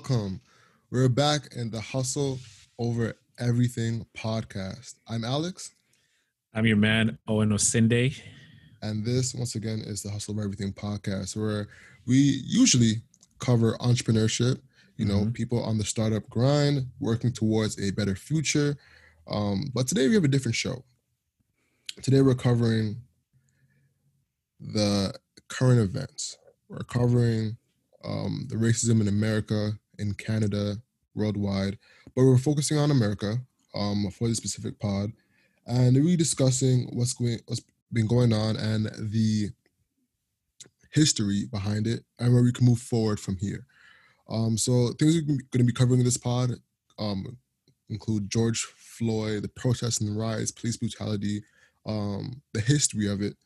welcome. We're back in the Hustle Over Everything podcast. I'm Alex. I'm your man, Owen Osinde. And this, once again, is the Hustle Over Everything podcast, where we usually cover entrepreneurship, you know, mm-hmm. people on the startup grind, working towards a better future. Um, but today we have a different show. Today we're covering the current events. We're covering um, the racism in America, in Canada, worldwide, but we're focusing on America um, for this specific pod, and we're discussing what's going, what's been going on, and the history behind it, and where we can move forward from here. Um, so things we're going to be covering in this pod um, include George Floyd, the protests and the riots, police brutality, um, the history of it,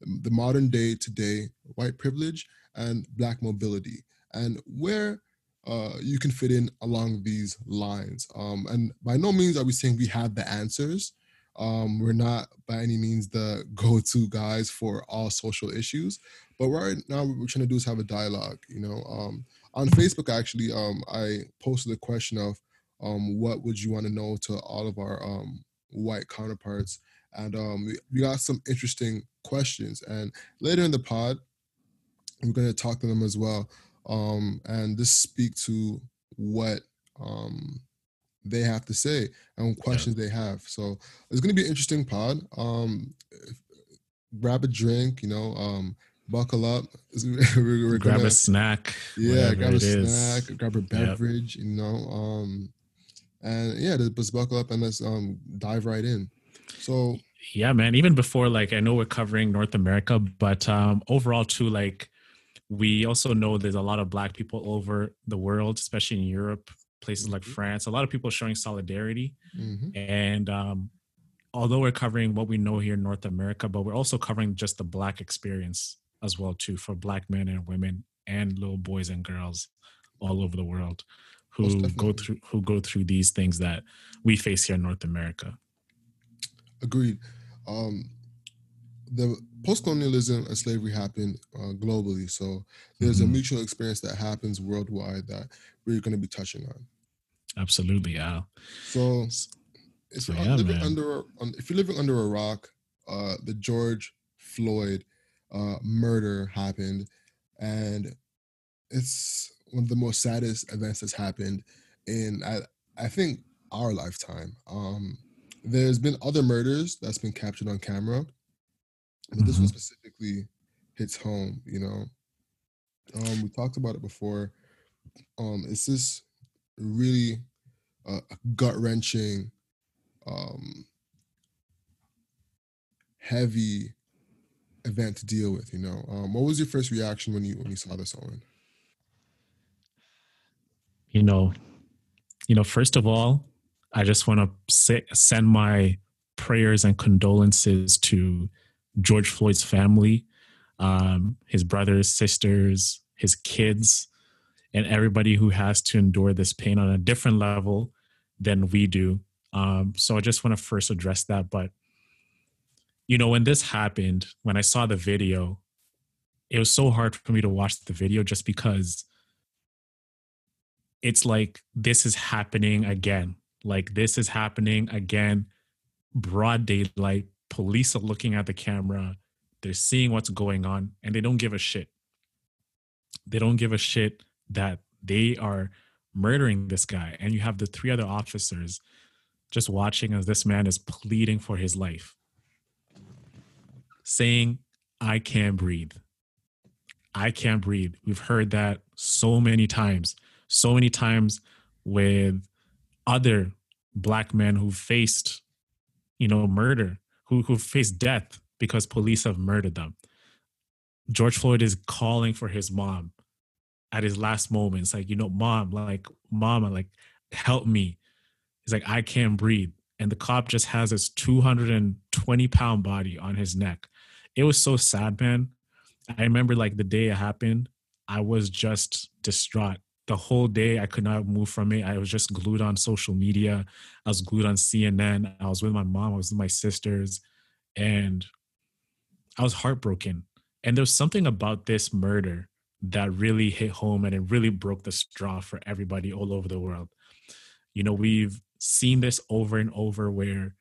the modern day today, white privilege, and black mobility, and where uh, you can fit in along these lines. Um, and by no means are we saying we have the answers. Um, we're not by any means the go-to guys for all social issues, but right now what we're trying to do is have a dialogue. You know, um, on Facebook actually, um, I posted a question of um, what would you want to know to all of our um, white counterparts, and we got some interesting questions. And later in the pod, we're going to talk to them as well um, and just speak to what um, they have to say and questions yeah. they have. So it's going to be an interesting pod. Um, grab a drink, you know, um, buckle up. we're, we're grab gonna, a snack. Yeah, grab a snack, is. grab a beverage, yep. you know. Um, and yeah, just buckle up and let's um, dive right in. So yeah, man. Even before, like, I know we're covering North America, but um, overall, too, like, we also know there's a lot of black people over the world especially in europe places like mm-hmm. france a lot of people showing solidarity mm-hmm. and um, although we're covering what we know here in north america but we're also covering just the black experience as well too for black men and women and little boys and girls all over the world who go through who go through these things that we face here in north america agreed um, the post-colonialism and slavery happened uh, globally so there's mm-hmm. a mutual experience that happens worldwide that we're going to be touching on. Absolutely al. So if, so, you're, yeah, living under, if you're living under a rock uh, the george floyd uh, murder happened and it's one of the most saddest events that's happened in i, I think our lifetime. Um, there's been other murders that's been captured on camera but mm-hmm. this one mm-hmm. specifically hits home. You know, um, we talked about it before. Um, it's this really uh, gut wrenching, um, heavy event to deal with. You know, um, what was your first reaction when you when you saw this, Owen? You know, you know. First of all, I just want to send my prayers and condolences to George Floyd's family, um, his brothers, sisters, his kids, and everybody who has to endure this pain on a different level than we do. Um, so I just want to first address that. But, you know, when this happened, when I saw the video, it was so hard for me to watch the video just because it's like this is happening again. Like this is happening again, broad daylight, police are looking at the camera, they're seeing what's going on, and they don't give a shit. They don't give a shit that they are murdering this guy. And you have the three other officers just watching as this man is pleading for his life, saying, I can't breathe. I can't breathe. We've heard that so many times, so many times with other black men who faced, you know, murder who who face death because police have murdered them. George Floyd is calling for his mom at his last moments, like, you know, mom, like, mama, like, help me. He's like, I can't breathe. And the cop just has his 220 pound body on his neck. It was so sad, man. I remember like the day it happened, I was just distraught. The whole day I could not move from it. I was just glued on social media. I was glued on CNN. I was with my mom, I was with my sisters and I was heartbroken. And there's something about this murder that really hit home and it really broke the straw for everybody all over the world. You know, we've seen this over and over where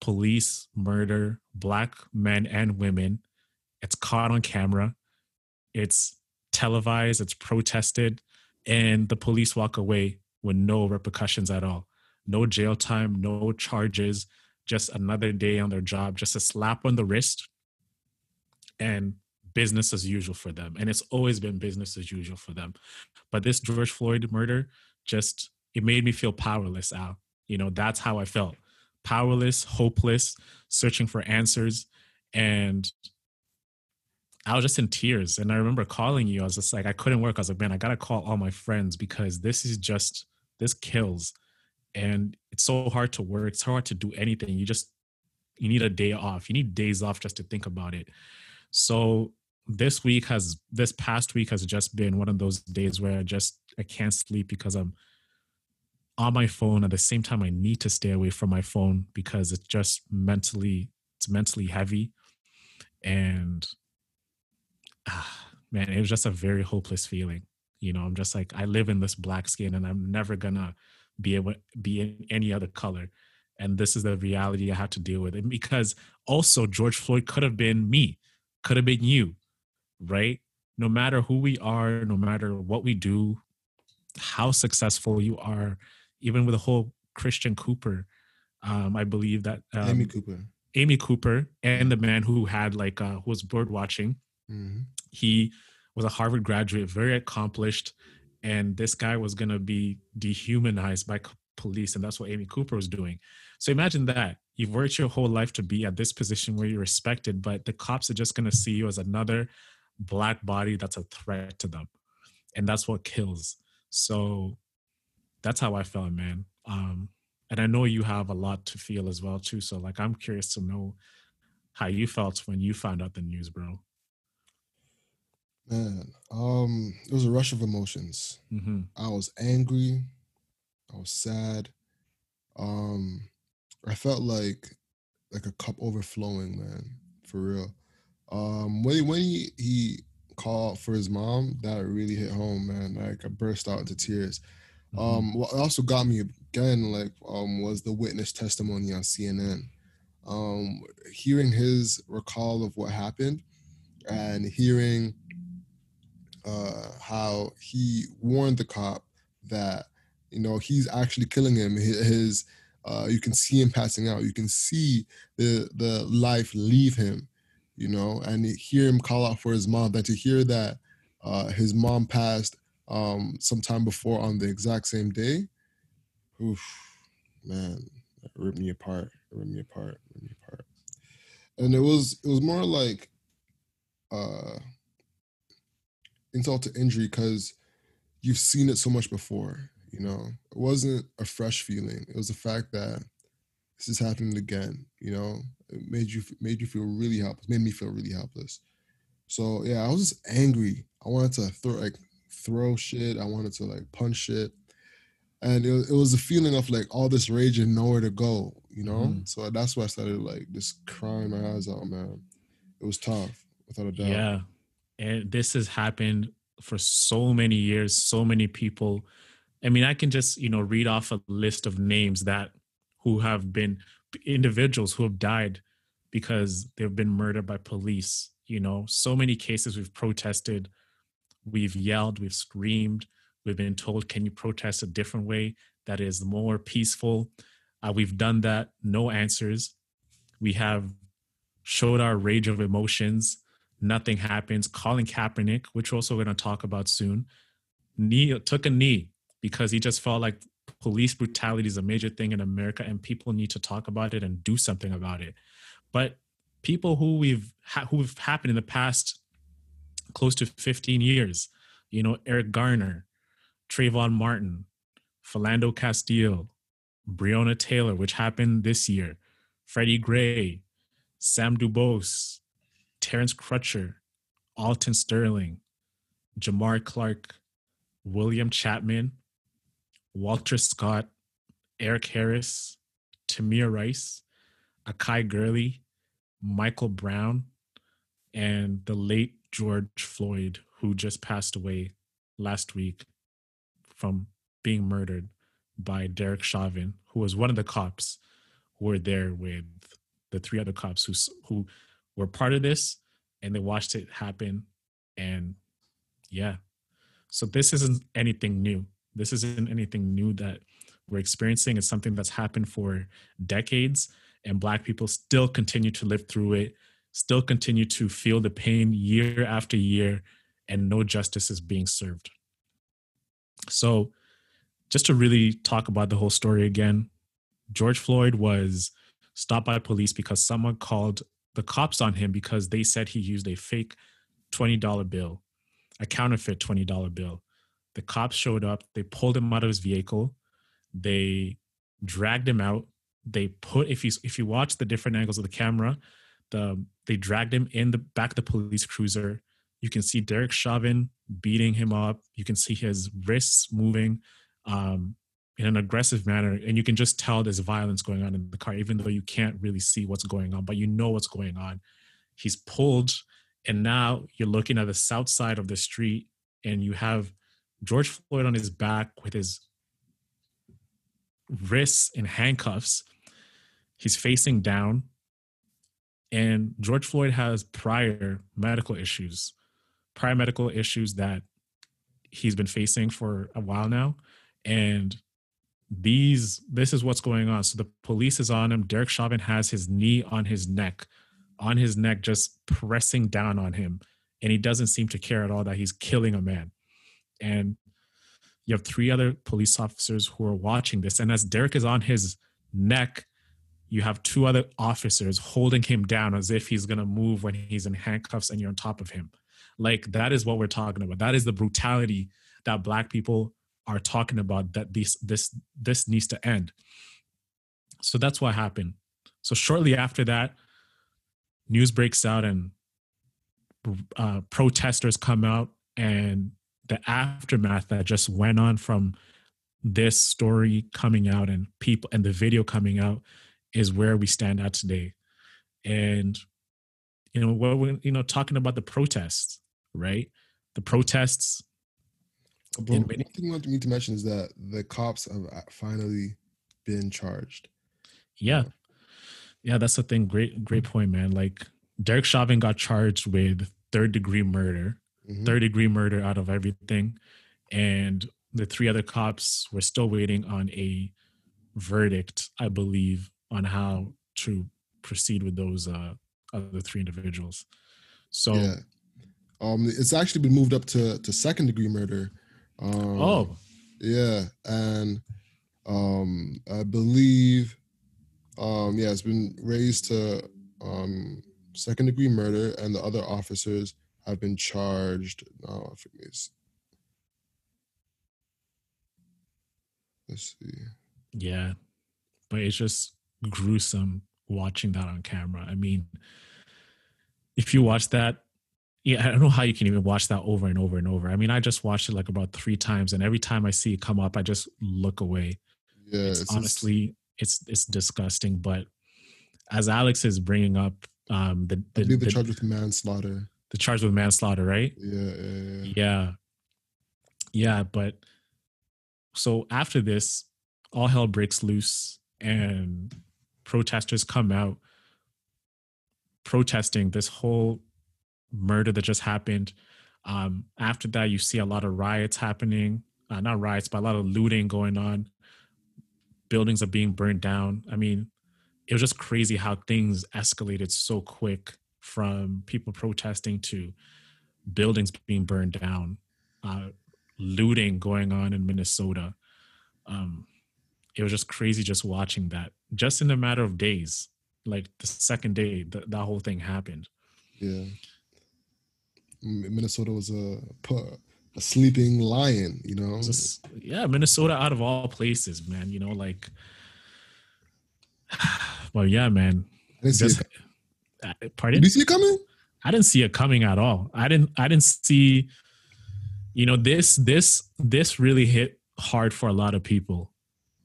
police murder black men and women. It's caught on camera, it's televised, it's protested, and the police walk away with no repercussions at all. No jail time, no charges, just another day on their job, just a slap on the wrist and business as usual for them. And it's always been business as usual for them. But this George Floyd murder just it made me feel powerless, Al. You know, that's how I felt. Powerless, hopeless, searching for answers. And I was just in tears. And I remember calling you. I was just like, I couldn't work. I was like, man, I gotta call all my friends because this is just this kills. And it's so hard to work. It's hard to do anything. You just you need a day off. You need days off just to think about it. So this week has this past week has just been one of those days where I just I can't sleep because I'm on my phone at the same time I need to stay away from my phone because it's just mentally it's mentally heavy and ah, man it was just a very hopeless feeling. You know I'm just like I live in this black skin and I'm never gonna be able be in any other color. And this is the reality I have to deal with. And because also George Floyd could have been me could have been you right? No matter who we are, no matter what we do, how successful you are, even with the whole Christian Cooper, um, I believe that um, Amy Cooper, Amy Cooper, and the man who had like uh, who was bird watching, mm-hmm. He was a Harvard graduate, very accomplished, and this guy was gonna be dehumanized by police, and that's what Amy Cooper was doing. So imagine that. You've worked your whole life to be at this position where you're respected, but the cops are just gonna see you as another black body that's a threat to them and that's what kills. So that's how i felt man. Um and i know you have a lot to feel as well too so like i'm curious to know how you felt when you found out the news bro man um it was a rush of emotions mm-hmm. i was angry i was sad um i felt like like a cup overflowing man for real um, when when he, he called for his mom, that really hit home, man. Like I burst out into tears. Mm-hmm. Um, what also got me again, like, um, was the witness testimony on CNN. Um, hearing his recall of what happened, and hearing uh, how he warned the cop that you know he's actually killing him. His, uh, you can see him passing out. You can see the the life leave him you know, and hear him call out for his mom, than to hear that uh, his mom passed um, sometime before on the exact same day, oof, man, it ripped me apart. Ripped me apart. Ripped me apart. And it was it was more like uh, insult to injury because you've seen it so much before. You know, it wasn't a fresh feeling. It was the fact that this is happening again. You know, it made you made you feel really helpless. Made me feel really helpless. So yeah, I was just angry. I wanted to throw like throw shit. I wanted to like punch shit, and it, it was a feeling of like all this rage and nowhere to go. You know, mm. so that's why I started like just crying my eyes out. Man, it was tough without a doubt. Yeah, and this has happened for so many years. So many people. I mean, I can just you know read off a list of names that who have been individuals who have died because they've been murdered by police. You know, so many cases we've protested, we've yelled, we've screamed, we've been told, can you protest a different way that is more peaceful? Uh, we've done that, no answers. We have showed our rage of emotions, nothing happens. Colin Kaepernick, which we're also going to talk about soon, knee took a knee because he just felt like police brutality is a major thing in America and people need to talk about it and do something about it. But people who we've ha- who've happened in the past close to 15 years, you know, Eric Garner, Trayvon Martin, Philando Castile, Breonna Taylor, which happened this year, Freddie Gray, Sam Dubose, Terrence Crutcher, Alton Sterling, Jamar Clark, William Chapman, Walter Scott, Eric Harris, Tamir Rice, Akai Gurley, Michael Brown, and the late George Floyd, who just passed away last week from being murdered by Derek Chauvin, who was one of the cops who were there with the three other cops who who were part of this and they watched it happen. And yeah. So this isn't anything new. This isn't anything new that we're experiencing. It's something that's happened for decades and black people still continue to live through it still continue to feel the pain year after year and no justice is being served. So just to really talk about the whole story again george floyd was stopped by police because someone called the cops on him because they said he used a fake $20 bill, a counterfeit $20 bill. The cops showed up, they pulled him out of his vehicle, they dragged him out. They put if you if you watch the different angles of the camera, the they dragged him in the back of the police cruiser. You can see Derek Chauvin beating him up. You can see his wrists moving. Um, in an aggressive manner and you can just tell there's violence going on in the car even though you can't really see what's going on but you know what's going on. He's pulled and now you're looking at the south side of the street and you have george floyd on his back with his wrists in handcuffs. He's facing down and george floyd has prior medical issues prior medical issues that he's been facing for a while now and these this is what's going on. So the police is on him. Derek chauvin has his knee on his neck on his neck just pressing down on him. And he doesn't seem to care at all that he's killing a man. And you have three other police officers who are watching this. And as derek is on his neck you have two other officers holding him down as if he's going to move when he's in handcuffs and you're on top of him. Like that is what we're talking about. That is the brutality that black people are talking about that this this this needs to end. So that's what happened. So shortly after that news breaks out and uh, protesters come out and the aftermath that just went on from this story coming out and people and the video coming out is where we stand at today. And you know what we're you know talking about the protests right? The protests but one thing we need to mention is that the cops have uh, finally been charged. Yeah. Yeah, that's the thing. Great, great point, man. Like Derek Chauvin got charged with third degree murder, mm-hmm. third degree murder out of everything. And the three other cops were still waiting on a verdict, I believe, on how to proceed with those uh other three individuals. So yeah. um it's actually been moved up to to second degree murder um, oh, yeah, and um, I believe, um, yeah, it's been raised to um, second degree murder, and the other officers have been charged. No, I forget. Let's see. Yeah, but it's just gruesome watching that on camera. I mean, if you watch that yeah, I don't know how you can even watch that over and over and over. I mean, I just watched it like about three times, and every time I see it come up, I just look away. Yeah, it's, it's honestly, it's it's disgusting. But as Alex is bringing up, um, the the, the, the charge with manslaughter, the charge with manslaughter, right? Yeah, yeah, yeah, yeah, yeah. But so after this, all hell breaks loose, and protesters come out protesting this whole murder that just happened. Um, after that, you see a lot of riots happening. Uh, not riots, but a lot of looting going on. Buildings are being burned down. I mean, it was just crazy how things escalated so quick from people protesting to buildings being burned down, uh, looting going on in Minnesota. Um, it was just crazy just watching that, just in a matter of days. Like the second day, th- that whole thing happened. Yeah. Minnesota was a a sleeping lion, you know. Just, yeah, Minnesota out of all places, man. You know, like, well, yeah, man. I didn't Just, see it. Pardon? Did you see it coming? I didn't see it coming at all. I didn't. I didn't see. You know this. This. This really hit hard for a lot of people.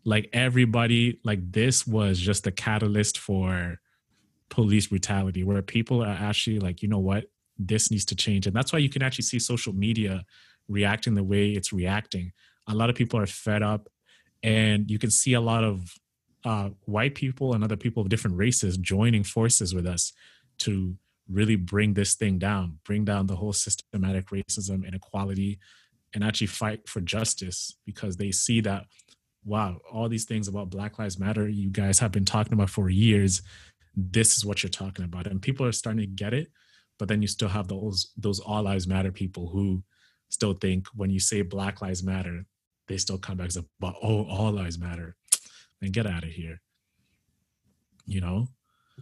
Like everybody. Like this was just a catalyst for police brutality, where people are actually like, you know what? This needs to change and that's why you can actually see social media reacting the way it's reacting a lot of people are fed up and you can see a lot of uh, white people and other people of different races joining forces with us to really bring this thing down, bring down the whole systematic racism, inequality, and actually fight for justice because they see that, wow, all these things about Black Lives Matter you guys have been talking about for years. This is what you're talking about. And people are starting to get it. But then you still have those those all lives matter people who still think when you say Black Lives Matter, they still come back as a, but oh, all lives matter. And get out of here. You know?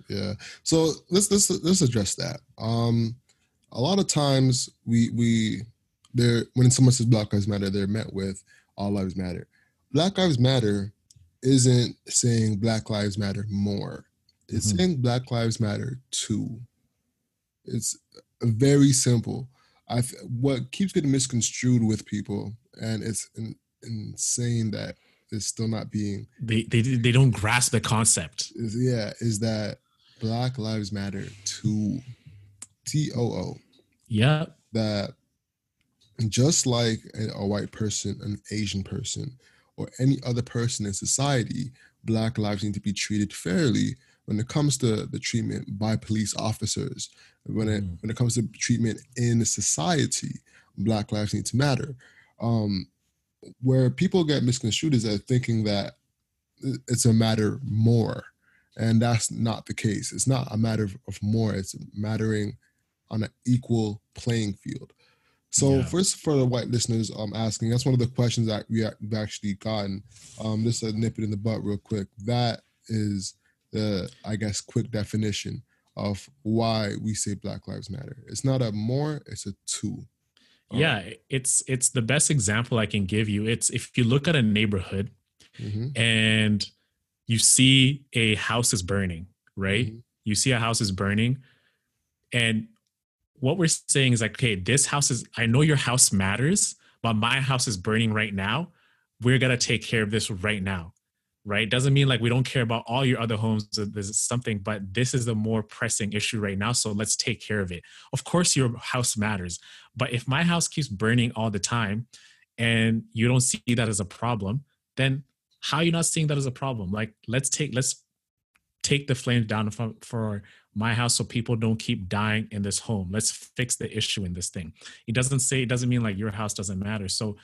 Yeah. So let's let's let's address that. Um a lot of times we we there when someone says Black Lives Matter, they're met with all lives matter. Black Lives Matter isn't saying Black Lives Matter more. It's mm-hmm. saying Black Lives Matter too. It's very simple. I what keeps getting misconstrued with people, and it's in, insane that it's still not being. They they they don't grasp the concept. Is, yeah, is that Black Lives Matter too? T O O. Yeah. That just like a, a white person, an Asian person, or any other person in society, Black lives need to be treated fairly when it comes to the treatment by police officers. When it mm. when it comes to treatment in society, Black lives need to matter. Um, where people get misconstrued is that thinking that it's a matter more and that's not the case it's not a matter of more it's mattering on an equal playing field so yeah. first for the white listeners I'm um asking that's one of the questions that we have actually gotten um just a nip it in the butt real quick that is the i guess quick definition of why we say black lives matter. It's not a more it's a two. Yeah it's it's the best example i can give you. It's if you look at a neighborhood mm-hmm. and you see a house is burning right? Mm-hmm. you see a house is burning and what we're saying is like okay this house is i know your house matters but my house is burning right now. We're going to take care of this right now right? Doesn't mean like we don't care about all your other homes. Uh, There's something, but this is the more pressing issue right now. So let's take care of it. Of course, your house matters, but if my house keeps burning all the time and you don't see that as a problem, then how are you not seeing that as a problem? Like, let's take, let's take the flames down for, for my house so people don't keep dying in this home. Let's fix the issue in this thing. It doesn't say, it doesn't mean like your house doesn't matter. So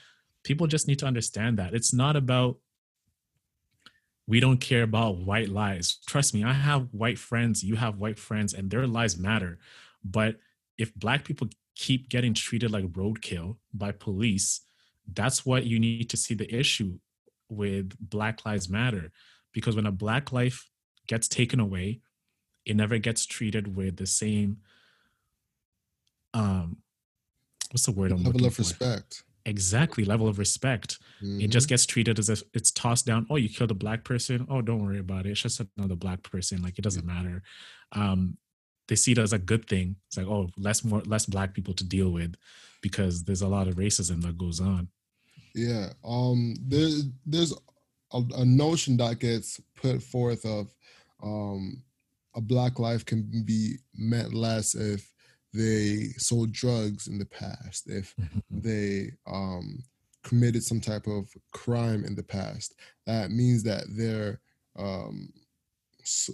people just need to understand that it's not about we don't care about white lives. Trust me, I have white friends, you have white friends, and their lives matter. But if black people keep getting treated like roadkill by police, that's what you need to see the issue with Black Lives Matter. Because when a black life gets taken away, it never gets treated with the same um what's the word I'm level of respect exactly level of respect. Mm-hmm. It just gets treated as if it's tossed down. Oh, you killed a black person. Oh, don't worry about it. It's just another black person. Like it doesn't matter. Um, they see it as a good thing. It's like, oh, less more less black people to deal with because there's a lot of racism that goes on. Yeah. Um there there's a, a notion that gets put forth of um a black life can be meant less if they sold drugs in the past, if they um, committed some type of crime in the past, that means that they're um,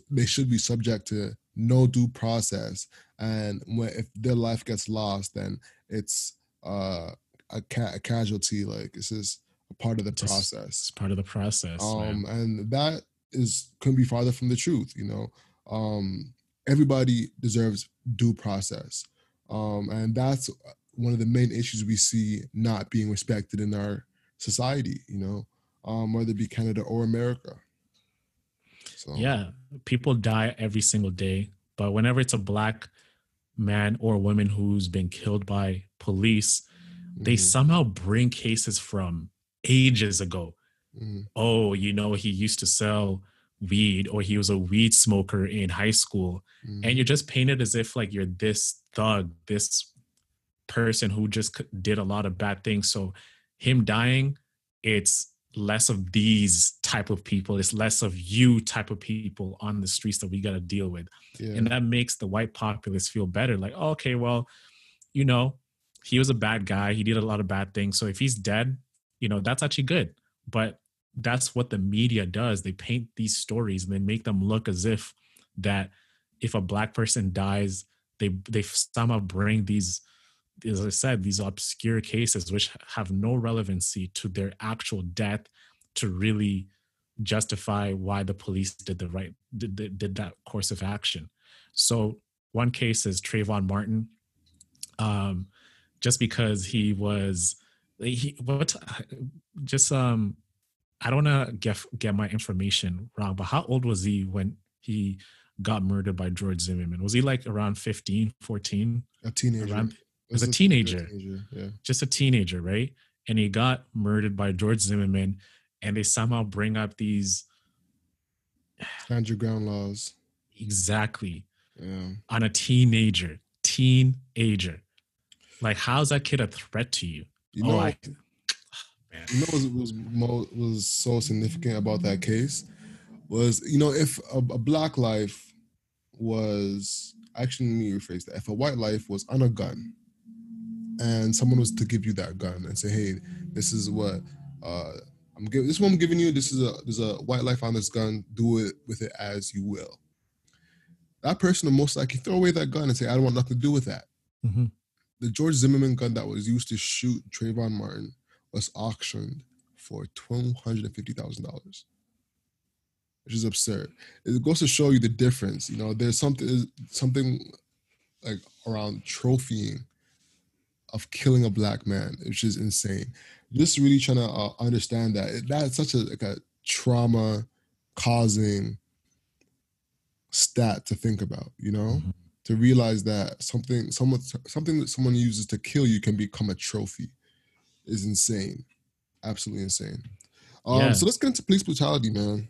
they should be subject to no due process. And when if their life gets lost, then it's uh, a, ca- a casualty. Like this is a part of the process. It's part of the process. Um, and that is couldn't be farther from the truth. You know, um, everybody deserves due process. Um, and that's one of the main issues we see not being respected in our society, you know, um, whether it be Canada or America. So. Yeah, people die every single day, but whenever it's a black man or woman who's been killed by police, mm-hmm. they somehow bring cases from ages ago. Mm-hmm. Oh, you know, he used to sell weed or he was a weed smoker in high school mm-hmm. and you're just painted as if like you're this thug this person who just did a lot of bad things so him dying it's less of these type of people it's less of you type of people on the streets that we got to deal with yeah. and that makes the white populace feel better like oh, okay well you know, he was a bad guy. He did a lot of bad things. So if he's dead, you know, that's actually good. But that's what the media does. They paint these stories and they make them look as if that if a black person dies, they they somehow bring these, as I said, these obscure cases which have no relevancy to their actual death to really justify why the police did the right did, did that course of action. So one case is Trayvon Martin. Um, just because he was he what just um I don't want to get get my information wrong, but how old was he when he got murdered by George Zimmerman? Was he like around 15, 14? A teenager. Around, was a teenager. teenager. Yeah. Just a teenager, right? And he got murdered by George Zimmerman, and they somehow bring up these stand your ground laws. Exactly. Yeah. On a teenager, teenager. Like, how's that kid a threat to you? You know, oh, I, you know what was was, was so significant about that case? Was you know if a, a black life was actually let me rephrase that. If a white life was on a gun and someone was to give you that gun and say hey this is what uh, I'm giving this one I'm giving you. This is a there's a white life on this gun. Do it with it as you will. That person will most likely throw away that gun and say I don't want nothing to do with that. Mm-hmm. The George Zimmerman gun that was used to shoot Trayvon Martin was auctioned for twelve hundred and fifty thousand dollars, which is absurd. It goes to show you the difference. You know, there's something something like around trophying of killing a black man, which is insane. Just really trying to uh, understand that that's such a like a trauma causing stat to think about. You know. Mm-hmm to realize that something someone something that someone uses to kill you can become a trophy is insane. Absolutely insane. Um yeah. so let's get into police brutality man.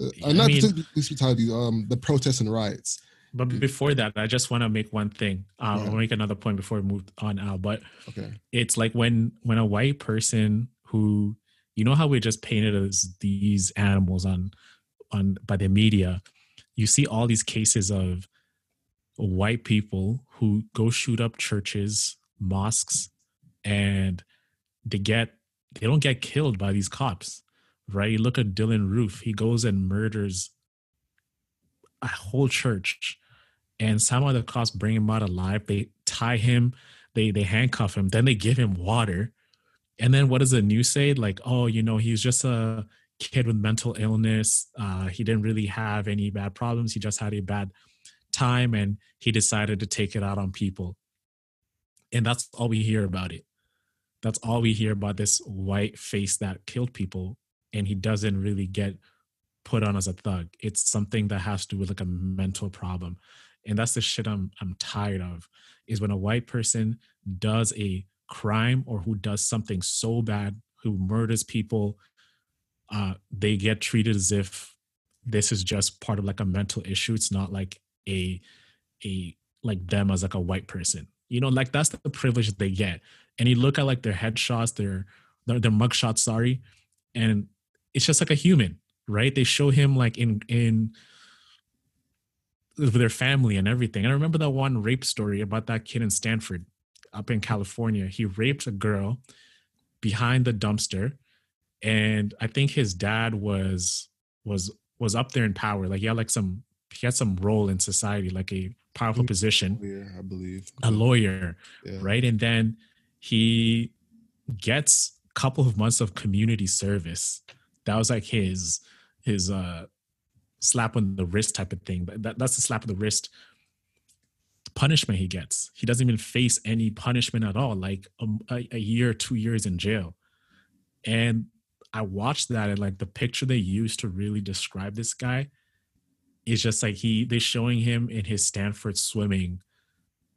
Uh, uh not mean, police brutality um the protests and riots. But before that i just want to make one thing. Um, i'll make another point before we move on out but okay. it's like when when a white person who you know how we just painted as these animals on on by the media? You see all these cases of white people who go shoot up churches, mosques, and they get they don't get killed by these cops, right? You look at Dylann Roof; he goes and murders a whole church, and some of the cops bring him out alive. They tie him, they they handcuff him, then they give him water, and then what does the news say? Like, oh, you know, he's just a kid with mental illness. Uh, he didn't really have any bad problems. He just had a bad time and he decided to take it out on people. And that's all we hear about it. That's all we hear about this white face that killed people and he doesn't really get put on as a thug. It's something that has to do with like a mental problem. And that's the shit I'm I'm tired of is when a white person does a crime or who does something so bad, who murders people, uh, they get treated as if this is just part of like a mental issue. It's not like a a like them as like a white person. You know, like that's the privilege they get. And you look at like their headshots, their their, their mugshots, sorry, and it's just like a human, right? They show him like in in with their family and everything. And I remember that one rape story about that kid in Stanford up in California. He raped a girl behind the dumpster. And I think his dad was was was up there in power. Like he had like some he had some role in society, like a powerful mm-hmm. position. Lawyer, I believe. A lawyer, yeah. right? And then he gets a couple of months of community service. That was like his his uh slap on the wrist type of thing. But that, that's the slap on the wrist punishment he gets. He doesn't even face any punishment at all, like a, a year, two years in jail. And I watched that and like the picture they used to really describe this guy it's just like he they're showing him in his Stanford swimming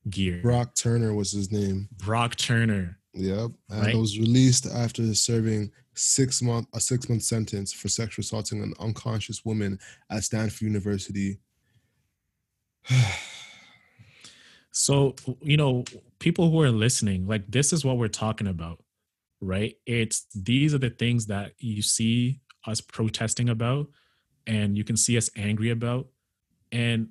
gear. Brock Turner was his name. Brock Turner. Yep, and right? was released after serving six month a six month sentence for sexual assaulting an unconscious woman at Stanford University. so you know, people who are listening, like this is what we're talking about, right? It's these are the things that you see us protesting about and you can see us angry about and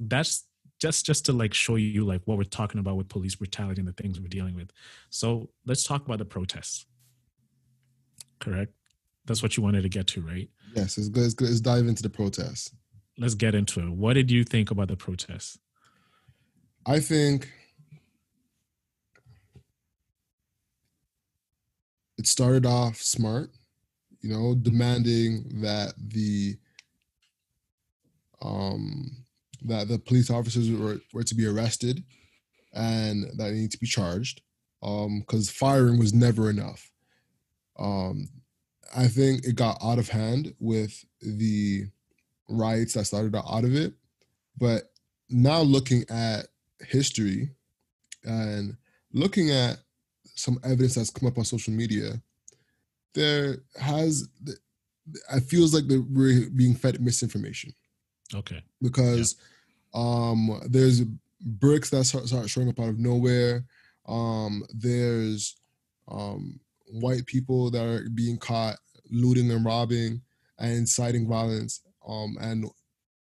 that's just just to like show you like what we're talking about with police brutality and the things we're dealing with. So let's talk about the protests. Correct. That's what you wanted to get to, right? Yes, it's good. It's good. Let's dive into the protests. Let's get into it. What did you think about the protests? I think it started off smart, you know, demanding that the um that the police officers were, were to be arrested and that they need to be charged um because firing was never enough. Um i think it got out of hand with the riots that started out of it but now looking at history and looking at some evidence that's come up on social media there has it feels like we're being fed misinformation Okay. because um there's bricks that start, start showing up out of nowhere um there's um white people that are being caught looting and robbing and inciting violence um and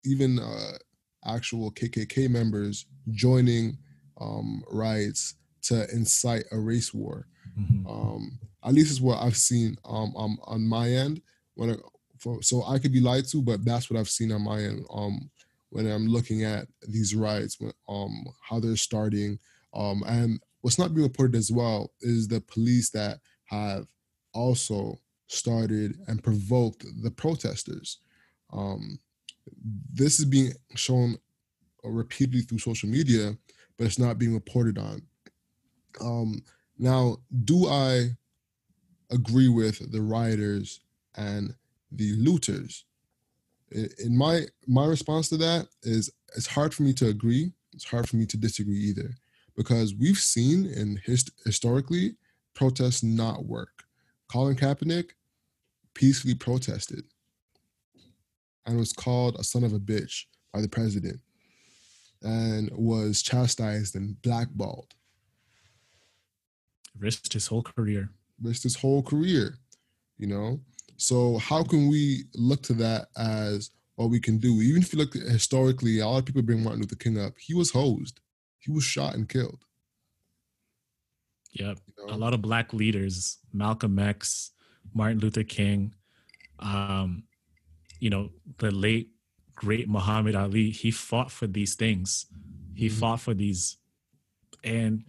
even uh actual kkk members joining um riots to incite a race war Mhm. um at least is what i've seen um, um on my end when I, for, so i could be lied to but that's what i've seen on my end um when i'm looking at these riots um how they're starting um and what's not being reported as well is the police that have also started and provoked the protesters. Um this is being shown repeatedly through social media but it's not being reported on. Um now do i agree with the rioters and the looters. In my my response to that is it's hard for me to agree. It's hard for me to disagree either, because we've seen in hist- historically protests not work. Colin Kaepernick peacefully protested and was called a son of a bitch by the president and was chastised and blackballed. Risked his whole career. risked his whole career, you know? So how can we look to that as what we can do? Even if you look historically, a lot of people bring Martin Luther King up. He was hosed. He was shot and killed. Yep. you know? A lot of black leaders, Malcolm X, Martin Luther King, um, you know, the late great Muhammad Ali, he fought for these things. He Mhm. fought for these and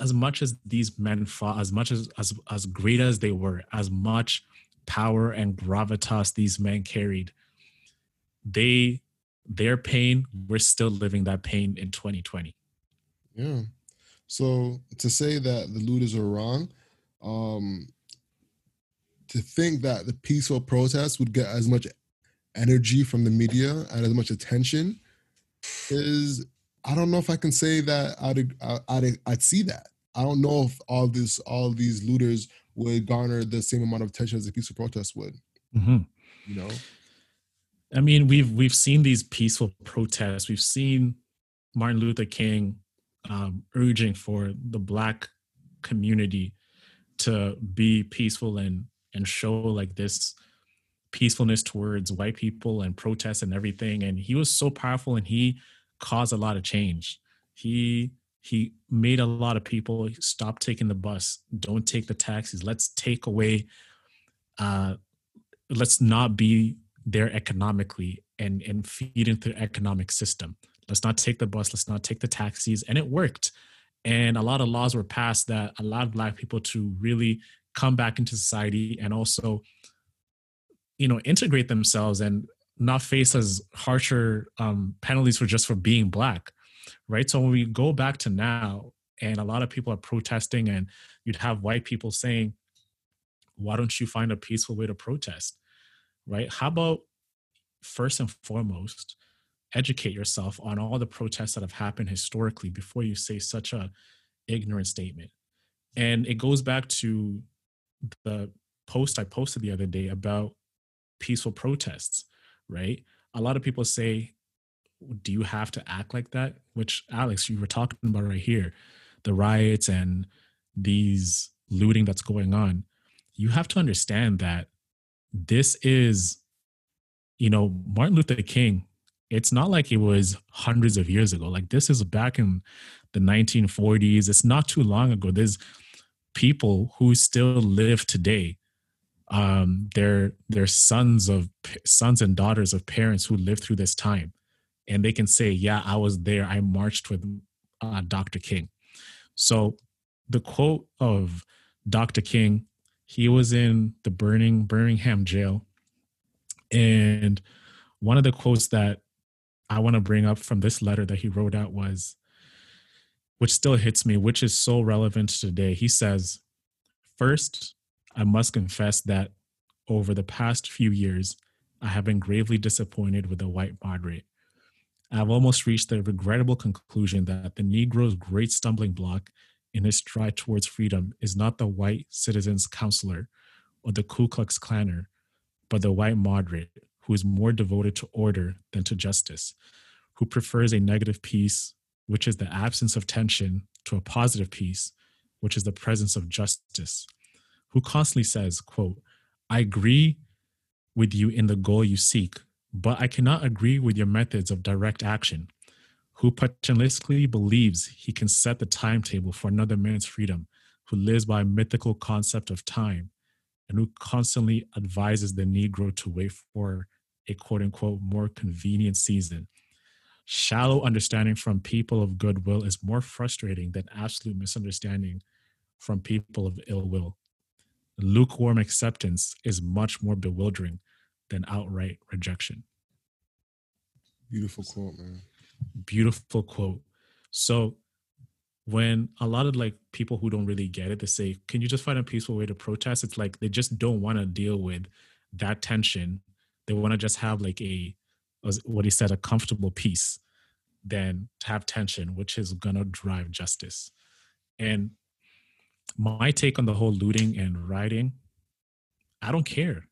as much as these men fought, as much as as as great as they were, as much power and gravitas these men carried, they their pain, we're still living that pain in 2020. Yeah. So to say that the looters are wrong, um, to think that the peaceful protests would get as much energy from the media and as much attention is I don't know if I can say that I'd I'd, I'd see that. I don't know if all this all these looters would garner the same amount of attention as a peaceful protest would. Mhm. You know, I mean, we've we've seen these peaceful protests. We've seen Martin Luther King um, urging for the Black community to be peaceful and and show like this peacefulness towards white people and protests and everything. And he was so powerful, and he caused a lot of change. He he made a lot of people stop taking the bus, don't take the taxis. Let's take away. Uh, let's not be there economically and and feed into the economic system. Let's not take the bus. Let's not take the taxis, and it worked. And a lot of laws were passed that allowed Black people to really come back into society and also, you know, integrate themselves and not face as harsher um, penalties for just for being Black, right? So when we go back to now, and a lot of people are protesting, and you'd have white people saying, "Why don't you find a peaceful way to protest?" right? How about first and foremost, educate yourself on all the protests that have happened historically before you say such a ignorant statement. And it goes back to the post I posted the other day about peaceful protests, right? A lot of people say, do you have to act like that? Which Alex, you were talking about right here, the riots and these looting that's going on. You have to understand that this is, you know, Martin Luther King it's not like it was hundreds of years ago. Like this is back in the 1940s. It's not too long ago. There's people who still live today. Um, they're they're sons of sons and daughters of parents who lived through this time, and they can say, "Yeah, I was there. I marched with uh, Dr. King." So, the quote of Dr. King, he was in the burning Birmingham jail, and one of the quotes that I want to bring up from this letter that he wrote out was, which still hits me, which is so relevant today. He says, First, I must confess that over the past few years, I have been gravely disappointed with the white moderate. I have almost reached the regrettable conclusion that the Negro's great stumbling block in his stride towards freedom is not the white citizen's counselor or the Ku Klux Klaner, but the white moderate who is more devoted to order than to justice, who prefers a negative peace, which is the absence of tension, to a positive peace, which is the presence of justice, who constantly says, quote, I agree with you in the goal you seek, but I cannot agree with your methods of direct action, who paternalistically believes he can set the timetable for another man's freedom, who lives by a mythical concept of time, and who constantly advises the Negro to wait for a quote unquote more convenient season. Shallow understanding from people of goodwill is more frustrating than absolute misunderstanding from people of ill will. Lukewarm acceptance is much more bewildering than outright rejection. Beautiful quote, man. Beautiful quote. So when a lot of like people who don't really get it, they say, "Can you just find a peaceful way to protest?" It's like they just don't want to deal with that tension they want to just have like a what he said a comfortable peace than to have tension which is going to drive justice and my take on the whole looting and rioting i don't care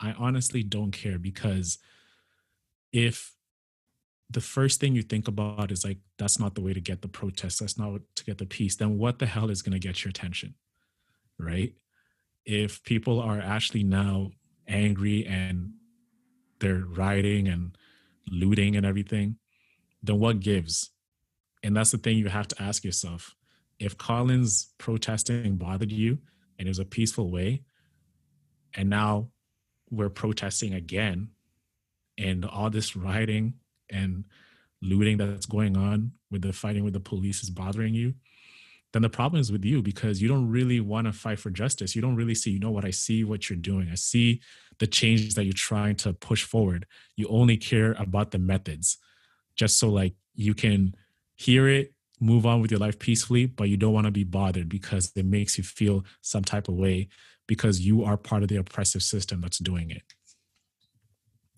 i honestly don't care because if the first thing you think about is like that's not the way to get the protest that's not to get the peace then what the hell is going to get your attention right if people are actually now angry and they're rioting and looting and everything, then what gives? And that's the thing you have to ask yourself. If Colin's protesting bothered you and it was a peaceful way, and now we're protesting again, and all this rioting and looting that's going on with the fighting with the police is bothering you, then the problem is with you because you don't really want to fight for justice. You don't really see, you know what, I see what you're doing. I see the change that you're trying to push forward. You only care about the methods just so like you can hear it, move on with your life peacefully, but you don't want to be bothered because it makes you feel some type of way because you are part of the oppressive system that's doing it.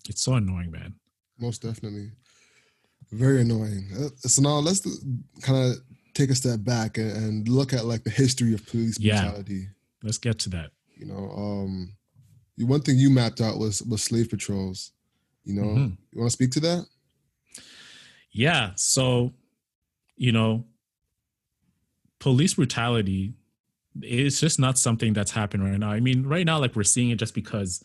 It's so annoying, man. Most definitely. Very annoying. Uh, so now let's kind of take a step back and, look at like the history of police brutality. Yeah, let's get to that. You know, um, one thing you mapped out was was slave patrols. You know, mm-hmm. you want to speak to that? Yeah. So, you know, police brutality it's just not something that's happening right now. I mean, right now, like we're seeing it just because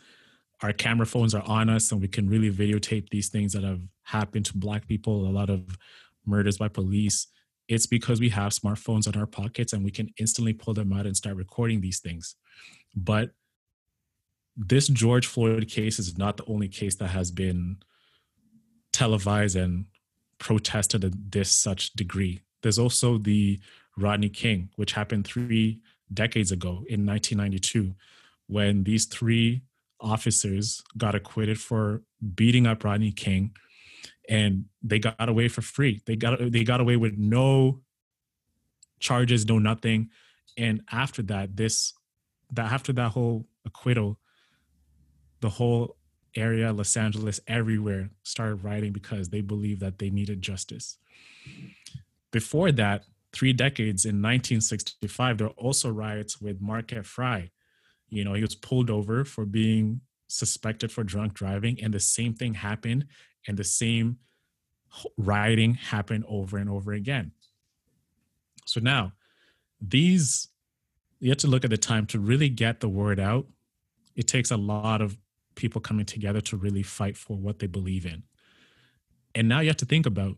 our camera phones are on us and we can really videotape these things that have happened to black people, a lot of murders by police it's because we have smartphones in our pockets and we can instantly pull them out and start recording these things. But this George Floyd case is not the only case that has been televised and protested at this such degree. There's also the Rodney King, which happened three decades ago in 1992, when these three officers got acquitted for beating up Rodney King and they got away for free. They got they got away with no charges, no nothing. And after that, this that after that whole acquittal, the whole area, Los Angeles, everywhere started rioting because they believed that they needed justice. Before that, three decades in 1965, there were also riots with Marquette Frye. You know, he was pulled over for being suspected for drunk driving, and the same thing happened and the same rioting happened over and over again. So now, these you have to look at the time to really get the word out. It takes a lot of people coming together to really fight for what they believe in. And now you have to think about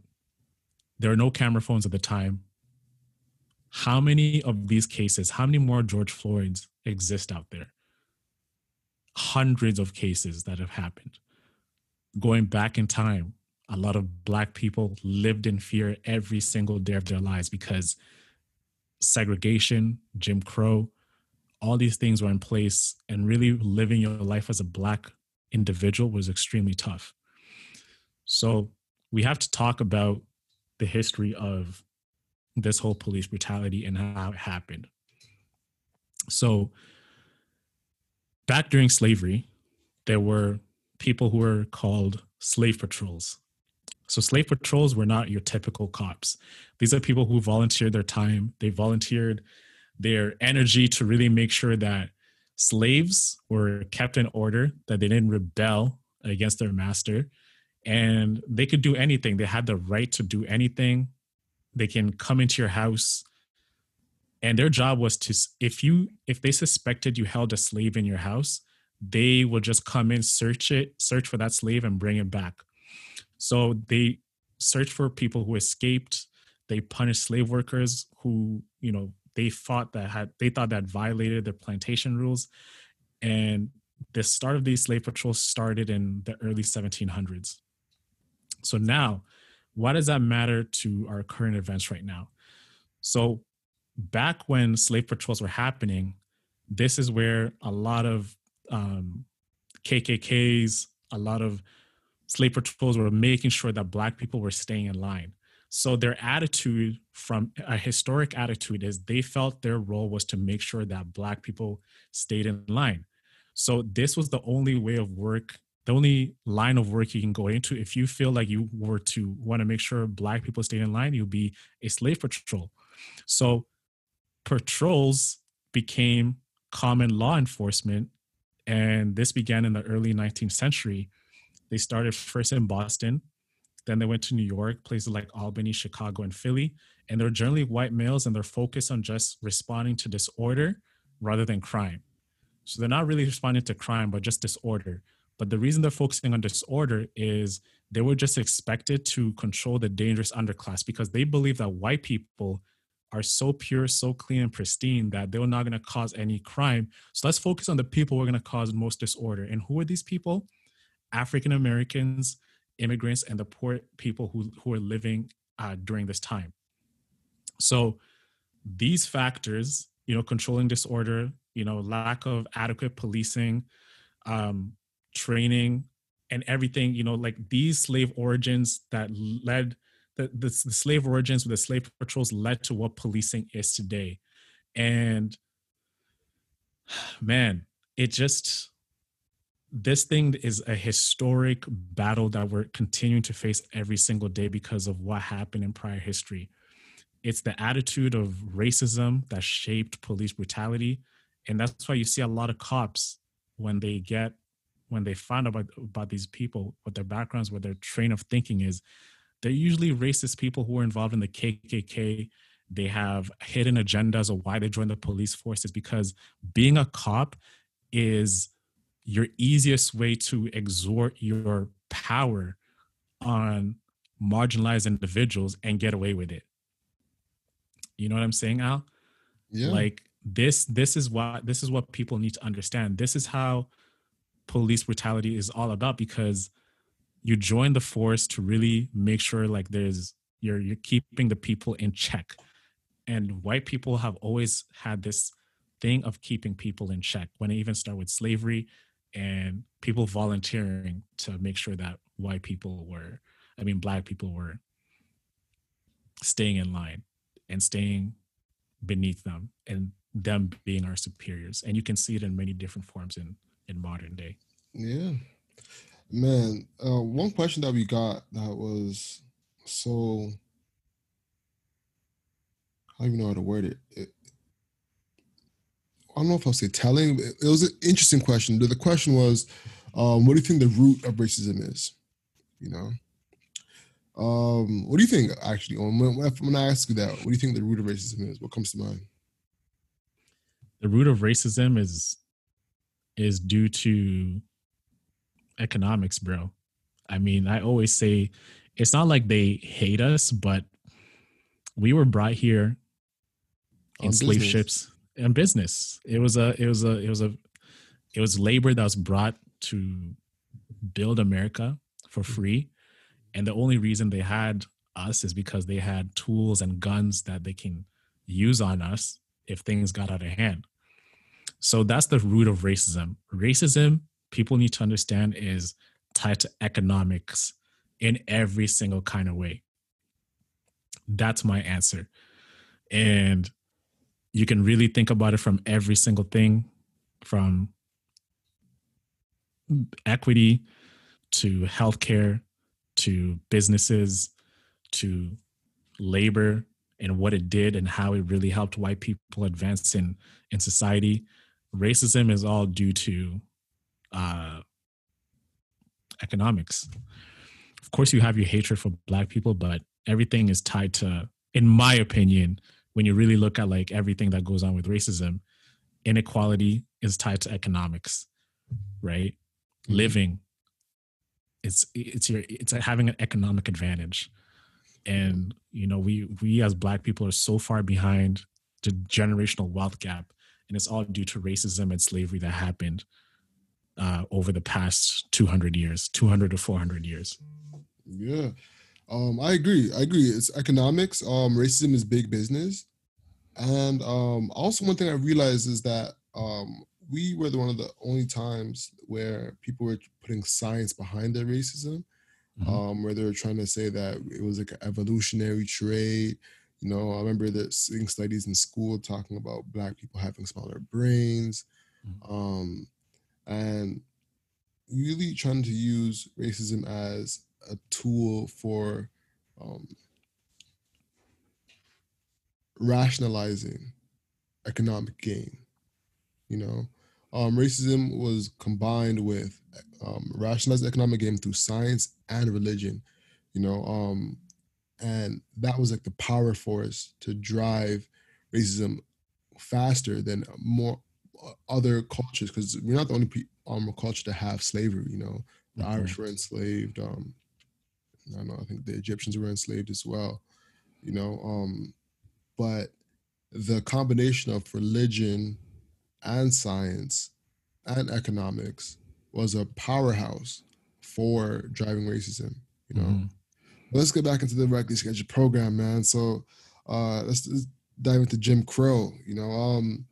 there are no camera phones at the time. How many of these cases, how many more George Floyds exist out there? Hundreds of cases that have happened. Going back in time, a lot of Black people lived in fear every single day of their lives because segregation, Jim Crow, all these things were in place, and really living your life as a Black individual was extremely tough. So we have to talk about the history of this whole police brutality and how it happened. So, back during slavery, there were people who were called slave patrols. So, slave patrols were not your typical cops. These are people who volunteered their time, they volunteered their energy to really make sure that slaves were kept in order, that they didn't rebel against their master, and they could do anything. They had the right to do anything. They can come into your house, and their job was to if you if they suspected you held a slave in your house, they would just come in, search it, search for that slave, and bring it back. So they search for people who escaped. They punish slave workers who you know they thought that had they thought that violated their plantation rules, and the start of these slave patrols started in the early 1700s. So now, why does that matter to our current events right now? So back when slave patrols were happening, this is where a lot of um, KKKs, a lot of slave patrols were making sure that black people were staying in line. So their attitude from a historic attitude is they felt their role was to make sure that black people stayed in line. So this was the only way of work, the only line of work you can go into. If you feel like you were to want to make sure black people stayed in line, you'll be a slave patrol. So patrols became common law enforcement. And this began in the early 19th century. They started first in Boston, then they went to New York, places like Albany, Chicago, and Philly. And they're generally white males and they're focused on just responding to disorder rather than crime. So they're not really responding to crime, but just disorder. But the reason they're focusing on disorder is they were just expected to control the dangerous underclass because they believe that white people are so pure, so clean and pristine that they're not going to cause any crime. So let's focus on the people who are going to cause most disorder. And who are these people? African Americans, immigrants and the poor people who, who are living uh, during this time. So these factors, you know, controlling disorder, you know, lack of adequate policing, um, training, and everything, you know, like these slave origins that led the, the, the slave origins with the slave patrols led to what policing is today. And man, it just this thing is a historic battle that we're continuing to face every single day because of what happened in prior history. It's the attitude of racism that shaped police brutality. And that's why you see a lot of cops when they get when they find out about, about these people, what their backgrounds, what their train of thinking is, they're usually racist people who are involved in the KKK. They have hidden agendas of why they joined the police forces because being a cop is your easiest way to exert your power on marginalized individuals and get away with it. You know what I'm saying, Al? Yeah. Like this this is what this is what people need to understand. This is how police brutality is all about because you join the force to really make sure like there's you're you're keeping the people in check. And white people have always had this thing of keeping people in check. When it even started with slavery, and people volunteering to make sure that white people were, I mean, black people were staying in line and staying beneath them and them being our superiors. And you can see it in many different forms in, in modern day. Yeah. Man, uh, one question that we got that was so I don't even know how to word it. it I don't know if I'll say telling. It was an interesting question. The question was, um, what do you think the root of racism is? You know, um, what do you think actually? When, when I ask you that, what do you think the root of racism is? What comes to mind? The root of racism is is due to economics, bro. I mean, I always say it's not like they hate us, but we were brought here in slave ships and business. It was a it was a it was a it was labor that was brought to build America for mm. free. And the only reason they had us is because they had tools and guns that they can use on us if things got out of hand. So that's the root of racism. Racism, people need to understand, is tied to economics in every single kind of way. That's my answer. And you can really think about it from every single thing from equity to healthcare to businesses to labor and what it did and how it really helped white people advance in in society racism is all due to uh economics. Of course you have your hatred for black people but everything is tied to in my opinion when you really look at like everything that goes on with racism inequality is tied to economics right? Mhm. living it's it's your it's having an economic advantage. And you know we we as black people are so far behind the generational wealth gap and it's all due to racism and slavery that happened uh, over the past 200 years 200 to 400 years Yeah. Um, I agree. I agree. It's economics. Um, racism is big business. And um, also one thing I realized is that um, we were the one of the only times where people were putting science behind their racism, Mhm. um, where they were trying to say that it was like an evolutionary trait. You know, I remember that seeing studies in school talking about black people having smaller brains, Mhm. um, and really trying to use racism as a tool for um, rationalizing economic gain. You know, um, racism was combined with um, rationalized economic gain through science and religion. You know, um, and that was like the power force to drive racism faster than more uh, other cultures because we're not the only um, culture to have slavery. You know, the Mhm. Irish were enslaved. Um, I don't know. I think the Egyptians were enslaved as well. You know, um, but the combination of religion and science and economics was a powerhouse for driving racism. You know, Mhm. But let's get back into the regularly scheduled program, man. So uh, let's, let's dive into Jim Crow. You know, um,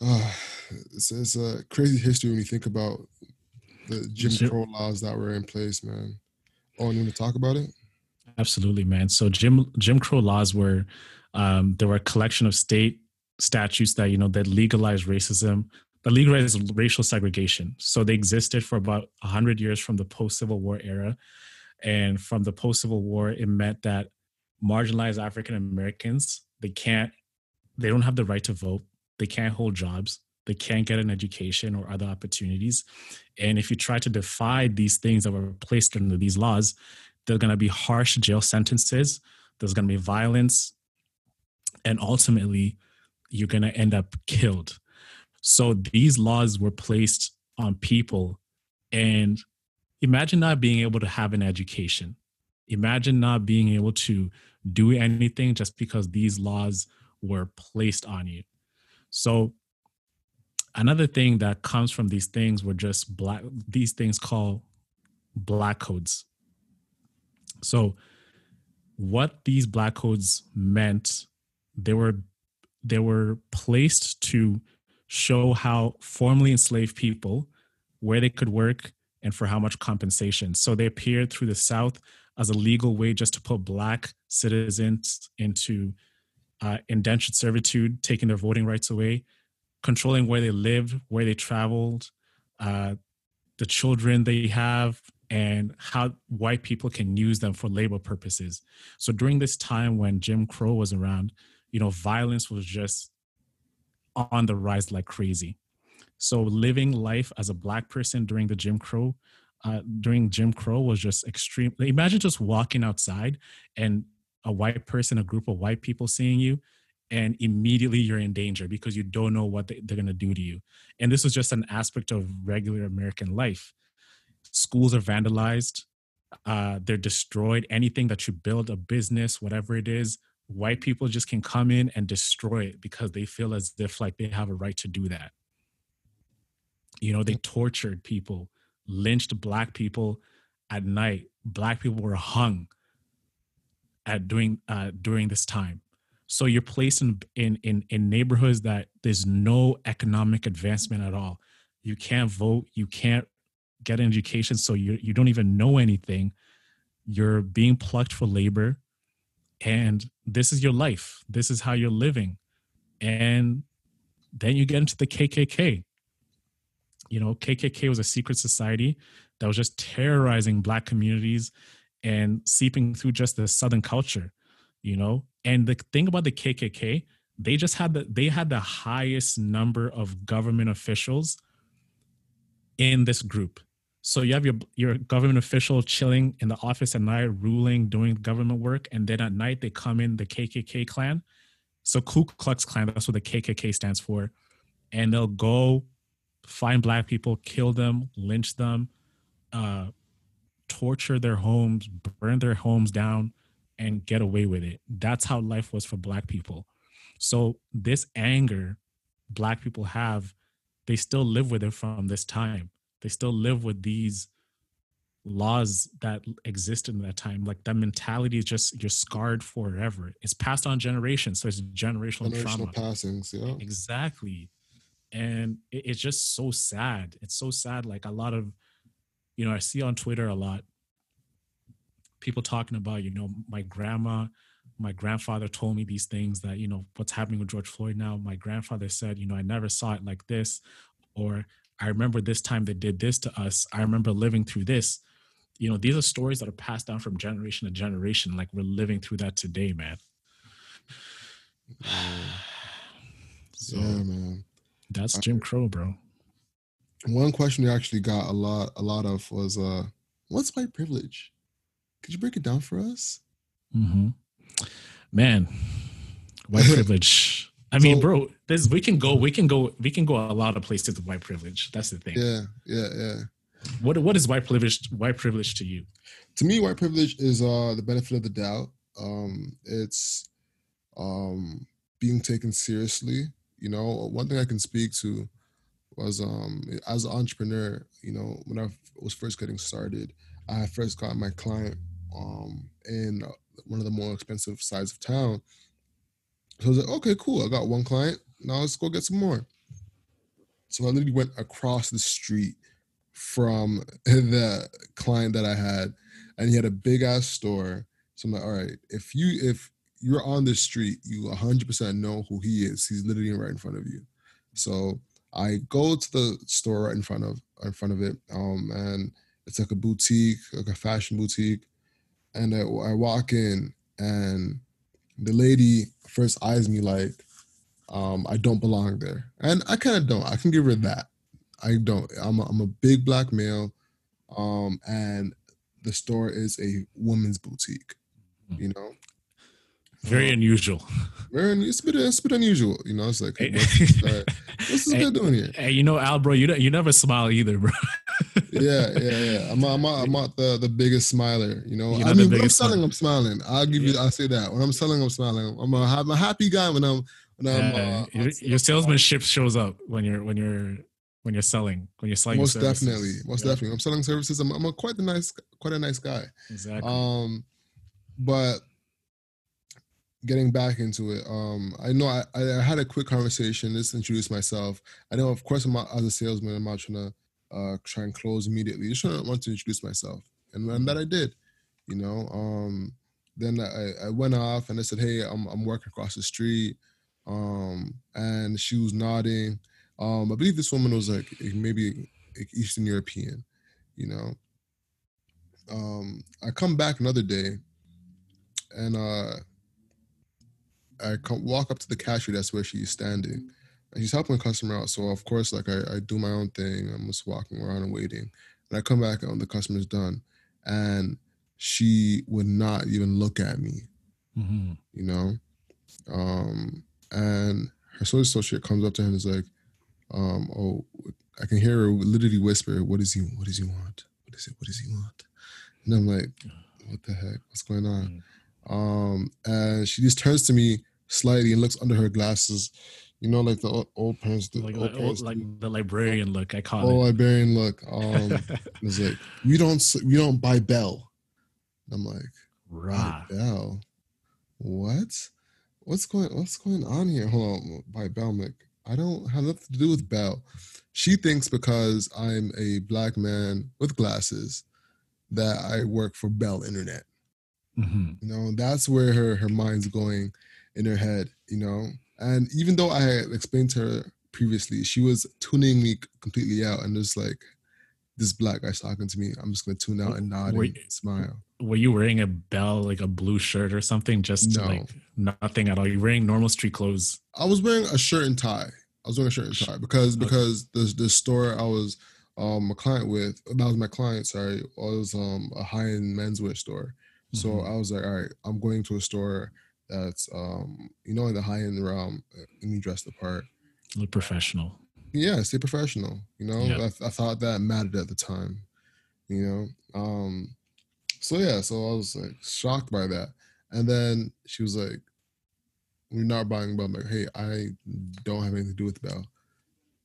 uh, it's, it's a crazy history when you think about the Jim Jim- Crow laws that were in place, man. Oh, and you want to talk about it? Absolutely, man. So Jim Jim Crow laws were um, there were a collection of state statutes that you know that legalized racism, that legalized racial segregation. So they existed for about hundred years from the post Civil War era, and from the post Civil War, it meant that marginalized African Americans they can't, they don't have the right to vote, they can't hold jobs, they can't get an education or other opportunities, and if you try to defy these things that were placed under these laws, there's going to be harsh jail sentences there's going to be violence and ultimately you're going to end up killed. So these laws were placed on people and imagine not being able to have an education. Imagine not being able to do anything just because these laws were placed on you. So another thing that comes from these things were just black these things called black codes. So what these black codes meant, they were they were placed to show how formerly enslaved people where they could work and for how much compensation. So they appeared through the South as a legal way just to put black citizens into uh, indentured servitude, taking their voting rights away, controlling where they lived, where they traveled, uh, the children they have, and how white people can use them for labor purposes. So during this time when Jim Crow was around, you know, violence was just on the rise like crazy. So living life as a black person during the Jim Crow, uh, during Jim Crow was just extreme. Imagine just walking outside and a white person, a group of white people seeing you, and immediately you're in danger because you don't know what they, they're going to do to you. And this was just an aspect of regular American life schools are vandalized uh, they're destroyed. Anything that you build, a business, whatever it is, white people just can come in and destroy it because they feel as if like they have a right to do that. You know, they tortured people, lynched black people at night. Black people were hung at doing uh, during this time. So you're placed in, in in in neighborhoods that there's no economic advancement at all. You can't vote. You can't get an education. So you you don't even know anything. You're being plucked for labor, and this is your life. This is how you're living, and then you get into the KKK. You know, KKK was a secret society that was just terrorizing black communities and seeping through just the southern culture you know? And the thing about the kkk they just had the they had the highest number of government officials in this group. So you have your your government official chilling in the office at night ruling doing government work and then at night they come in the kkk clan. So ku klux klan that's what the kkk stands for. And they'll go find black people kill them lynch them uh, torture their homes, burn their homes down, and get away with it. That's how life was for Black people. So, this anger Black people have, they still live with it from this time. They still live with these laws that existed in that time. Like that mentality is just you're scarred forever. It's passed on generations, so it's generational, generational trauma. passings, yeah. Exactly, and it, it's just so sad. It's so sad. Like a lot of you know, I see on Twitter a lot people talking about, you know, my grandma, my grandfather told me these things that, you know, what's happening with George Floyd now. My grandfather said, you know, I never saw it like this. Or I remember this time they did this to us. I remember living through this. You know, these are stories that are passed down from generation to generation. Like we're living through that today, man. so, yeah, man. That's Jim Crow, bro. one question we actually got a lot a lot of was uh what's white privilege? Could you break it down for us? Mm-hmm. man white privilege. I mean bro this we can go we can go we can go a lot of places with white privilege. That's the thing. Yeah yeah yeah. What what is white privilege white privilege to you? To me white privilege is uh the benefit of the doubt. Um it's um being taken seriously you know one thing i can speak to was um as an entrepreneur, you know, when I was first getting started, I first got my client um in one of the more expensive sides of town. So I was like, okay, cool. I got one client. Now let's go get some more. So I literally went across the street from the client that I had, and he had a big ass store. So I'm like, all right, if you if you're on the street, you 100% know who he is. He's literally right in front of you. So I go to the store right in front of in front of it, um, and it's like a boutique, like a fashion boutique, and I, I walk in, and the lady first eyes me like um, I don't belong there, and I kind of don't. I can give her that. I don't. I'm a, I'm a big black male, um, and the store is a woman's boutique. Hmm. You know, very unusual. Very, it's a bit, it's a bit unusual. You know, it's like, hey, what's, this, what's this guy doing here? Hey, you know, Al, bro, you you never smile either, bro. yeah, yeah, yeah. I'm, I'm, I'm not the, the biggest smiler. You know, I mean, when I'm selling, I'm smiling. I'll give yeah. you, I'll say that. When I'm selling, I'm smiling. I'm a, I'm a happy guy when I'm, when I'm. Uh, your, your salesmanship shows up when you're, when you're, when you're selling, when you're selling. Most definitely, most yeah. definitely. I'm selling services. I'm, I'm a quite a nice, quite a nice guy. Exactly. Um, but getting back into it, um, I know I, I had a quick conversation. Just introduce myself. I know, of course, I'm not, as a salesman. I'm not trying to uh, try and close immediately. Just trying to want to introduce myself, and, and that I did. You know, um, then I, I went off and I said, "Hey, I'm I'm working across the street," um, and she was nodding. Um, I believe this woman was like maybe Eastern European. You know, um, I come back another day, and uh, I come, walk up to the cashier. That's where she's standing, and she's helping a customer out. So of course, like I, I do my own thing. I'm just walking around and waiting. And I come back and the customer's done, and she would not even look at me. Mm-hmm. You know, um, and her social associate comes up to him and is like, um, "Oh, I can hear her literally whisper, "What does he? What does he want? What is it? What does he want?" And I'm like, what the heck? What's going on? Um, and she just turns to me slightly and looks under her glasses. You know, like the old, old parents, Like, old the- parents like do. the librarian look, I call it old it. librarian look. Um, it's like we don't we don't buy Bell. I'm like, buy Rah. Bell. What? What's going What's going on here? Hold on, by Bell. Like, I don't have nothing to do with Bell. She thinks because I'm a black man with glasses that I work for Bell Internet. Mhm. You know, that's where her her mind's going in her head. You know, and even though I had explained to her previously, she was tuning me completely out and just like this black guy's talking to me. I'm just gonna tune out and nod Were- and smile. Were you wearing a bell, like a blue shirt or something? Just No. like nothing at all. You're wearing normal street clothes. I was wearing a shirt and tie. I was wearing a shirt and tie because okay. because the the store I was um a client with that was my client. Sorry, was um a high end menswear store. So Mhm. I was like, all right, I'm going to a store that's um you know in the high end realm and you dress the part. Look professional. Yeah, stay professional. You know, Yeah. I, I thought that mattered at the time. You know, um, so yeah, so I was like shocked by that, and then she was like, "We're not buying Bell." I'm like, "Hey, I don't have anything to do with Bell."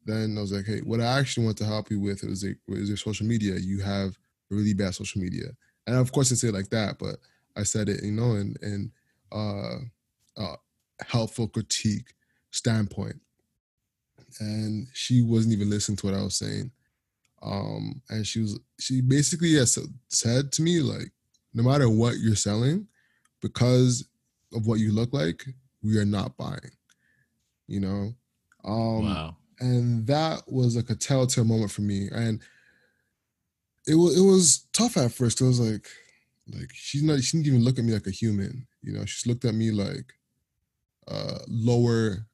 Then I was like, "Hey, what I actually want to help you with is like, is your social media. You have really bad social media." And of course, I say it like that, but I said it, you know, in in uh, uh, helpful critique standpoint and she wasn't even listening to what I was saying. Um, and she was she basically has said to me like, no matter what you're selling, because of what you look like, we are not buying. You know, um, wow. and that was like a telltale moment for me, and it was it was tough at first. I was like, like she's not she didn't even look at me like a human. You know, she's looked at me like uh lower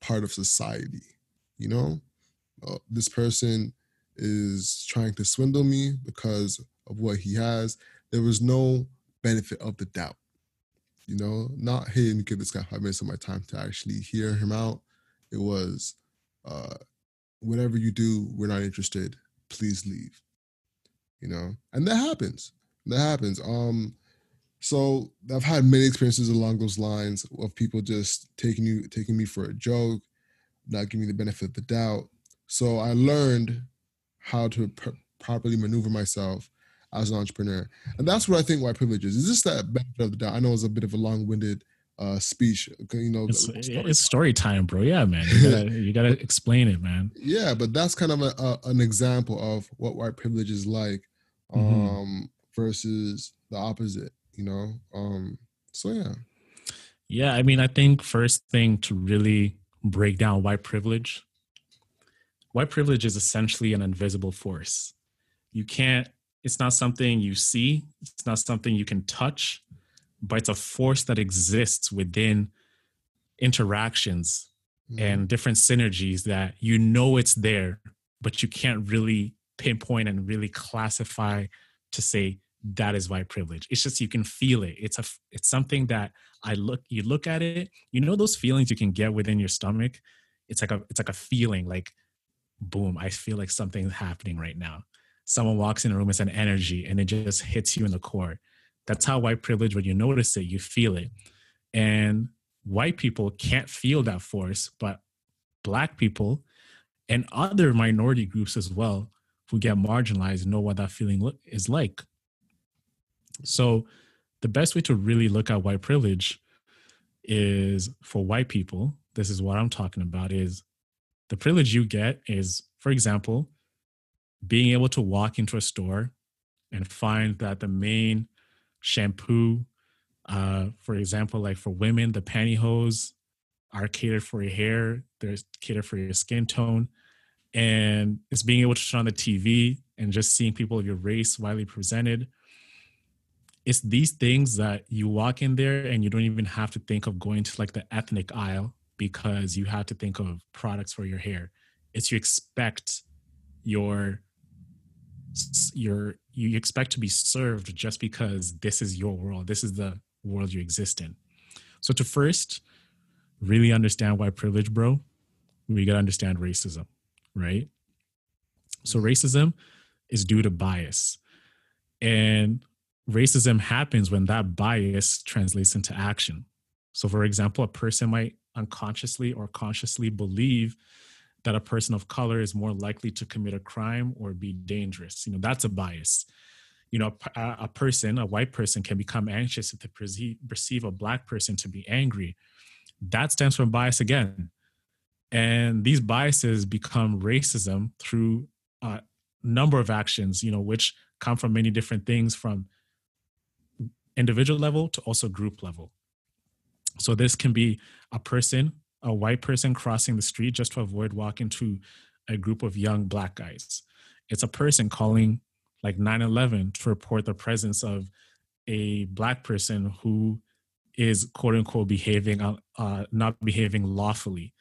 part of society you know? Uh, this person is trying to swindle me because of what he has. There was no benefit of the doubt you know? Not hey let me give this guy five minutes of my time to actually hear him out. It was uh whatever you do we're not interested. Please leave you know and that happens that happens um so i've had many experiences along those lines of people just taking you taking me for a joke not giving me the benefit of the doubt. So I learned how to pr- properly maneuver myself as an entrepreneur, and that's what I think white privilege is. Is this that benefit of the doubt? I know it's a bit of a long-winded uh, speech. You know, It's, story. it's story time, bro. Yeah, man. You gotta, you gotta explain it, man. yeah, but that's kind of a, a, an example of what white privilege is like um, Mhm. versus the opposite. You know, um, so yeah. Yeah, I mean, I think first thing to really break down white privilege. White privilege is essentially an invisible force. You can't, it's not something you see, it's not something you can touch, but it's a force that exists within interactions Mhm. and different synergies that you know it's there, but you can't really pinpoint and really classify to say that is white privilege. It's just you can feel it. It's a it's something that I look you look at it, you know those feelings you can get within your stomach. It's like a it's like a feeling like boom, I feel like something's happening right now. Someone walks in a room, it's an energy and it just hits you in the core. That's how white privilege, when you notice it, you feel it. And white people can't feel that force, but black people and other minority groups as well who get marginalized know what that feeling is like. So, the best way to really look at white privilege is for white people. This is what I'm talking about is the privilege you get is, for example, being able to walk into a store and find that the main shampoo, uh, for example, like for women, the pantyhose are catered for your hair, they're catered for your skin tone. And it's being able to turn on the TV and just seeing people of your race widely presented. It's these things that you walk in there and you don't even have to think of going to like the ethnic aisle because you have to think of products for your hair. It's you expect your your you expect to be served just because this is your world. This is the world you exist in. So to first really understand white privilege, bro, we gotta understand racism, right? So mm-hmm. racism is due to bias. And racism happens when that bias translates into action. So, for example, a person might unconsciously or consciously believe that a person of color is more likely to commit a crime or be dangerous. You know, that's a bias. You know, a, a person, a white person, can become anxious if they perceive, perceive a black person to be angry. That stems from bias again. And these biases become racism through a number of actions, you know, which come from many different things from individual level to also group level. So this can be a person, a white person crossing the street just to avoid walking to a group of young black guys. It's a person calling like 9-11 to report the presence of a black person who is quote unquote behaving uh, uh not behaving lawfully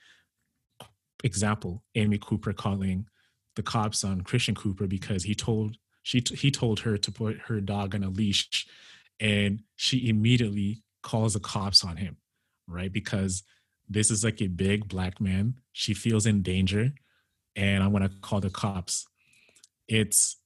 example amy cooper calling the cops on christian cooper because he told she he told her to put her dog on a leash and she immediately calls the cops on him right? Because this is like a big black man. She feels in danger and i'm going to call the cops. It's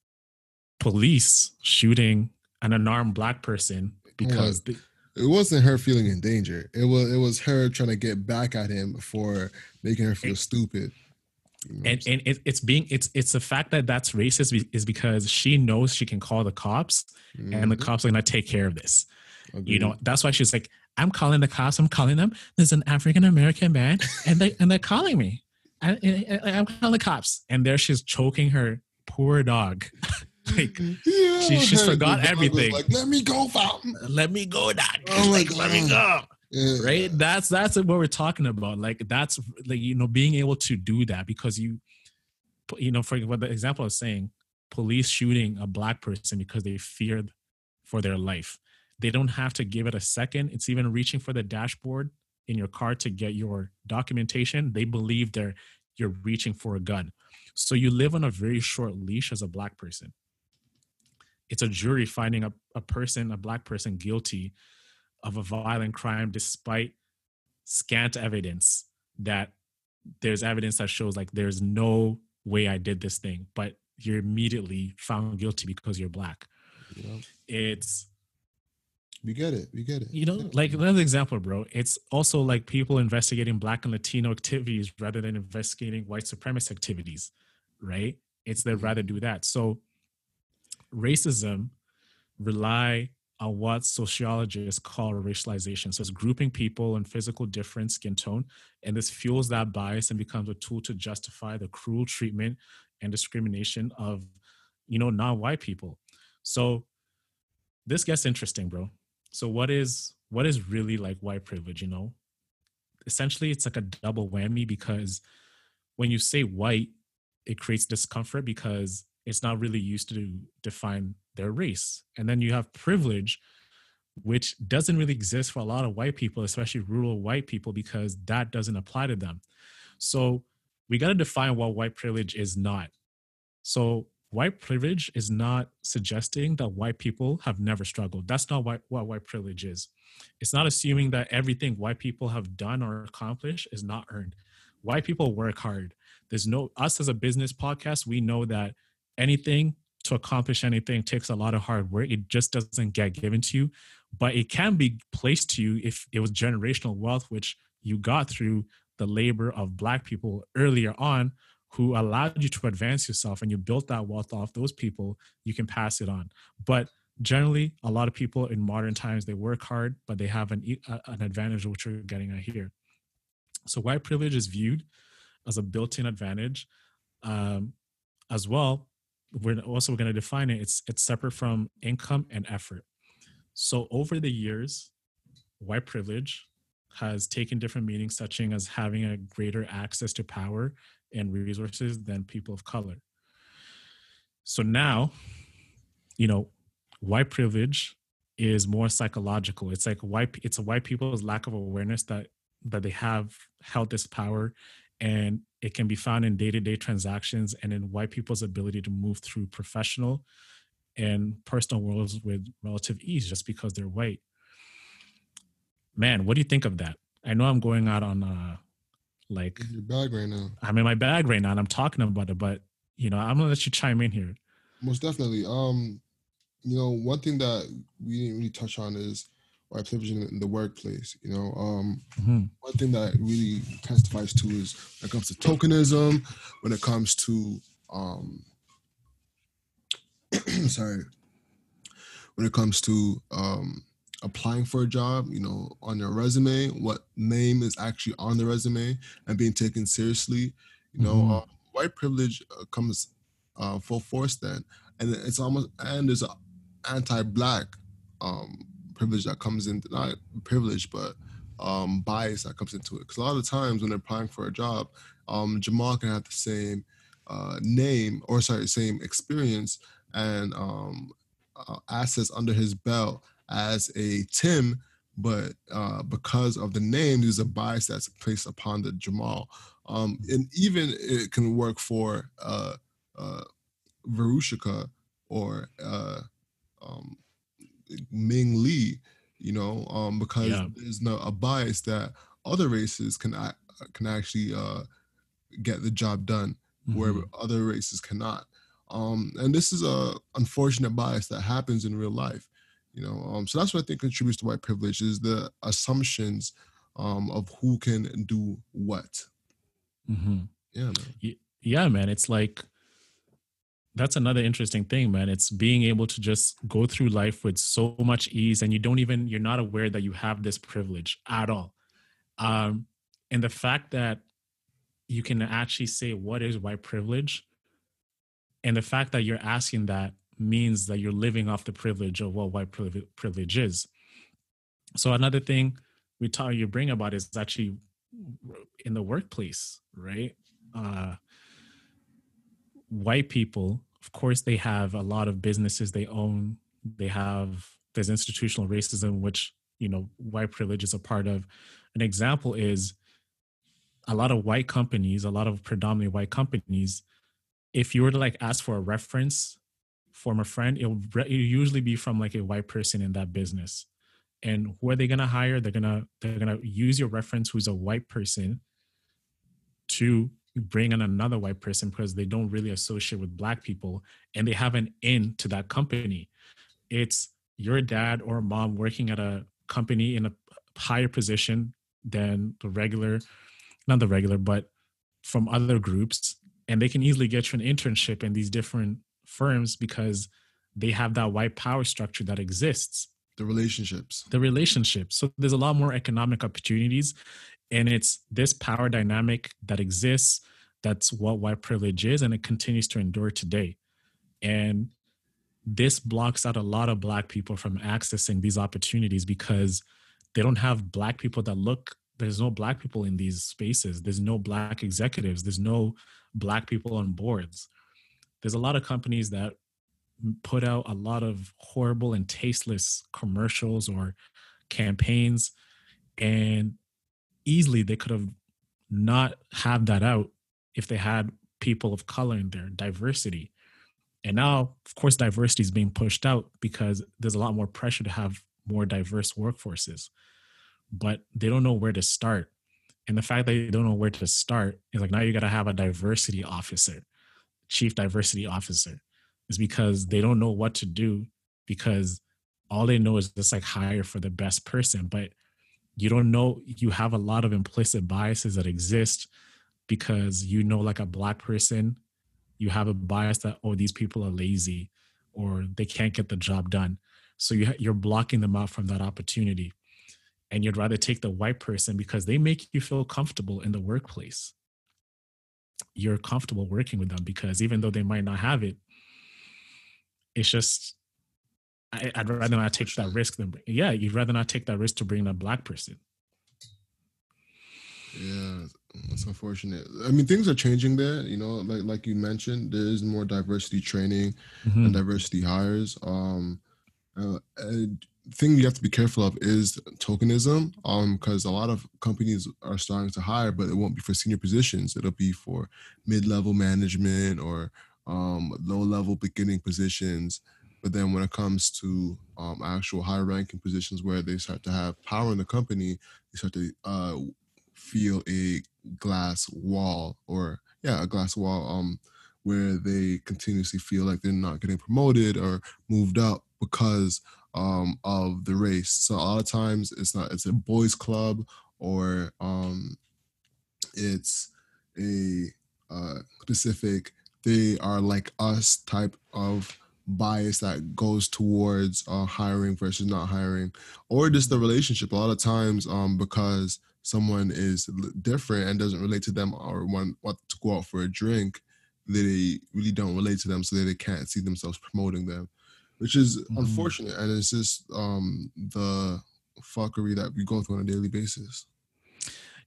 police shooting an unarmed black person because oh, it wasn't her feeling in danger it was it was her trying to get back at him for making her feel it, stupid you know and and it, it's being it's it's the fact that that's racist is because she knows she can call the cops mm-hmm. and the mm-hmm. cops are gonna take care of this. Agreed. You know that's why she's like, I'm calling the cops. I'm calling them. There's an African American man, and they and they're calling me. I, am calling the cops, and there she's choking her poor dog. like mm-hmm. yeah, she, she's forgot everything. Like, let me go, Fountain. Let me go, dog. Oh like, let me go. Yeah. right? That's that's what we're talking about. Like that's like you know being able to do that because you you know for what the example I was saying police shooting a black person because they feared for their life. They don't have to give it a second. It's even reaching for the dashboard in your car to get your documentation. They believe they're you're reaching for a gun. So you live on a very short leash as a black person it's a jury finding a, a person a black person guilty of a violent crime despite scant evidence that there's evidence that shows like there's no way I did this thing, but you're immediately found guilty because you're black. Yeah. It's we get it. We get it. You know, like another example, bro. It's also like people investigating black and Latino activities rather than investigating white supremacist activities, right? It's they'd mm-hmm. rather do that. So racism rely on what sociologists call racialization. So it's grouping people in physical difference, skin tone, and this fuels that bias and becomes a tool to justify the cruel treatment and discrimination of, you know, non-white people. So this gets interesting, bro. So what is what is really like white privilege, you know? Essentially, it's like a double whammy because when you say white, it creates discomfort because it's not really used to define their race. And then you have privilege, which doesn't really exist for a lot of white people, especially rural white people, because that doesn't apply to them. So we got to define what white privilege is not. So white privilege is not suggesting that white people have never struggled. That's not what, what white privilege is. It's not assuming that everything white people have done or accomplished is not earned. White people work hard. There's no, us as a business podcast, we know that anything to accomplish anything takes a lot of hard work. It just doesn't get given to you, but it can be placed to you if it was generational wealth, which you got through the labor of Black people earlier on who allowed you to advance yourself and you built that wealth off those people, you can pass it on. But generally, a lot of people in modern times, they work hard, but they have an, an advantage, which we're getting at here. So white privilege is viewed as a built-in advantage um, as well we're also going to define it. It's it's separate from income and effort. So over the years white privilege has taken different meanings such as having a greater access to power and resources than people of color. So now you know white privilege is more psychological. It's like white it's white people's lack of awareness that that they have held this power and it can be found in day-to-day transactions and in white people's ability to move through professional and personal worlds with relative ease just because they're white. Man what do you think of that? I know i'm going out on uh like your bag right now. I'm in my bag right now and i'm talking about it but you know i'm gonna let you chime in here. Most definitely. Um you know, one thing that we didn't really touch on is white privilege in, in the workplace. You know, um, Mhm. one thing that really testifies to is when it comes to tokenism, when it comes to um, sorry, when it comes to um, applying for a job, you know, on your resume, what name is actually on the resume and being taken seriously. You know, Mhm. uh, white privilege uh, comes uh, full force then, and it's almost and there's a anti-black um, privilege that comes in, not privilege, but um, bias that comes into it. Because a lot of times when they're applying for a job, um, Jamal can have the same uh, name or sorry, same experience and um, uh, assets under his belt as a Tim, but uh, because of the name, there's a bias that's placed upon the Jamal. Um, and even it can work for uh, uh, Verushika or uh, um, Ming Lee, you know, um, because Yeah. there's no a bias that other races can can actually uh, get the job done where Mhm. other races cannot. Um, and this is a unfortunate bias that happens in real life, you know. Um, so that's what I think contributes to white privilege is the assumptions um, of who can do what. Mhm. Yeah, man. Yeah man it's like that's another interesting thing man. It's being able to just go through life with so much ease and you don't even you're not aware that you have this privilege at all. Um and the fact that you can actually say what is white privilege? and the fact that you're asking that means that you're living off the privilege of what white privilege is. So another thing we talk you bring about is actually in the workplace right? Uh white people of course they have a lot of businesses they own. They have there's institutional racism which you know white privilege is a part of. An example is a lot of white companies a lot of predominantly white companies if you were to like ask for a reference from a friend it'll, usually be from like a white person in that business. And who are they to hire? They're to they're to use your reference who's a white person to bring in another white person because they don't really associate with black people and they have an in to that company. It's your dad or mom working at a company in a higher position than the regular not the regular but from other groups. And they can easily get you an internship in these different firms because they have that white power structure that exists The relationships. the relationships So there's a lot more economic opportunities. And it's this power dynamic that exists. That's what white privilege is. And it continues to endure today. And this blocks out a lot of Black people from accessing these opportunities because they don't have Black people that look, there's no Black people in these spaces. There's no Black executives. There's no Black people on boards. There's a lot of companies that put out a lot of horrible and tasteless commercials or campaigns and easily they could have not have that out if they had people of color in there diversity. And now of course diversity is being pushed out because there's a lot more pressure to have more diverse workforces. But they don't know where to start. And the fact that they don't know where to start is like now you got to have a diversity officer chief diversity officer is because they don't know what to do because all they know is just like hire for the best person but you don't know you have a lot of implicit biases that exist because you know like a black person you have a bias that oh these people are lazy or they can't get the job done. So you, you're blocking them out from that opportunity. And you'd rather take the white person because they make you feel comfortable in the workplace. You're comfortable working with them because even though they might not have it it's just I, I'd rather not take that risk than yeah, you'd rather not take that risk to bring that black person. Yeah, that's unfortunate. I mean, things are changing there. You know, like like you mentioned, there is more diversity training Mhm. and diversity hires. Um, uh, a thing you have to be careful of is tokenism. Um, because a lot of companies are starting to hire, but it won't be for senior positions. It'll be for mid-level management or um low-level beginning positions. But then when it comes to um, actual high-ranking positions where they start to have power in the company, they start to uh, feel a glass wall or yeah a glass wall um where they continuously feel like they're not getting promoted or moved up because um, of the race. So a lot of times it's not it's a boys club or um, it's a uh, specific they are like us type of bias that goes towards uh, hiring versus not hiring or just the relationship a lot of times um, because someone is different and doesn't relate to them or want, want to go out for a drink they really don't relate to them so they can't see themselves promoting them which is mm-hmm. unfortunate and it's just um, the fuckery that we go through on a daily basis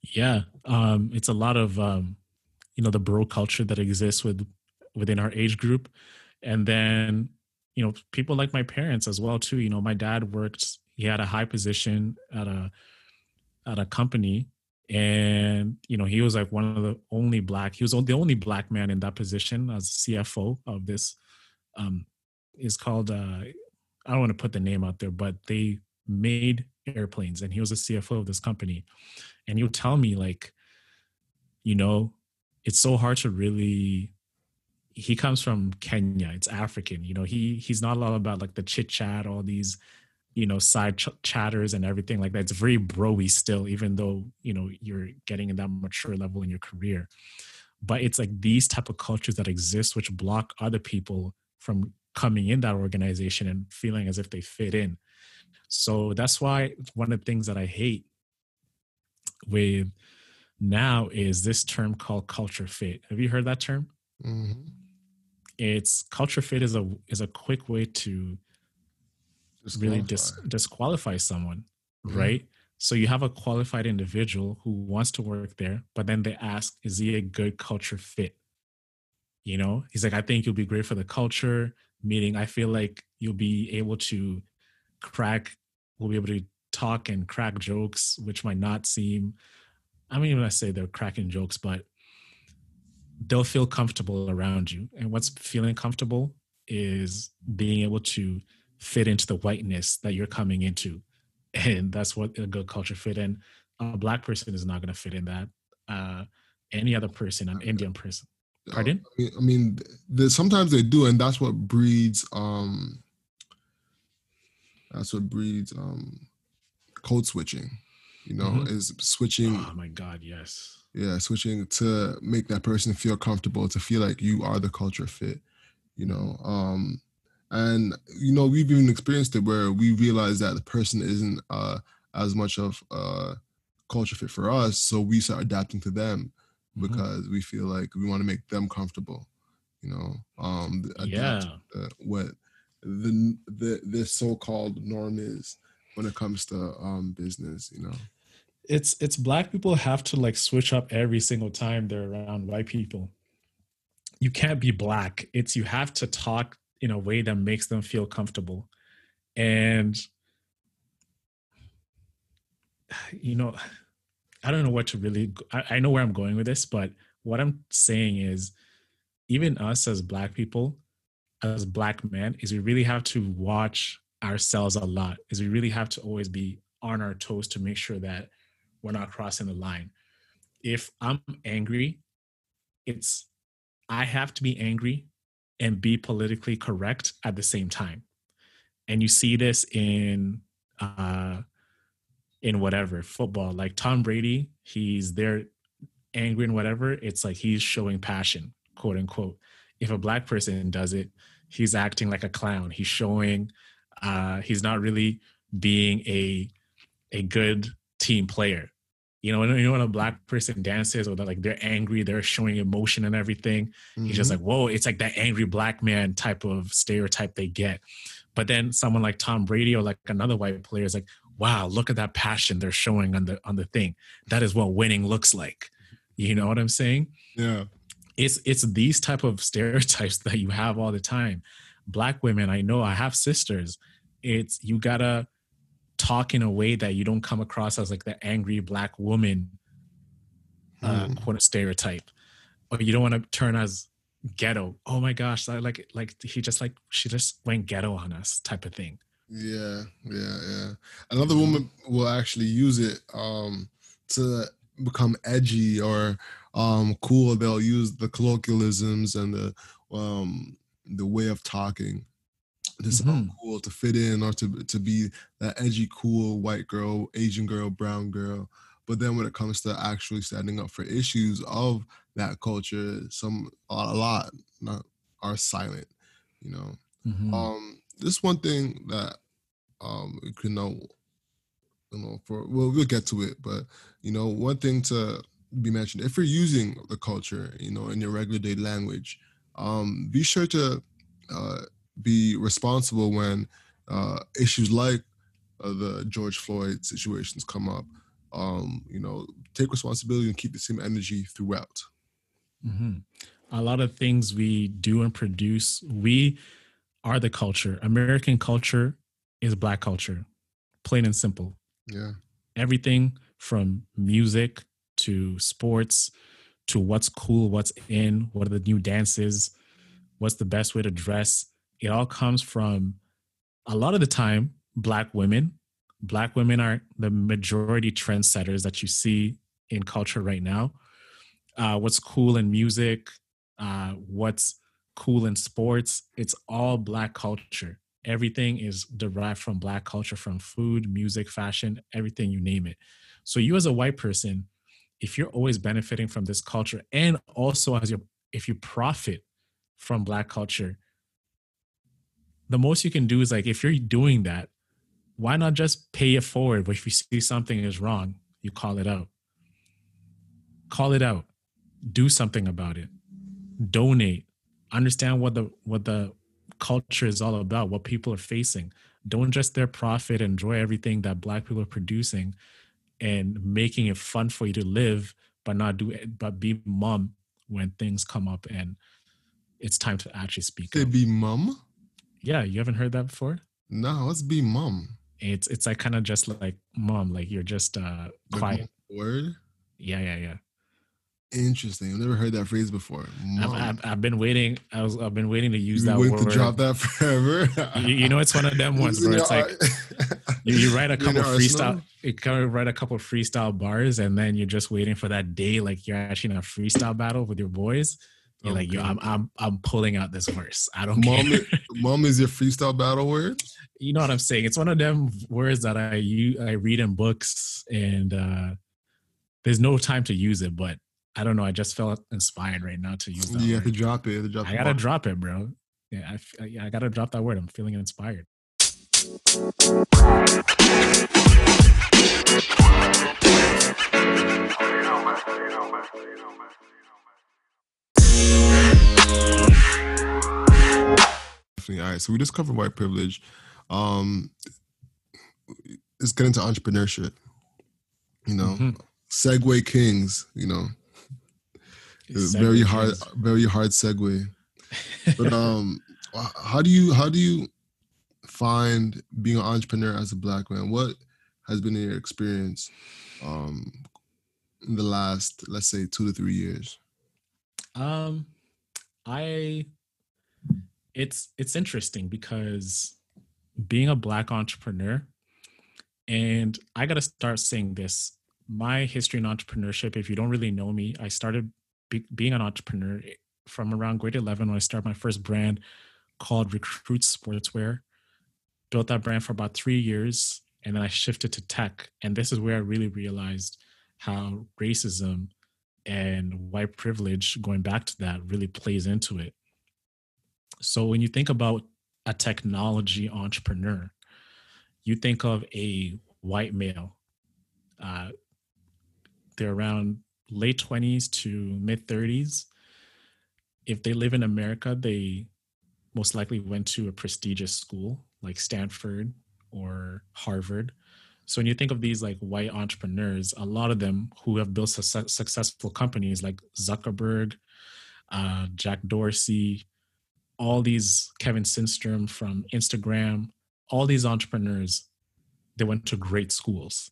yeah um, it's a lot of um, you know the bro culture that exists with within our age group. And then you know people like my parents as well too. You know my dad worked he had a high position at a at a company. And you know he was like one of the only black he was the only black man in that position as cfo of this um is called uh i don't want to put the name out there but they made airplanes and he was a cfo of this company. And he would tell me like you know it's so hard to really he comes from Kenya. It's African. You know, he he's not all about like the chit chat, all these, you know, side ch- chatters and everything like that. It's very broy still, even though you know you're getting in that mature level in your career. But it's like these type of cultures that exist, which block other people from coming in that organization and feeling as if they fit in. So that's why one of the things that I hate with now is this term called culture fit. Have you heard that term? Mm-hmm it's culture fit is a is a quick way to really dis, disqualify someone, mm-hmm. right? So you have a qualified individual who wants to work there, but then they ask, is he a good culture fit? You know, he's like, I think you'll be great for the culture. Meaning, I feel like you'll be able to crack, we'll be able to talk and crack jokes, which might not seem, I mean, when I say they're cracking jokes, but they'll feel comfortable around you. And what's feeling comfortable is being able to fit into the whiteness that you're coming into. And that's what a good culture fit in. A black person is not going to fit in that. Uh, any other person, an Indian person. Pardon? I mean, I mean the, sometimes they do, and that's what breeds. um That's what breeds um code switching. You know, mm-hmm. is switching. Oh my God! Yes yeah switching to make that person feel comfortable to feel like you are the culture fit you know um and you know we've even experienced it where we realize that the person isn't uh as much of a culture fit for us so we start adapting to them mm-hmm. because mm-hmm. we feel like we want to make them comfortable you know um yeah what the the the so-called norm is when it comes to um business you know it's it's black people have to like switch up every single time they're around white people. You can't be black. It's you have to talk in a way that makes them feel comfortable. And you know i don't know what to really I, I know where i'm going with this but what i'm saying is even us as black people as black men is we really have to watch ourselves a lot. Is we really have to always be on our toes to make sure that we're not crossing the line. If I'm angry, it's I have to be angry and be politically correct at the same time. And you see this in uh in whatever football, like Tom Brady, he's there angry and whatever, it's like he's showing passion, quote unquote. If a black person does it, he's acting like a clown. He's showing uh he's not really being a a good team player you know, you know when a black person dances or they're like they're angry, they're showing emotion and everything. Mm-hmm. He's just like, whoa, it's like that angry black man type of stereotype they get. But then someone like Tom Brady or like another white player is like, wow, look at that passion they're showing on the on the thing. That is what winning looks like. You know what I'm saying? Yeah. It's it's these type of stereotypes that you have all the time. Black women, I know I have sisters. It's you gotta talk in a way that you don't come across as like the angry black woman uh hmm. quote stereotype. Or you don't want to turn as ghetto. Oh my gosh I like like he just like she just went ghetto on us type of thing. Yeah yeah yeah. Another woman will actually use it um to become edgy or um cool. They'll use the colloquialisms and the um the way of talking to sound cool, to fit in, or to to be that edgy, cool white girl, Asian girl, brown girl. But then when it comes to actually standing up for issues of that culture, some a lot not are silent. You know, Mhm. um, this one thing that um we could know, you know, for well we'll get to it, but you know, one thing to be mentioned if you're using the culture, you know, in your regular day language, um, be sure to uh, be responsible when uh, issues like uh, the George Floyd situations come up. Um, you know, take responsibility and keep the same energy throughout. hmm A lot of things we do and produce, we are the culture. American culture is black culture, plain and simple. Yeah. Everything from music to sports to what's cool, what's in, what are the new dances, what's the best way to dress. It all comes from a lot of the time, black women. Black women are the majority trendsetters that you see in culture right now. Uh, what's cool in music, uh, what's cool in sports, it's all black culture. Everything is derived from black culture, from food, music, fashion, everything you name it. So you as a white person, if you're always benefiting from this culture, and also as your if you profit from black culture, the most you can do is like if you're doing that, why not just pay it forward? But if you see something is wrong, you call it out. Call it out. Do something about it. Donate. Understand what the what the culture is all about, what people are facing. Don't just their profit, enjoy everything that black people are producing and making it fun for you to live, but not do it, but be mum when things come up and it's time to actually speak up. be mum? Yeah, you haven't heard that before? No, let's be mum. It's it's like kind of just like mom, like you're just uh quiet. Word? Yeah, yeah, yeah. Interesting. I've never heard that phrase before. I've, I've, I've been waiting. I was I've been waiting to use You've that been word. to drop that forever. You, you know, it's one of them ones where it's like you, you write a couple freestyle, you kind of write a couple freestyle bars, and then you're just waiting for that day, like you're actually in a freestyle battle with your boys. You're like, yo, I'm I'm I'm pulling out this verse. I don't Mom, care. mom is your freestyle battle word. you know what I'm saying? It's one of them words that I you I read in books, and uh there's no time to use it, but I don't know. I just felt inspired right now to use that. You have to drop it. To drop I gotta bomb. drop it, bro. Yeah, I, f- yeah, I gotta drop that word. I'm feeling inspired. All right. So we just covered white privilege. Um, let's get into entrepreneurship. You know, Mhm. Segue Kings. You know, very hard, very hard segue. But um, how do you how do you find being an entrepreneur as a black man? What has been your experience um in the last, let's say, two to three years? Um, I it's it's interesting because being a black entrepreneur, and I gotta start saying this. My history in entrepreneurship, if you don't really know me, I started be, being an entrepreneur from around grade 11 when I started my first brand called Recruit Sportswear. Built that brand for about three years, and then I shifted to tech. And this is where I really realized how racism and white privilege, going back to that, really plays into it. So when you think about a technology entrepreneur, you think of a white male. Uh, they're around late 20s to mid 30s. If they live in America, they most likely went to a prestigious school like Stanford or Harvard. So when you think of these like white entrepreneurs, a lot of them who have built success, successful companies like Zuckerberg, uh, Jack Dorsey, all these Kevin Systrom from Instagram, all these entrepreneurs, they went to great schools.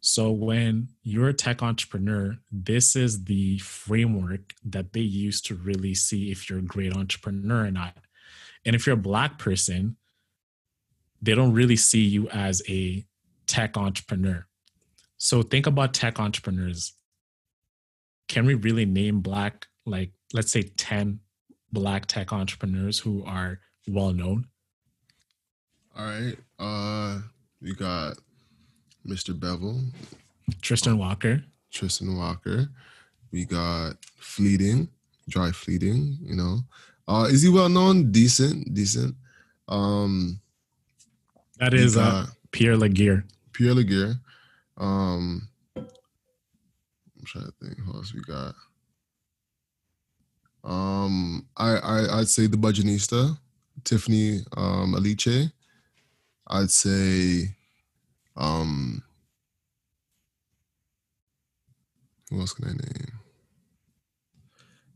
So when you're a tech entrepreneur, this is the framework that they use to really see if you're a great entrepreneur or not. And if you're a black person, they don't really see you as a tech entrepreneur. So think about tech entrepreneurs. Can we really name black, like, let's say 10 black tech entrepreneurs who are well known? All right. Uh, we got Mr. Bevel, Tristan Walker. Tristan Walker. We got Fleeting, Dry Fleeting. You know, uh, is he well known? Decent, decent. Um, That is uh, Pierre Laguerre. Pierre Laguerre. Um, I'm trying to think who else we got. Um, I, I I'd say the Budgetnista, Tiffany um Aliche. I'd say um who else can I name?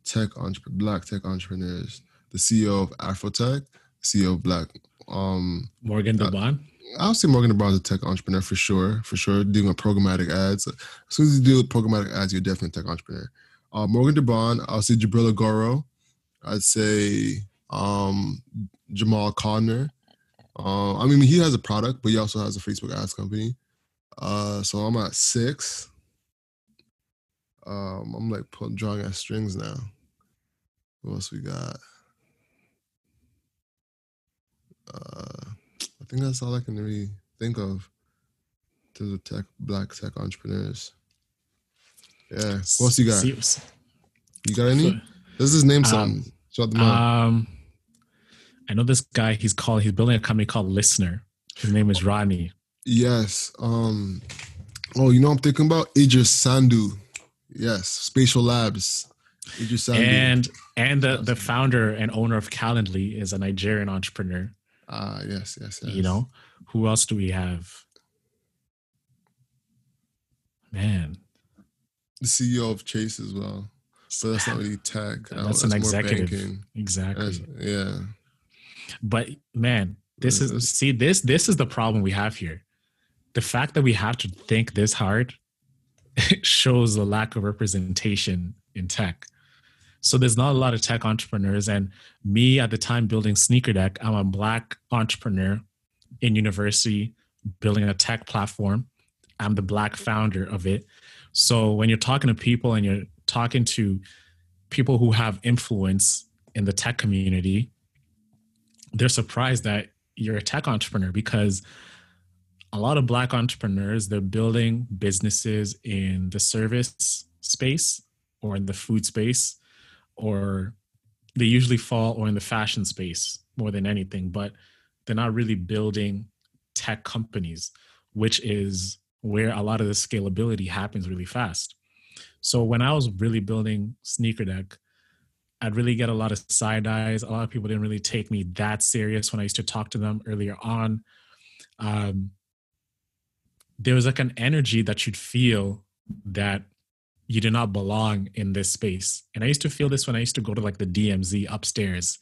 Tech entrepreneur, black tech entrepreneurs, the CEO of Afrotech, CEO of Black um Morgan DeBaun. I'll say Morgan DeBaun's a tech entrepreneur for sure, for sure. Doing a programmatic ads. As soon as you do programmatic ads, you're definitely a tech entrepreneur. Uh, Morgan DeBaun, I'll say Jabril Goro. I'd say um, Jamal Conner. Uh, I mean, he has a product, but he also has a Facebook ads company. Uh, so I'm at six. Um, I'm like put, drawing at strings now. What else we got? Uh, I think that's all I can really think of to the tech black tech entrepreneurs. Yeah. What else you got? You got any? Let's just name Um, them out. Um, I know this guy. He's called. He's building a company called Listener. His name is Ronnie. yes. Um. Oh, you know what I'm thinking about Idris Sandu. Yes. Spatial Labs. Idris Sandu. And and the the founder and owner of Calendly is a Nigerian entrepreneur. Ah, yes, yes, yes. You know, who else do we have? Man, the CEO of Chase as well. But that's not really tech. That- that's an executive. exactly. That's- yeah. But man, this Yeah, is see this this is the problem we have here. The fact that we have to think this hard shows the lack of representation in tech. So there's not a lot of tech entrepreneurs, and me at the time building Sneaker Deck, I'm a black entrepreneur in university building a tech platform. I'm the black founder of it. So when you're talking to people and you're talking to people who have influence in the tech community, they're surprised that you're a tech entrepreneur because a lot of black entrepreneurs they're building businesses in the service space or in the food space or they usually fall or in the fashion space more than anything but they're not really building tech companies which is where a lot of the scalability happens really fast so when i was really building sneaker deck I'd really get a lot of side eyes. A lot of people didn't really take me that serious when I used to talk to them earlier on. Um, there was like an energy that you'd feel that you do not belong in this space. And I used to feel this when I used to go to like the DMZ upstairs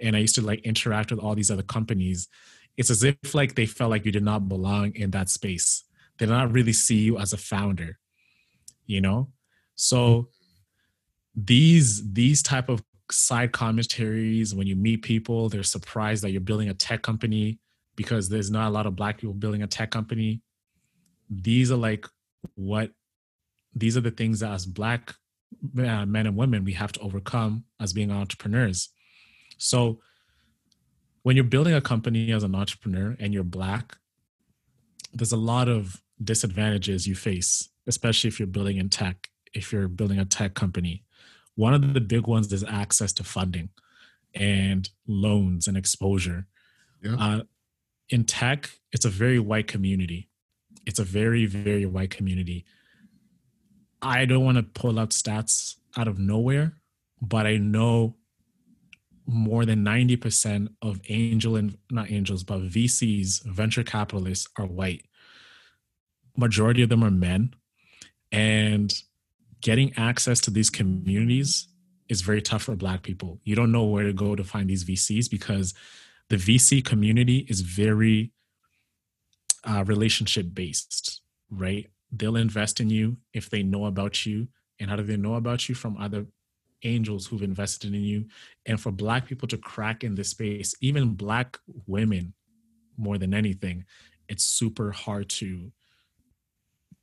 and I used to like interact with all these other companies. It's as if like they felt like you did not belong in that space. They did not really see you as a founder, you know? So these these type of side commentaries when you meet people they're surprised that you're building a tech company because there's not a lot of black people building a tech company these are like what these are the things that as black uh, men and women we have to overcome as being entrepreneurs so when you're building a company as an entrepreneur and you're black there's a lot of disadvantages you face especially if you're building in tech if you're building a tech company one of the big ones is access to funding and loans and exposure. Yeah. Uh, in tech, it's a very white community. It's a very, very white community. I don't want to pull out stats out of nowhere, but I know more than 90% of angel and not angels, but VCs, venture capitalists are white. Majority of them are men. And getting access to these communities is very tough for black people. You don't know where to go to find these VCs because the VC community is very uh, relationship based, right? They'll invest in you if they know about you. And how do they know about you? From other angels who've invested in you. And for black people to crack in this space, even black women more than anything, it's super hard to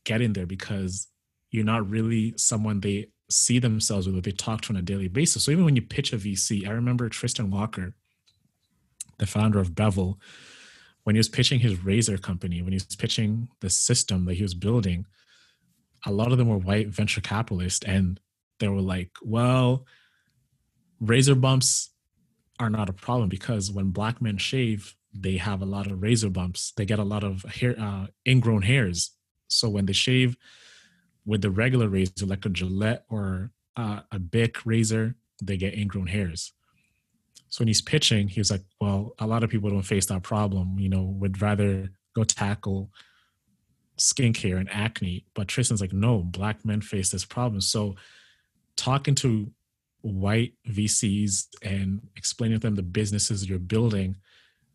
get in there because you're not really someone they see themselves with or they talk to on a daily basis. So even when you pitch a VC, I remember Tristan Walker, the founder of Bevel, when he was pitching his razor company, when he was pitching the system that he was building, a lot of them were white venture capitalists, and they were like, "Well, razor bumps are not a problem because when black men shave, they have a lot of razor bumps. They get a lot of hair, uh, ingrown hairs. So when they shave with the regular razor, like a Gillette or uh, a Bic razor, they get ingrown hairs. So when he's pitching, he was like, "Well, a lot of people don't face that problem. You know, would rather go tackle skincare and acne." But Tristan's like, "No, black men face this problem." So talking to white VCs and explaining to them the businesses you're building,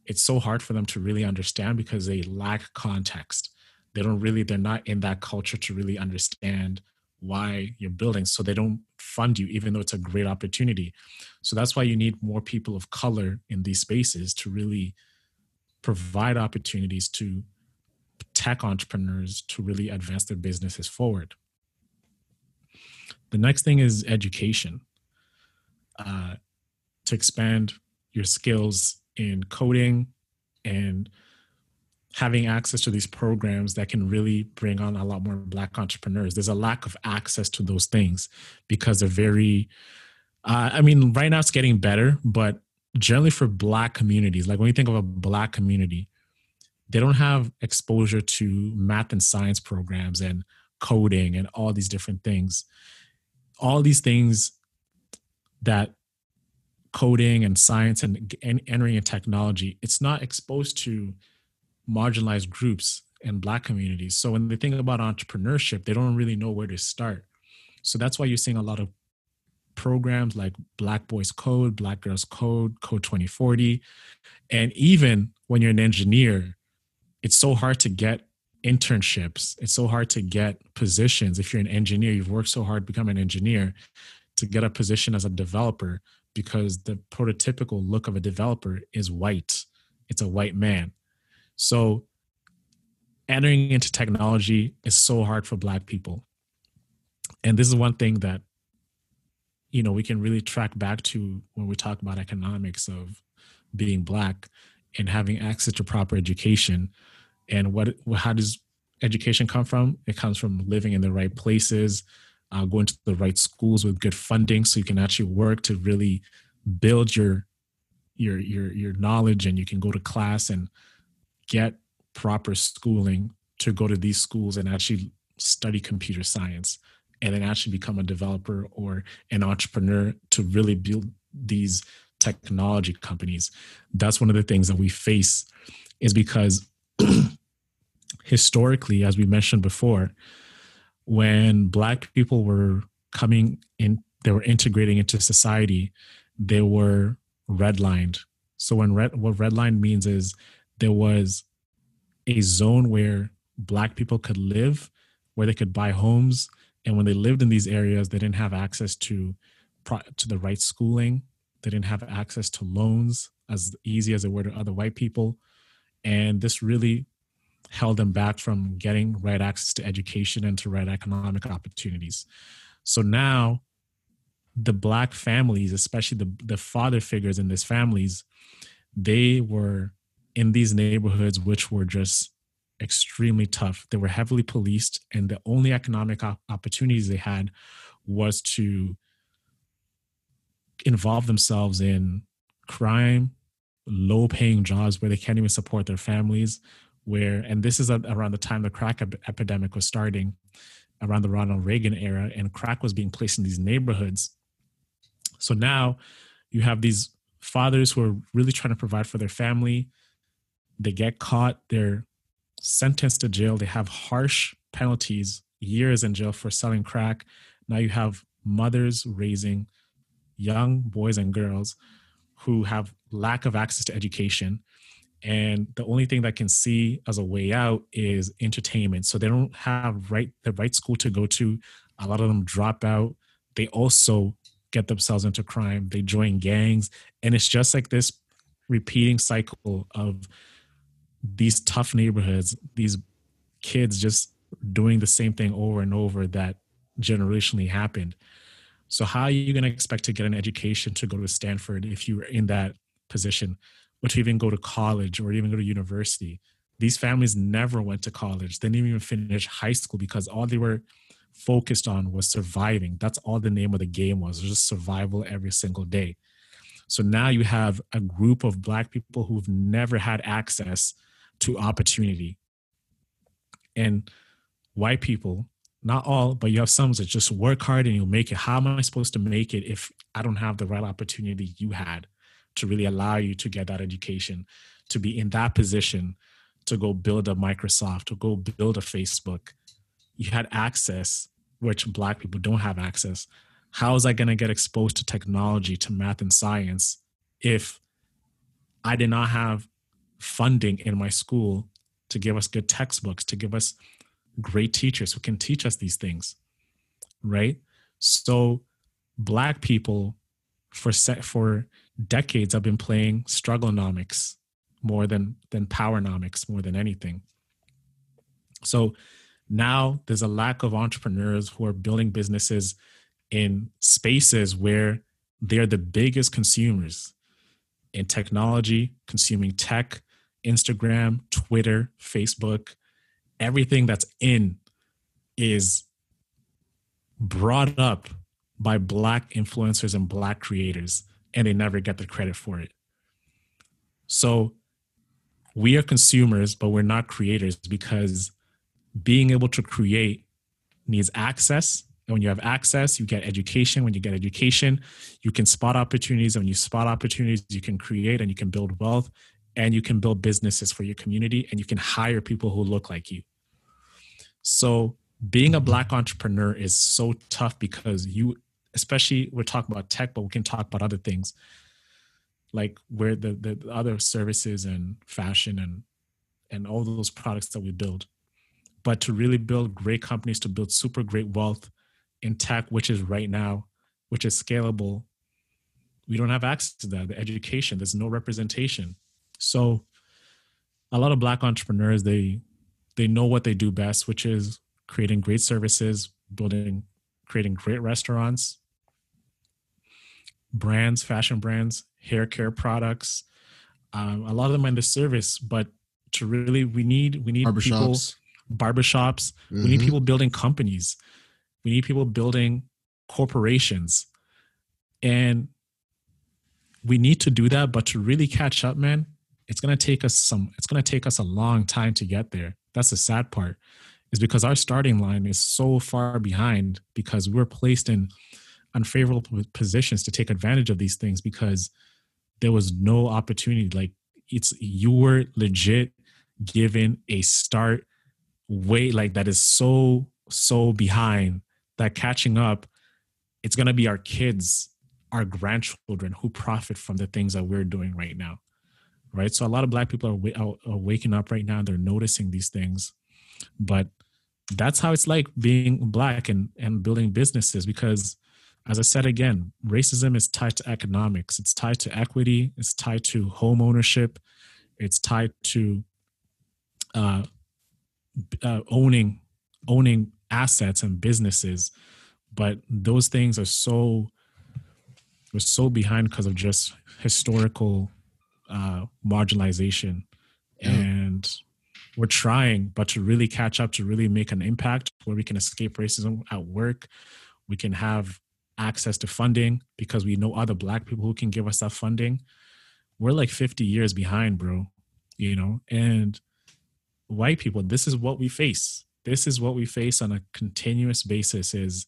it's so hard for them to really understand because they lack context. They don't really, they're not in that culture to really understand why you're building so they don't fund you even though it's a great opportunity. So that's why you need more people of color in these spaces to really provide opportunities to tech entrepreneurs to really advance their businesses forward. The next thing is education uh, to expand your skills in coding and having access to these programs that can really bring on a lot more black entrepreneurs. There's a lack of access to those things because they're very uh, i mean right now it's getting better but generally for black communities like when you think of a black community they don't have exposure to math and science programs and coding and all these different things. All these things that coding and science and, and entering in technology it's not exposed to marginalized groups and black communities. So when they think about entrepreneurship, they don't really know where to start. So that's why you're seeing a lot of programs like Black Boys Code, Black Girls Code, Code 2040. And even when you're an engineer, it's so hard to get internships. It's so hard to get positions. If you're an engineer, you've worked so hard to become an engineer to get a position as a developer because the prototypical look of a developer is white. It's a white man. So entering into technology is so hard for black people. And this is one thing that you know we can really track back to when we talk about economics of being black and having access to proper education and what how does education come from it comes from living in the right places uh, going to the right schools with good funding so you can actually work to really build your your your your knowledge and you can go to class and get proper schooling to go to these schools and actually study computer science and then actually become a developer or an entrepreneur to really build these technology companies. That's one of the things that we face is because historically as we mentioned before when black people were coming in they were integrating into society they were redlined. So when red what redline means is there was a zone where black people could live, where they could buy homes, and when they lived in these areas, they didn't have access to to the right schooling. They didn't have access to loans as easy as they were to other white people, and this really held them back from getting right access to education and to right economic opportunities. So now, the black families, especially the the father figures in these families, they were in these neighborhoods, which were just extremely tough. They were heavily policed, and the only economic op- opportunities they had was to involve themselves in crime, low paying jobs where they can't even support their families. Where, and this is around the time the crack ep- epidemic was starting, around the Ronald Reagan era, and crack was being placed in these neighborhoods. So now you have these fathers who are really trying to provide for their family they get caught, they're sentenced to jail, they have harsh penalties, years in jail for selling crack. Now you have mothers raising young boys and girls who have lack of access to education. And the only thing that can see as a way out is entertainment. So they don't have right the right school to go to. A lot of them drop out. They also get themselves into crime. They join gangs. And it's just like this repeating cycle of these tough neighborhoods, these kids just doing the same thing over and over that generationally happened. So how are you going to expect to get an education to go to Stanford if you were in that position? or to even go to college or even go to university. These families never went to college. They didn't even finish high school because all they were focused on was surviving. That's all the name of the game was, was just survival every single day. So now you have a group of black people who've never had access to opportunity. And white people, not all, but you have some that just work hard and you'll make it. How am I supposed to make it if I don't have the right opportunity you had to really allow you to get that education, to be in that position, to go build a Microsoft, to go build a Facebook? You had access, which Black people don't have access. How is I going to get exposed to technology, to math and science if I did not have funding in my school to give us good textbooks, to give us great teachers who can teach us these things, right? So, black people for set for decades have been playing strugglenomics more than than powernomics more than anything. So now there's a lack of entrepreneurs who are building businesses in spaces where they're the biggest consumers in technology, consuming tech, Instagram, Twitter, Facebook, everything that's in is brought up by black influencers and black creators and they never get the credit for it. So we are consumers but we're not creators because being able to create needs access. And when you have access you get education. When you get education you can spot opportunities. And when you spot opportunities you can create and you can build wealth and you can build businesses for your community and you can hire people who look like you. So being a black entrepreneur is so tough because you especially we're talking about tech but we can talk about other things like where the, the other services and fashion and and all those products that we build. But to really build great companies to build super great wealth in tech which is right now which is scalable we don't have access to that. The education there's no representation so a lot of black entrepreneurs they they know what they do best which is creating great services building creating great restaurants brands fashion brands hair care products um, a lot of them are in the service but to really we need we need people barbershops mm-hmm. we need mm-hmm. people building companies we need people building corporations and we need to do that but to really catch up man it's going to take us some it's going to take us a long time to get there. That's the sad part is because our starting line is so far behind because we're placed in unfavorable positions to take advantage of these things because there was no opportunity. Like it's you were legit given a start way like that is so so behind that catching up it's going to be our kids our grandchildren who profit from the things that we're doing right now right? So a lot of black people are, are, waking up right now. They're noticing these things. But that's how it's like being black and and building businesses because as i said again racism is tied to economics. It's tied to equity. It's tied to home ownership. It's tied to uh, uh, owning owning assets and businesses. But those things are so are so behind because of just historical uh, marginalization. Yeah. and we're trying but to really catch up to really make an impact where we can escape racism at work we can have access to funding because we know other black people who can give us that funding. We're like 50 years behind bro you know? And white people this is what we face. This is what we face on a continuous basis is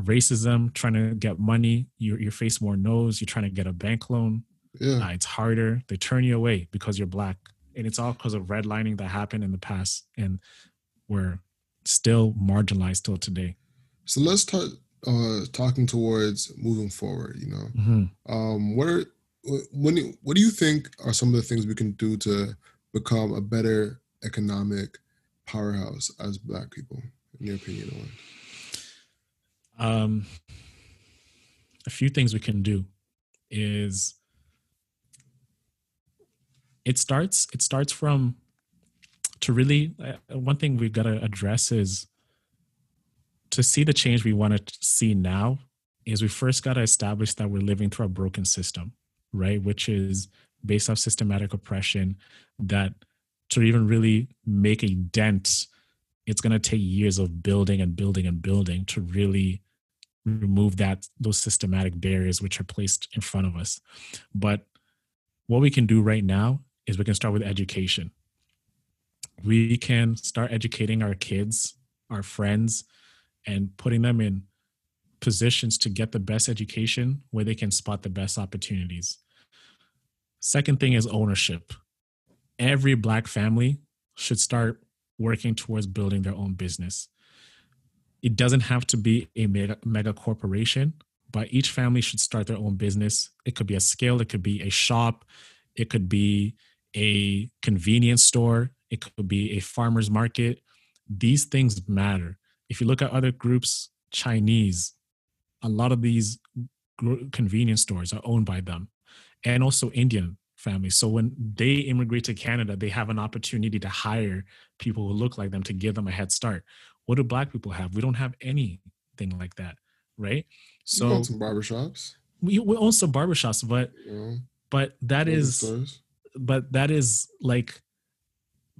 racism trying to get money. You, you face more no's. You're trying to get a bank loan yeah. Uh, it's harder. They turn you away because you're black. And it's all because of redlining that happened in the past and we're still marginalized till today. So let's talk uh talking towards moving forward you know? Mm-hmm. um what are when what do you think are some of the things we can do to become a better economic powerhouse as black people in your opinion um a few things we can do is it starts it starts from to really uh, one thing we've got to address is to see the change we want to see now is we first got to establish that we're living through a broken system right? Which is based off systematic oppression that to even really make a dent, it's going to take years of building and building and building to really remove that those systematic barriers which are placed in front of us. But what we can do right now is we can start with education. We can start educating our kids, our friends, and putting them in positions to get the best education where they can spot the best opportunities. Second thing is ownership. Every Black family should start working towards building their own business. It doesn't have to be a mega, mega corporation, but each family should start their own business. It could be a scale, it could be a shop, it could be a convenience store, it could be a farmer's market. These things matter. If you look at other groups, Chinese, a lot of these convenience stores are owned by them and also Indian families. So when they immigrate to Canada, they have an opportunity to hire people who look like them to give them a head start. What do black people have? We don't have anything like that, right? So we some barbershops. We, we own some barbershops, but yeah. but that is stores. But that is like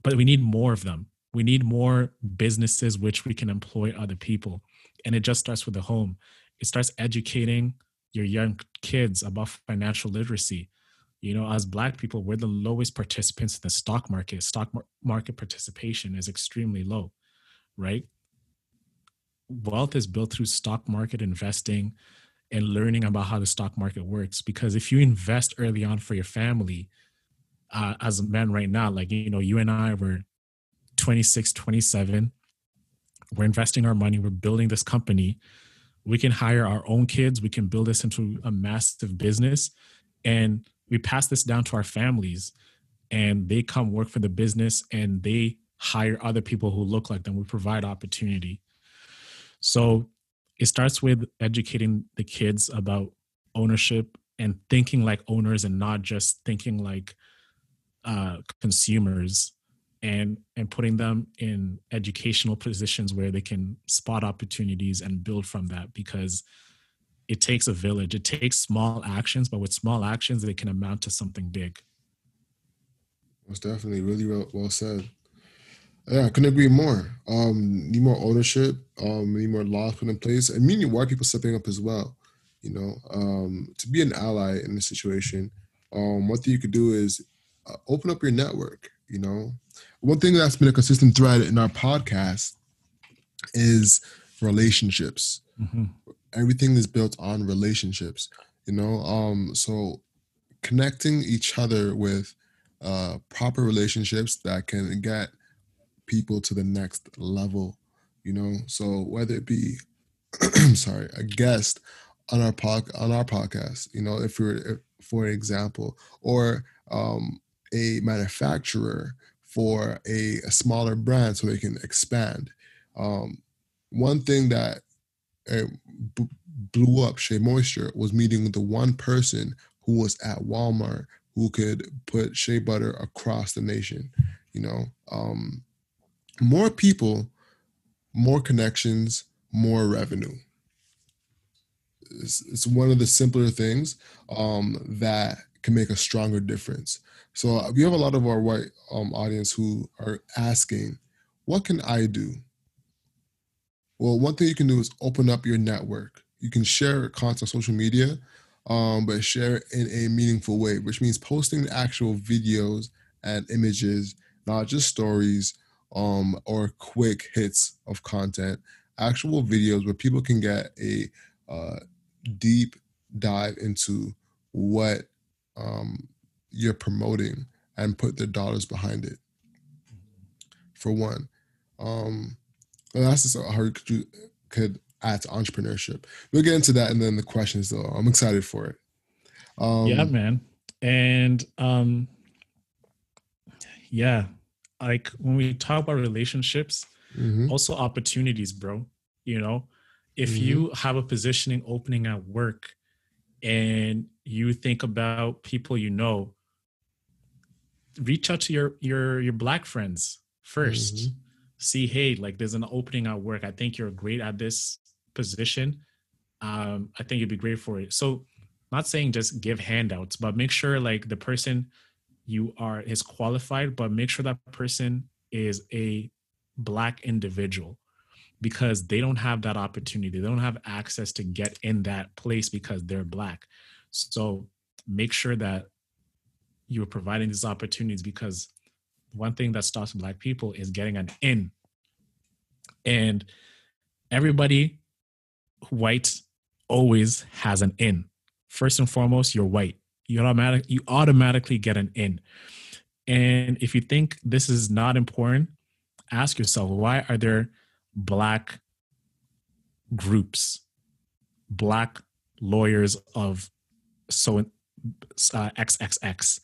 but we need more of them. We need more businesses which we can employ other people. And it just starts with the home. It starts educating your young kids about financial literacy. You know, as Black people, we're the lowest participants in the stock market. Stock market participation is extremely low, right? Wealth is built through stock market investing and learning about how the stock market works. Because if you invest early on for your family, uh, as a man right now, like, you know, you and I were 26, 27, we're investing our money, we're building this company. We can hire our own kids. We can build this into a massive business. And we pass this down to our families and they come work for the business and they hire other people who look like them. We provide opportunity. So it starts with educating the kids about ownership and thinking like owners and not just thinking like uh, consumers and and putting them in educational positions where they can spot opportunities and build from that because it takes a village. It takes small actions but with small actions they can amount to something big. Most definitely. Really well, well said. Yeah i couldn't agree more. Um need more ownership. Um need more laws put in place. And meaning white people stepping up as well you know um to be an ally in this situation. Um one thing you could do is open up your network you know one thing that's been a consistent thread in our podcast is relationships. Mm-hmm. Everything is built on relationships, you know. Um, so connecting each other with uh, proper relationships that can get people to the next level, you know. So whether it be, sorry, a guest on our pod, on our podcast, you know, if you're, if, for example, or um, a manufacturer for a, a smaller brand so they can expand. Um, one thing that uh, b- blew up Shea Moisture was meeting the one person who was at Walmart who could put shea butter across the nation. You know, um, more people, more connections, more revenue. It's, it's one of the simpler things um, that can make a stronger difference. So uh, we have a lot of our white um, audience who are asking, what can I do? Well, one thing you can do is open up your network. You can share content on social media, um, but share it in a meaningful way, which means posting actual videos and images, not just stories um, or quick hits of content, actual videos where people can get a uh, deep dive into what um, you're promoting and put their dollars behind it. For one, um, well, that's just how you could, could add to entrepreneurship. We'll get into that and then the questions though. I'm excited for it. Um, yeah, man. And um, yeah, like when we talk about relationships, mm-hmm. also opportunities, bro. You know, if mm-hmm. you have a positioning opening at work and you think about people you know reach out to your your your black friends 1st mm-hmm. see hey like there's an opening at work i think you're great at this position um i think you'd be great for it so not saying just give handouts, but make sure like the person you are is qualified, but make sure that person is a black individual because they don't have that opportunity. They don't have access to get in that place because they're black. So make sure that you're providing these opportunities because one thing that stops black people is getting an in. And everybody white always has an in. First and foremost, you're white. You automatic you automatically get an in. And if you think this is not important, ask yourself why are there black groups, black lawyers of so uh, XXX,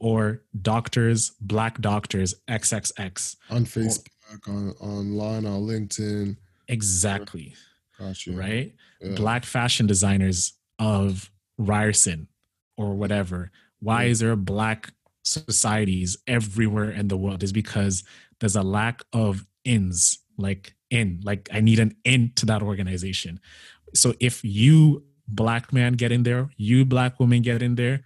or doctors, black doctors, XXX. On Facebook, or, on online, on LinkedIn. Exactly. Gotcha. Right? Yeah. Black fashion designers of Ryerson or whatever. Why yeah. is there black societies everywhere in the world? Is because there's a lack of ins, like in, like I need an in to that organization. So if you black man get in there, you black woman get in there,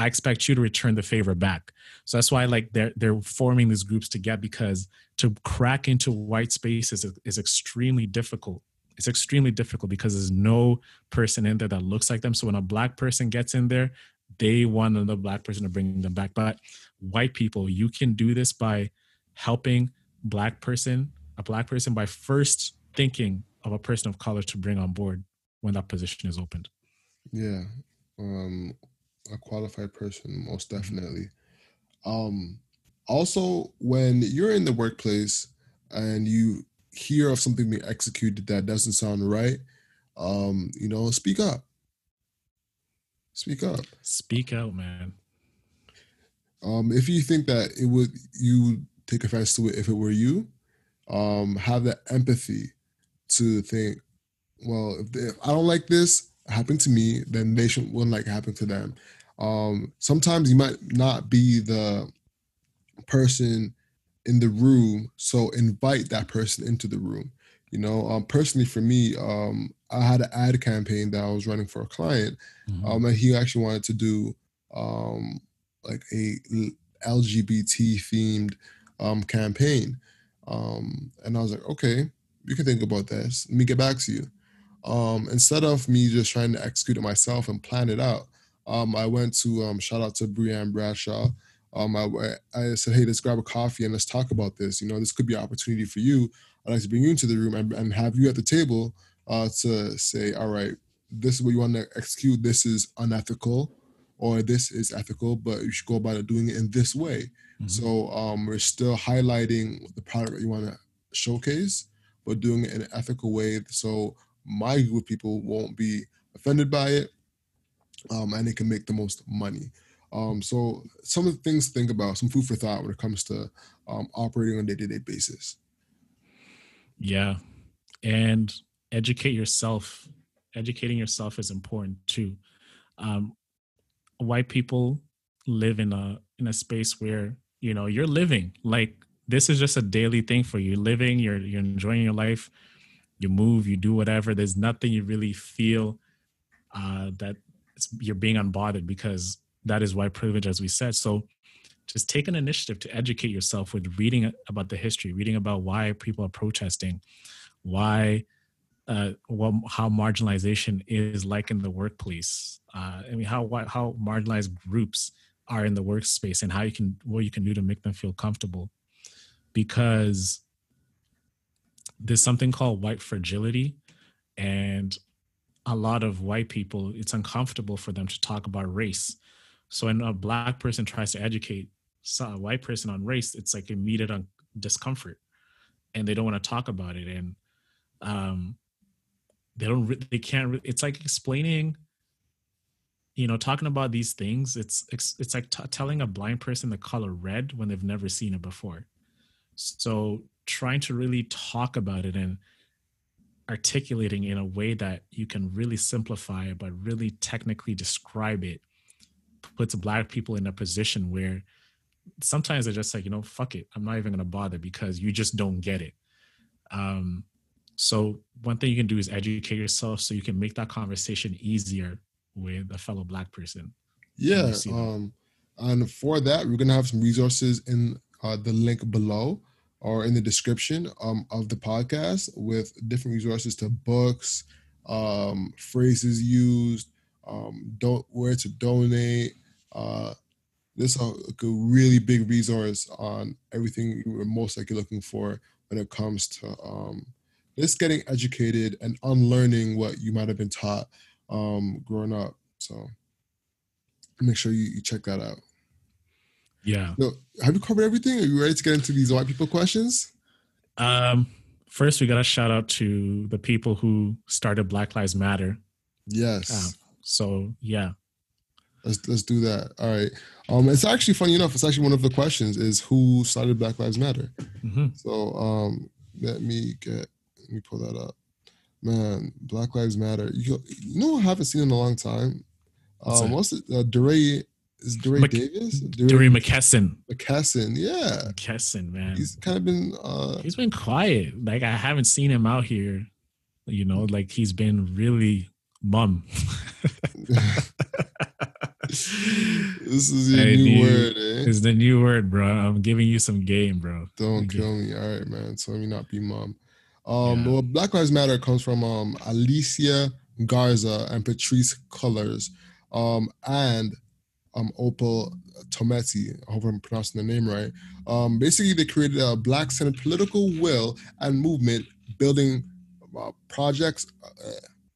I expect you to return the favor back. So that's why like they're they're forming these groups to get because to crack into white spaces is, is extremely difficult. It's extremely difficult because there's no person in there that looks like them. So when a black person gets in there, they want another black person to bring them back. But white people, you can do this by helping black person, a black person by first thinking of a person of color to bring on board when that position is opened. Yeah. Um a qualified person, most mm-hmm. definitely. Um, also, when you're in the workplace and you hear of something being executed that doesn't sound right, um, you know, speak up. Speak up. Speak out, man. Um, if you think that it would, you take offense to it if it were you, um, have that empathy to think, well, if, they, if I don't like this happen to me, then they should wouldn't like happen to them. Um, sometimes you might not be the person in the room, so invite that person into the room. You know, um, personally for me, um, I had an ad campaign that I was running for a client, mm-hmm. um, and he actually wanted to do um, like a LGBT themed um, campaign, um, and I was like, okay, you can think about this. Let me get back to you. Um, instead of me just trying to execute it myself and plan it out, um, I went to um, shout out to Brianne Bradshaw. Um, I, I said, hey, let's grab a coffee and let's talk about this. You know, this could be an opportunity for you. I'd like to bring you into the room and, and have you at the table uh, to say, all right, this is what you want to execute. This is unethical, or this is ethical, but you should go about it doing it in this way. Mm-hmm. So um, we're still highlighting the product that you want to showcase, but doing it in an ethical way. So my group of people won't be offended by it um, and it can make the most money. Um, so some of the things to think about, some food for thought when it comes to um, operating on a day-to-day basis. Yeah, and educate yourself. Educating yourself is important too. Um, white people live in a in a space where you know you're living like this is just a daily thing for you. Living, you're you're enjoying your life. You move, you do whatever. There's nothing you really feel uh, that you're being unbothered because that is white privilege, as we said. So just take an initiative to educate yourself with reading about the history, reading about why people are protesting, why, uh, what, how marginalization is like in the workplace. Uh, I mean, how how marginalized groups are in the workspace, and how you can what you can do to make them feel comfortable, because there's something called white fragility, and a lot of white people, it's uncomfortable for them to talk about race. So when a black person tries to educate a white person on race, it's like immediate discomfort, and they don't want to talk about it, and um, they don't, they can't. It's like explaining, you know, talking about these things. It's it's, it's like t- telling a blind person the color red when they've never seen it before. So trying to really talk about it and articulating in a way that you can really simplify it, but really technically describe it puts black people in a position where sometimes they're just like, you know, fuck it. I'm not even gonna bother because you just don't get it. Um, so one thing you can do is educate yourself so you can make that conversation easier with a fellow black person. Yeah. you see that. Um, and for that, we're gonna have some resources in uh, the link below or in the description um, of the podcast with different resources to books, um, phrases used, um, don't where to donate. Uh, this is a, a really big resource on everything you were most likely looking for when it comes to um, just getting educated and unlearning what you might have been taught um, growing up. So make sure you, you check that out. Yeah. So, have you covered everything? Are you ready to get into these white people questions? Um, first, we got to shout out to the people who started Black Lives Matter. Yes. Uh, so, yeah. Let's let's do that. All right. Um, it's actually funny enough. It's actually one of the questions is who started Black Lives Matter. hmm So um, let me get let me pull that up. Man, Black Lives Matter. You, you know I haven't seen in a long time. What's Um, what's it? Uh, DeRay is DeRay Mc- Davis? McKesson. McKesson. Yeah, McKesson, man. he's kind of been. Uh, he's been quiet. Like I haven't seen him out here. You know, like he's been really mum. this is your Hey, new dude. word, eh? Is the new word, bro. I'm giving you some game, bro. Don't Okay. kill me. All right, man. So let me not be mom. Um, Yeah. well, Black Lives Matter comes from um Alicia Garza and Patrisse Cullors, um, and um Opal Tometi. I hope I'm pronouncing the name right. Um, basically, they created a Black Senate political will and movement, building uh, projects, uh,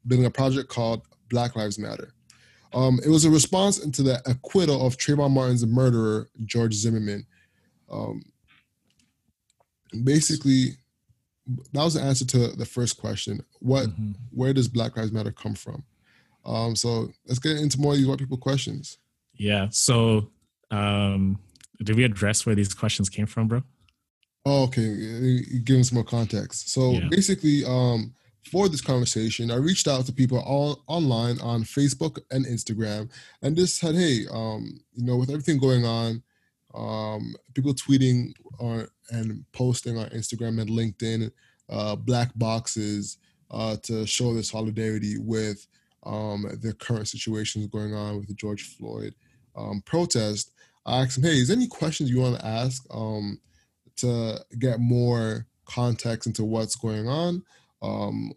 building a project called Black Lives Matter. Um, it was a response into the acquittal of Trayvon Martin's murderer, George Zimmerman. Um, basically, that was the answer to the first question. What, Mhm. where does Black Lives Matter come from? Um, so let's get into more of these white people questions. Yeah. So, um, did we address where these questions came from, bro? Oh, okay, uh, give them some more context. So Yeah. basically, um, for this conversation, I reached out to people all online on Facebook and Instagram, and just said, "Hey, um, you know, with everything going on, um, people tweeting on and posting on Instagram and LinkedIn, uh, black boxes uh, to show their solidarity with um, the current situations going on with George Floyd um, protest." I asked them, "Hey, is there any questions you want to ask?" Um, to get more context into what's going on. Um,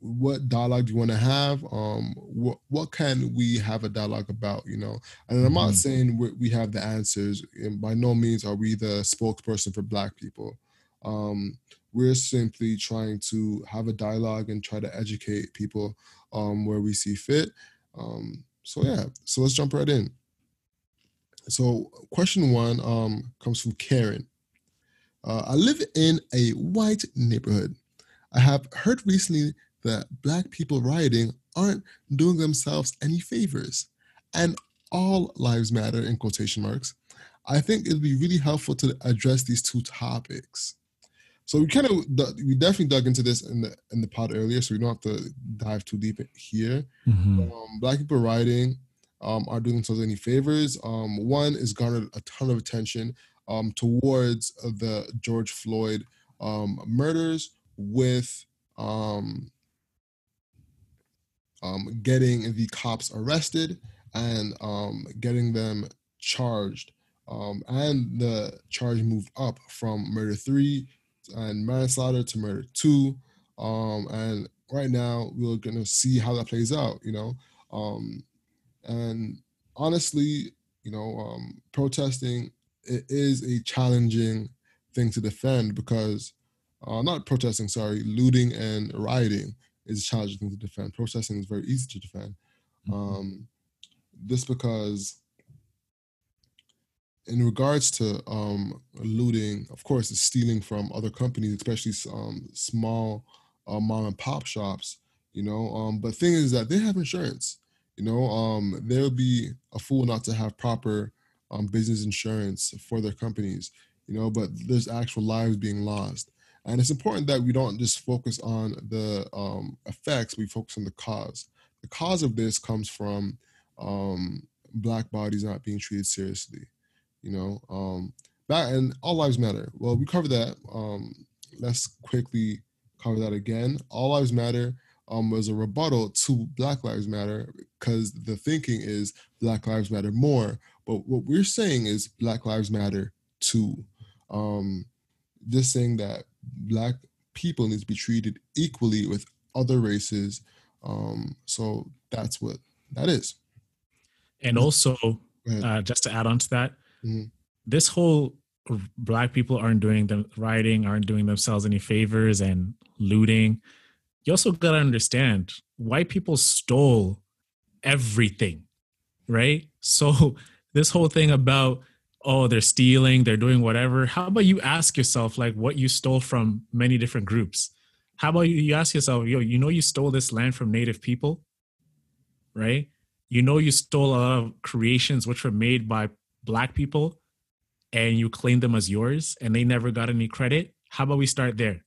what dialogue do you want to have? Um, what what can we have a dialogue about? You know, and I'm not Mhm. saying we we have the answers. And by no means are we the spokesperson for Black people. Um, we're simply trying to have a dialogue and try to educate people um, where we see fit. Um, so yeah, so let's jump right in. So question one um, comes from Karen. Uh, I live in a white neighborhood. I have heard recently that black people rioting aren't doing themselves any favors, and all lives matter in quotation marks. I think it'd be really helpful to address these two topics. So we kind of we definitely dug into this in the in the pod earlier, so we don't have to dive too deep here Mhm. um, black people writing um, are doing themselves any favors. Um, one is garnered a ton of attention um, towards the George Floyd um, murders with um, um, getting the cops arrested and um, getting them charged. Um, and the charge moved up from murder three and manslaughter to murder two. Um, and right now we're gonna see how that plays out, you know. Um, and honestly, you know, um, protesting it is a challenging thing to defend because uh, not protesting, sorry, looting and rioting is a challenging thing to defend. Protesting is very easy to defend. Mhm. Um, this because in regards to um, looting, of course, it's stealing from other companies, especially um, small uh, mom and pop shops. You know, um, but thing is that they have insurance. You know, um, they'll be a fool not to have proper um, business insurance for their companies. You know, but there's actual lives being lost, and it's important that we don't just focus on the um, effects. We focus on the cause. The cause of this comes from black bodies not being treated seriously you know um that and all lives matter well we covered that um let's quickly cover that again all lives matter um, as a rebuttal to Black Lives Matter because the thinking is Black Lives Matter more, but what we're saying is Black Lives Matter too. Um, just saying that Black people need to be treated equally with other races. Um, so that's what that is. And also, uh, just to add on to that, mm-hmm. this whole black people aren't doing them writing, aren't doing themselves any favors and looting. You also got to understand white people stole everything, right? So this whole thing about oh they're stealing, they're doing whatever. How about you ask yourself like what you stole from many different groups? How about you, you ask yourself, yo, you know you stole this land from native people, right? You know you stole a lot of creations which were made by black people and you claim them as yours and they never got any credit, how about we start there?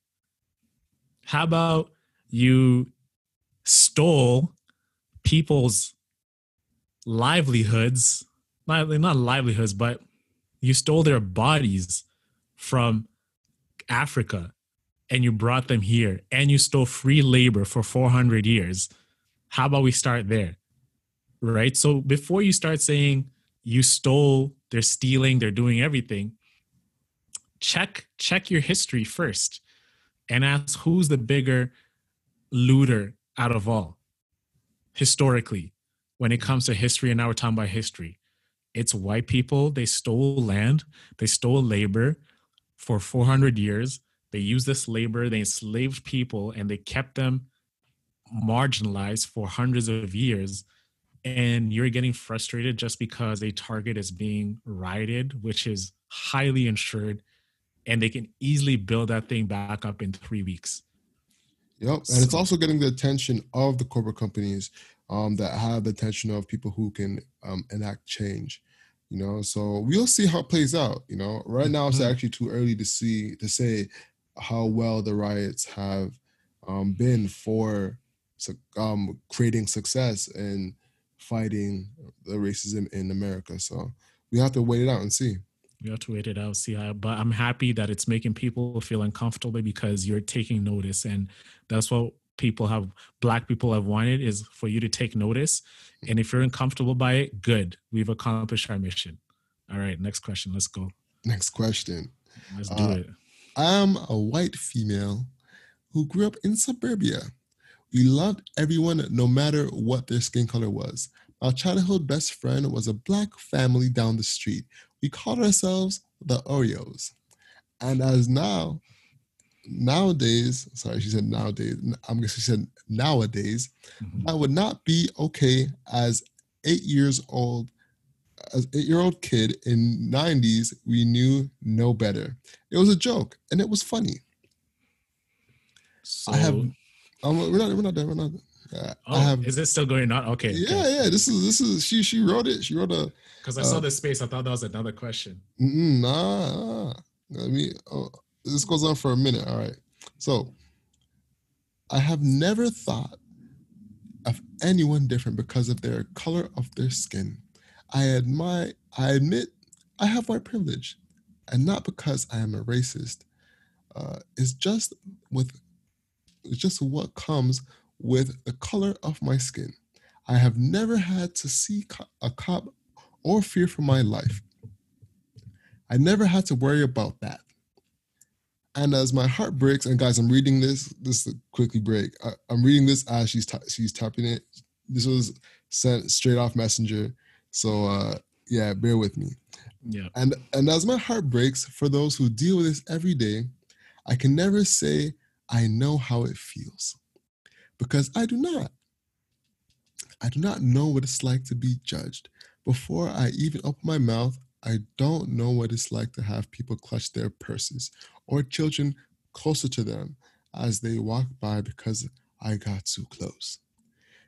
How about you stole people's livelihoods, not, not livelihoods, but you stole their bodies from Africa and you brought them here and you stole free labor for 400 years. How about we start there? Right? So before you start saying you stole they're stealing, they're doing everything. Check check your history first and ask who's the bigger looter out of all historically when it comes to history. And now we're talking about history. It's white people. They stole land. They stole labor for 400 years. They used this labor. They enslaved people and they kept them marginalized for hundreds of years and you're getting frustrated just because a target is being rioted, which is highly insured, and they can easily build that thing back up in three weeks. Yep, and it's also getting the attention of the corporate companies um, that have the attention of people who can um, enact change. You know, so we'll see how it plays out. You know, right now it's mm-hmm. actually too early to see to say how well the riots have um, been for um, creating success and fighting the racism in America. So we have to wait it out and see. We have to wait it out, see how. But I'm happy that it's making people feel uncomfortable because you're taking notice, and that's what people have. Black people have wanted is for you to take notice, and if you're uncomfortable by it, good. We've accomplished our mission. All right, next question. Let's go. Next question. Let's do uh, it. I'm a white female who grew up in suburbia. We loved everyone no matter what their skin color was. Our childhood best friend was a black family down the street. We called ourselves the Oreos. And as now, nowadays, sorry, she said nowadays, I'm guessing she said nowadays, mm-hmm. I would not be okay as eight years old, as eight year old kid in 90s, we knew no better. It was a joke and it was funny. So, I have um, we're not. We're not done. We're not. Uh, oh, I have, is it still going on? Okay. Yeah, okay. yeah. This is this is she she wrote it. She wrote a. Because I uh, saw the space, I thought that was another question. Nah, nah. Let me. Oh, this goes on for a minute. All right. So, I have never thought of anyone different because of their color of their skin. I admire. I admit I have white privilege, and not because I am a racist. Uh, it's just with just what comes with the color of my skin. I have never had to see a cop or fear for my life. I never had to worry about that. And as my heart breaks, and guys, I'm reading this. This quickly break. I, am reading this as she's she's typing it. This was sent straight off Messenger, so uh, yeah, bear with me. Yeah. And and as my heart breaks for those who deal with this every day, I can never say I know how it feels because I do not. I do not know what it's like to be judged. Before I even open my mouth, I don't know what it's like to have people clutch their purses or children closer to them as they walk by because I got too close.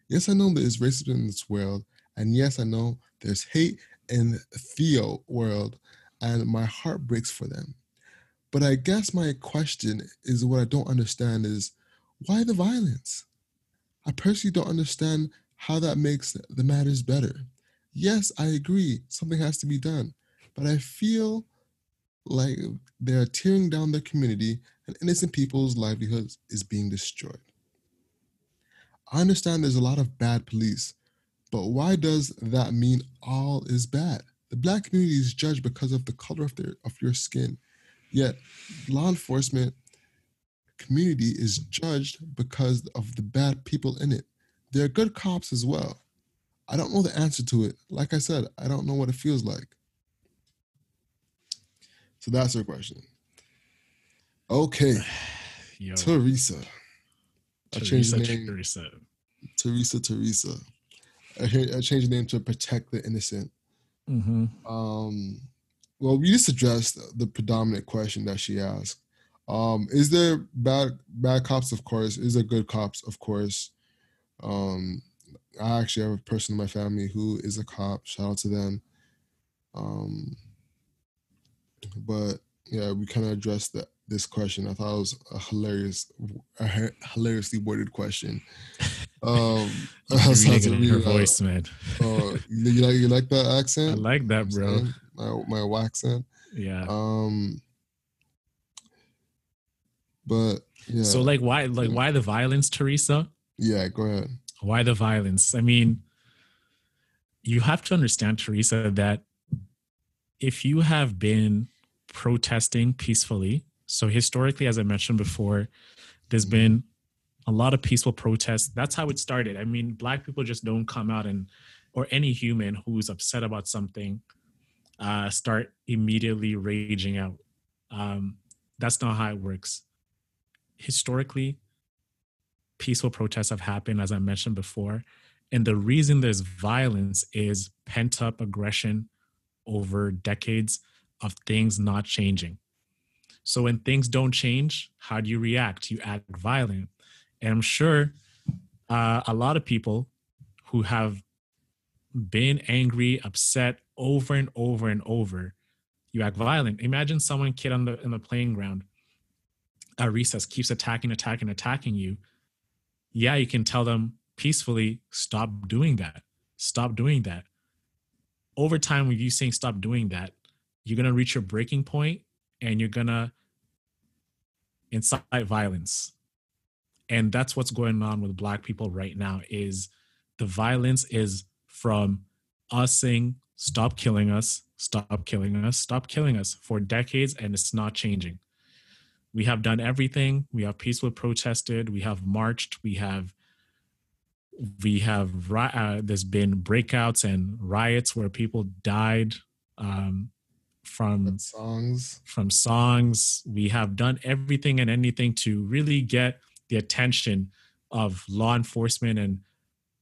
Yes, I know there is racism in this world, and yes, I know there's hate in the Theo world, and my heart breaks for them. But I guess my question is what I don't understand is why the violence? I personally don't understand how that makes the matters better. Yes, I agree, something has to be done, but I feel like they're tearing down their community and innocent people's livelihoods is being destroyed. I understand there's a lot of bad police, but why does that mean all is bad? The black community is judged because of the color of their of your skin. Yet law enforcement community is judged because of the bad people in it. There are good cops as well. I don't know the answer to it. Like I said, I don't know what it feels like. So that's her question. Okay. Yo, Teresa. I changed the name. Teresa. Teresa, Teresa. I, I changed the name to protect the innocent. Mm-hmm. Um, well, we just addressed the predominant question that she asked. Um, is there bad bad cops? Of course. Is there good cops? Of course. Um, I actually have a person in my family who is a cop. Shout out to them. Um, but yeah, we kind of addressed that this question. I thought it was a hilarious, a hilariously worded question. Um, I was Reading it in her voice, man. Uh, you you like you like that accent? I like that, bro. My my waxent. Yeah. Um, but yeah, So like why like Yeah. why the violence, Teresa? yeah. Go ahead. Why the violence? I mean, you have to understand, Teresa, that if you have been protesting peacefully, so historically, as I mentioned before, there's been a lot of peaceful protests. That's how it started. I mean, black people just don't come out and, or any human who's upset about something, uh, start immediately raging out. Um, that's not how it works. Historically, peaceful protests have happened, as I mentioned before. And the reason there's violence is pent up aggression over decades of things not changing. So when things don't change, how do you react? You act violent. And I'm sure uh, a lot of people who have been angry, upset over and over and over, you act violent. Imagine someone kid on the in the playing ground at recess keeps attacking, attacking, attacking you. Yeah, you can tell them peacefully, stop doing that. Stop doing that. Over time, with you saying stop doing that, you're gonna reach your breaking point and you're gonna incite violence. And that's what's going on with black people right now is the violence is from us saying stop killing us, stop killing us, stop killing us for decades and it's not changing. We have done everything. We have peacefully protested, we have marched, we have we have uh, there's been breakouts and riots where people died um, from Good songs. from songs. We have done everything and anything to really get the attention of law enforcement and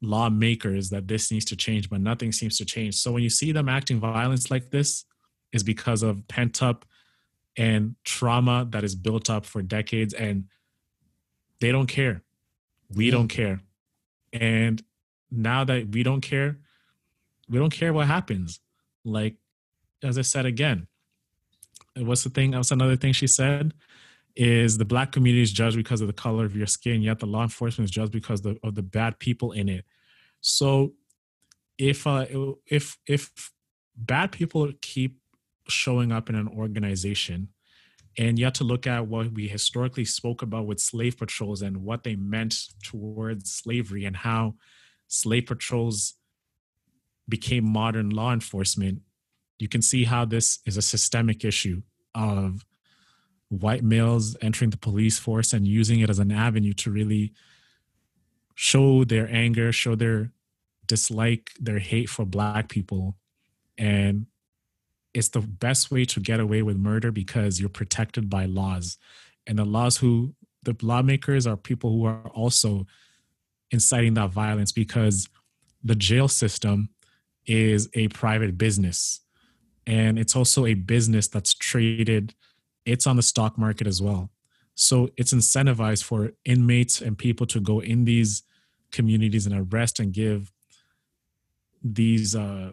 lawmakers that this needs to change, but nothing seems to change. So when you see them acting violence like this, is because of pent up and trauma that is built up for decades, and they don't care. We don't care. And now that we don't care, we don't care what happens. Like, as I said again, what's the thing? What's another thing she said? Is the black community is judged because of the color of your skin, yet the law enforcement is judged because of the, of the bad people in it. So, if uh, if if bad people keep showing up in an organization, and you have to look at what we historically spoke about with slave patrols and what they meant towards slavery and how slave patrols became modern law enforcement you can see how this is a systemic issue of white males entering the police force and using it as an avenue to really show their anger, show their dislike, their hate for black people. And it's the best way to get away with murder because you're protected by laws. And the laws who the lawmakers are people who are also inciting that violence because the jail system is a private business and it's also a business that's traded it's on the stock market as well. So it's incentivized for inmates and people to go in these communities and arrest and give these uh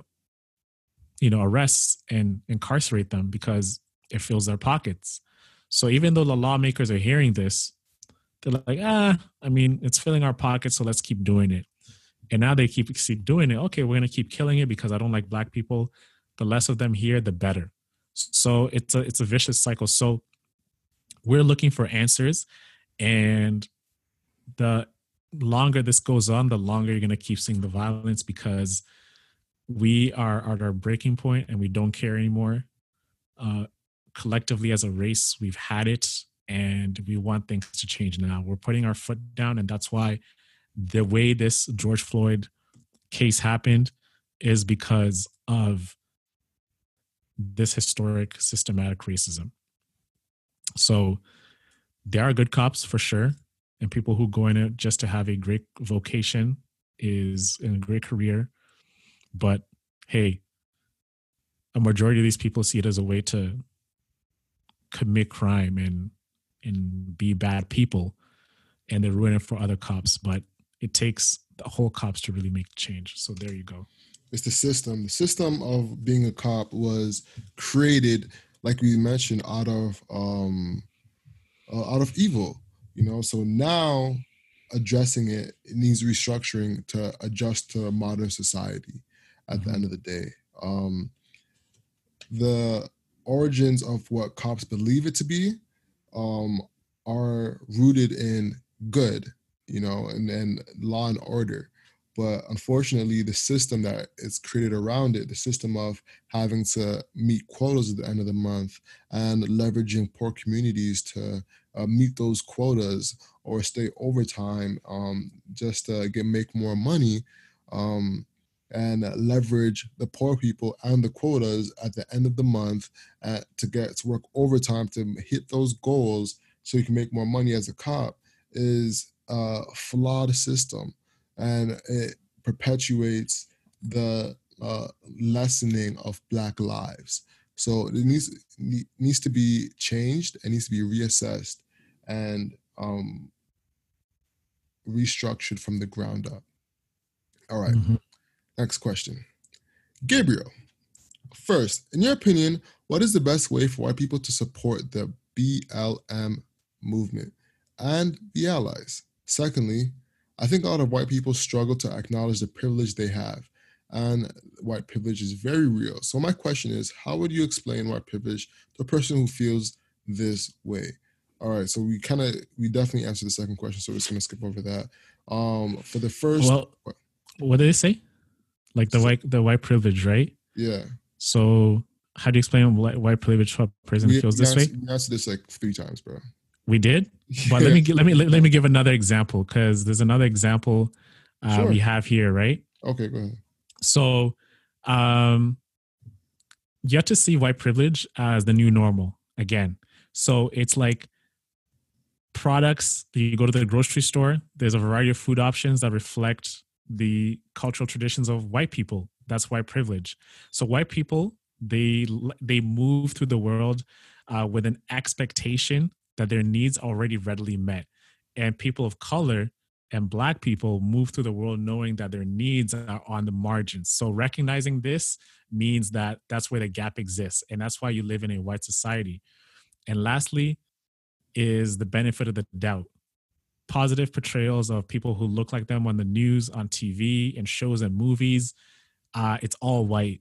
you know arrests and incarcerate them because it fills their pockets. So even though the lawmakers are hearing this they're like ah i mean it's filling our pockets so let's keep doing it. And now they keep, keep doing it. Okay we're to keep killing it because i don't like black people. The less of them here the better so it's a it's a vicious cycle so we're looking for answers and the longer this goes on, the longer you're gonna keep seeing the violence because we are at our breaking point and we don't care anymore. Uh, collectively as a race, we've had it and we want things to change now. We're putting our foot down, and that's why the way this George Floyd case happened is because of this historic systematic racism. So there are good cops for sure, and people who go in it just to have a great vocation is in a great career. But hey, a majority of these people see it as a way to commit crime and and be bad people and they're it for other cops but it takes the whole cops to really make change so there you go it's the system the system of being a cop was created like we mentioned out of um uh, out of evil you know so now addressing it, it needs restructuring to adjust to modern society at mm-hmm. the end of the day um the origins of what cops believe it to be um, are rooted in good, you know, and, and law and order. But unfortunately, the system that is created around it, the system of having to meet quotas at the end of the month and leveraging poor communities to uh, meet those quotas or stay overtime um, just to get make more money, um, and leverage the poor people and the quotas at the end of the month at, to get to work overtime to hit those goals so you can make more money as a cop is a flawed system and it perpetuates the uh, lessening of black lives so it needs needs to be changed it needs to be reassessed and um, restructured from the ground up all right. mm-hmm. Next question. Gabriel, first, in your opinion, what is the best way for white people to support the BLM movement and the allies? Secondly, I think a lot of white people struggle to acknowledge the privilege they have, and white privilege is very real. So, my question is how would you explain white privilege to a person who feels this way? All right, so we kind of we definitely answered the second question, so we're just gonna skip over that. Um, for the first, well, what did they say? like the white the white privilege, right? Yeah. So how do you explain white privilege for a person we, feels this answered, way? We answered this like three times, bro. We did, but let me let me let, me give another example because there's another example uh, sure. we have here, right? Okay, go ahead. So, um, you have to see white privilege as the new normal again. So it's like products. You go to the grocery store. There's a variety of food options that reflect the cultural traditions of white people. That's white privilege. So white people they they move through the world uh, with an expectation that their needs already readily met, and people of color and black people move through the world knowing that their needs are on the margins. So recognizing this means that that's where the gap exists, and that's why you live in a white society. And lastly, is the benefit of the doubt positive portrayals of people who look like them on the news, on TV, and shows and movies. Uh, it's all white.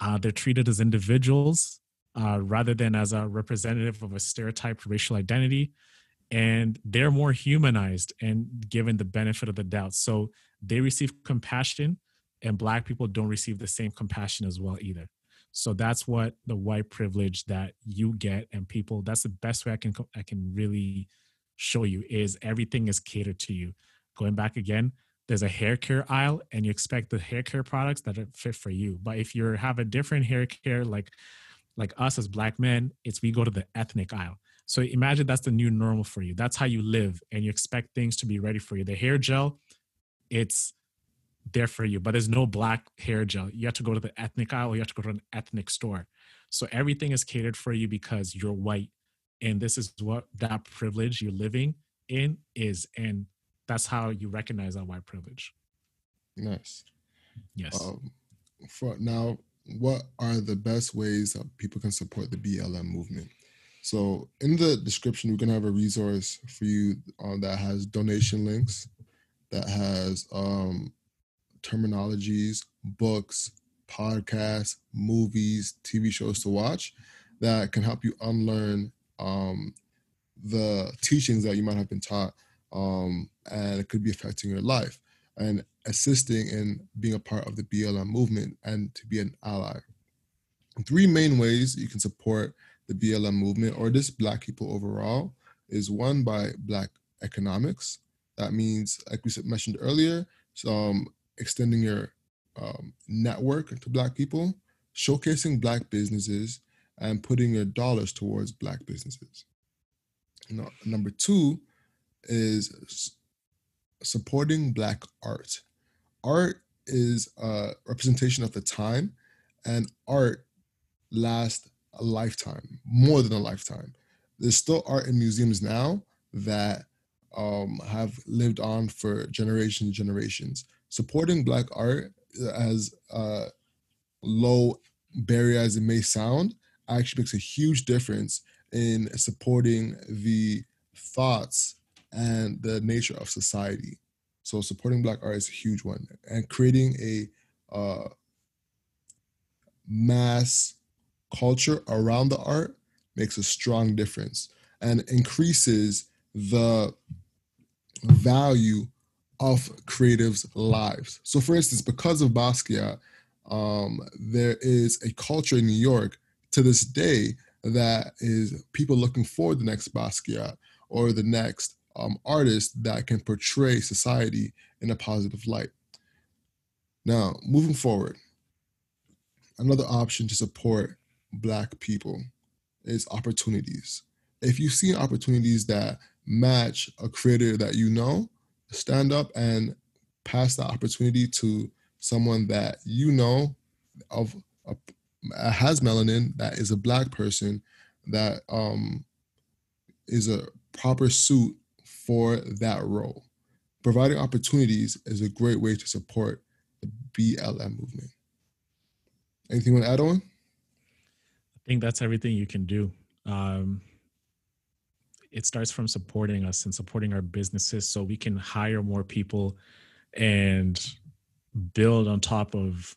Uh, they're treated as individuals uh, rather than as a representative of a stereotyped racial identity. And they're more humanized and given the benefit of the doubt. So they receive compassion, and Black people don't receive the same compassion as well either. So that's what the white privilege that you get, and people. That's the best way I can I can really show you is everything is catered to you. Going back again, there's a hair care aisle and you expect the hair care products that are fit for you. But if you have a different hair care like like us as black men, it's we go to the ethnic aisle. So imagine that's the new normal for you. That's how you live and you expect things to be ready for you. The hair gel, it's there for you, but there's no black hair gel. You have to go to the ethnic aisle or you have to go to an ethnic store. So everything is catered for you because you're white and this is what that privilege you're living in is and that's how you recognize that white privilege nice yes um, for now what are the best ways that people can support the blm movement? So in the description we're to have a resource for you uh, that has donation links that has um, terminologies books podcasts movies tv shows to watch that can help you unlearn um, the teachings that you might have been taught um, and it could be affecting your life. And assisting in being a part of the BLM movement and to be an ally. Three main ways you can support the BLM movement or just Black people overall is one by Black economics. That means, like we mentioned earlier, um, extending your um, network to Black people, showcasing Black businesses, and putting your dollars towards Black businesses. Now, number two is supporting Black art. Art is a representation of the time, and art lasts a lifetime, more than a lifetime. There's still art in museums now that um, have lived on for generations and generations. Supporting Black art as uh, low barrier as it may sound actually makes a huge difference in supporting the thoughts and the nature of society. So supporting Black art is a huge one, and creating a uh, mass culture around the art makes a strong difference and increases the value of creatives' lives. So, for instance, because of Basquiat, um, there is a culture in New York to this day that is people looking for the next Basquiat or the next um, artist that can portray society in a positive light. Now, moving forward, another option to support Black people is opportunities. If you see opportunities that match a creator that you know, stand up and pass the opportunity to someone that you know of a, has melanin that is a black person that um, is a proper suit for that role. Providing opportunities is a great way to support the BLM movement. Anything you want to add on? I think that's everything you can do. Um, it starts from supporting us and supporting our businesses so we can hire more people and build on top of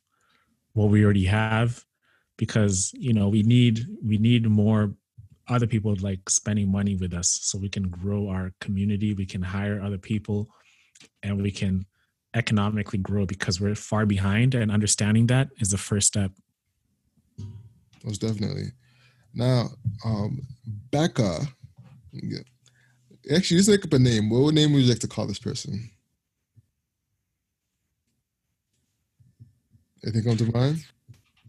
what we already have because you know we need we need more other people like spending money with us so we can grow our community we can hire other people and we can economically grow because we're far behind and understanding that is the first step most definitely now um becca yeah. Actually, just make up a name. What name would you like to call this person? Anything come to mind?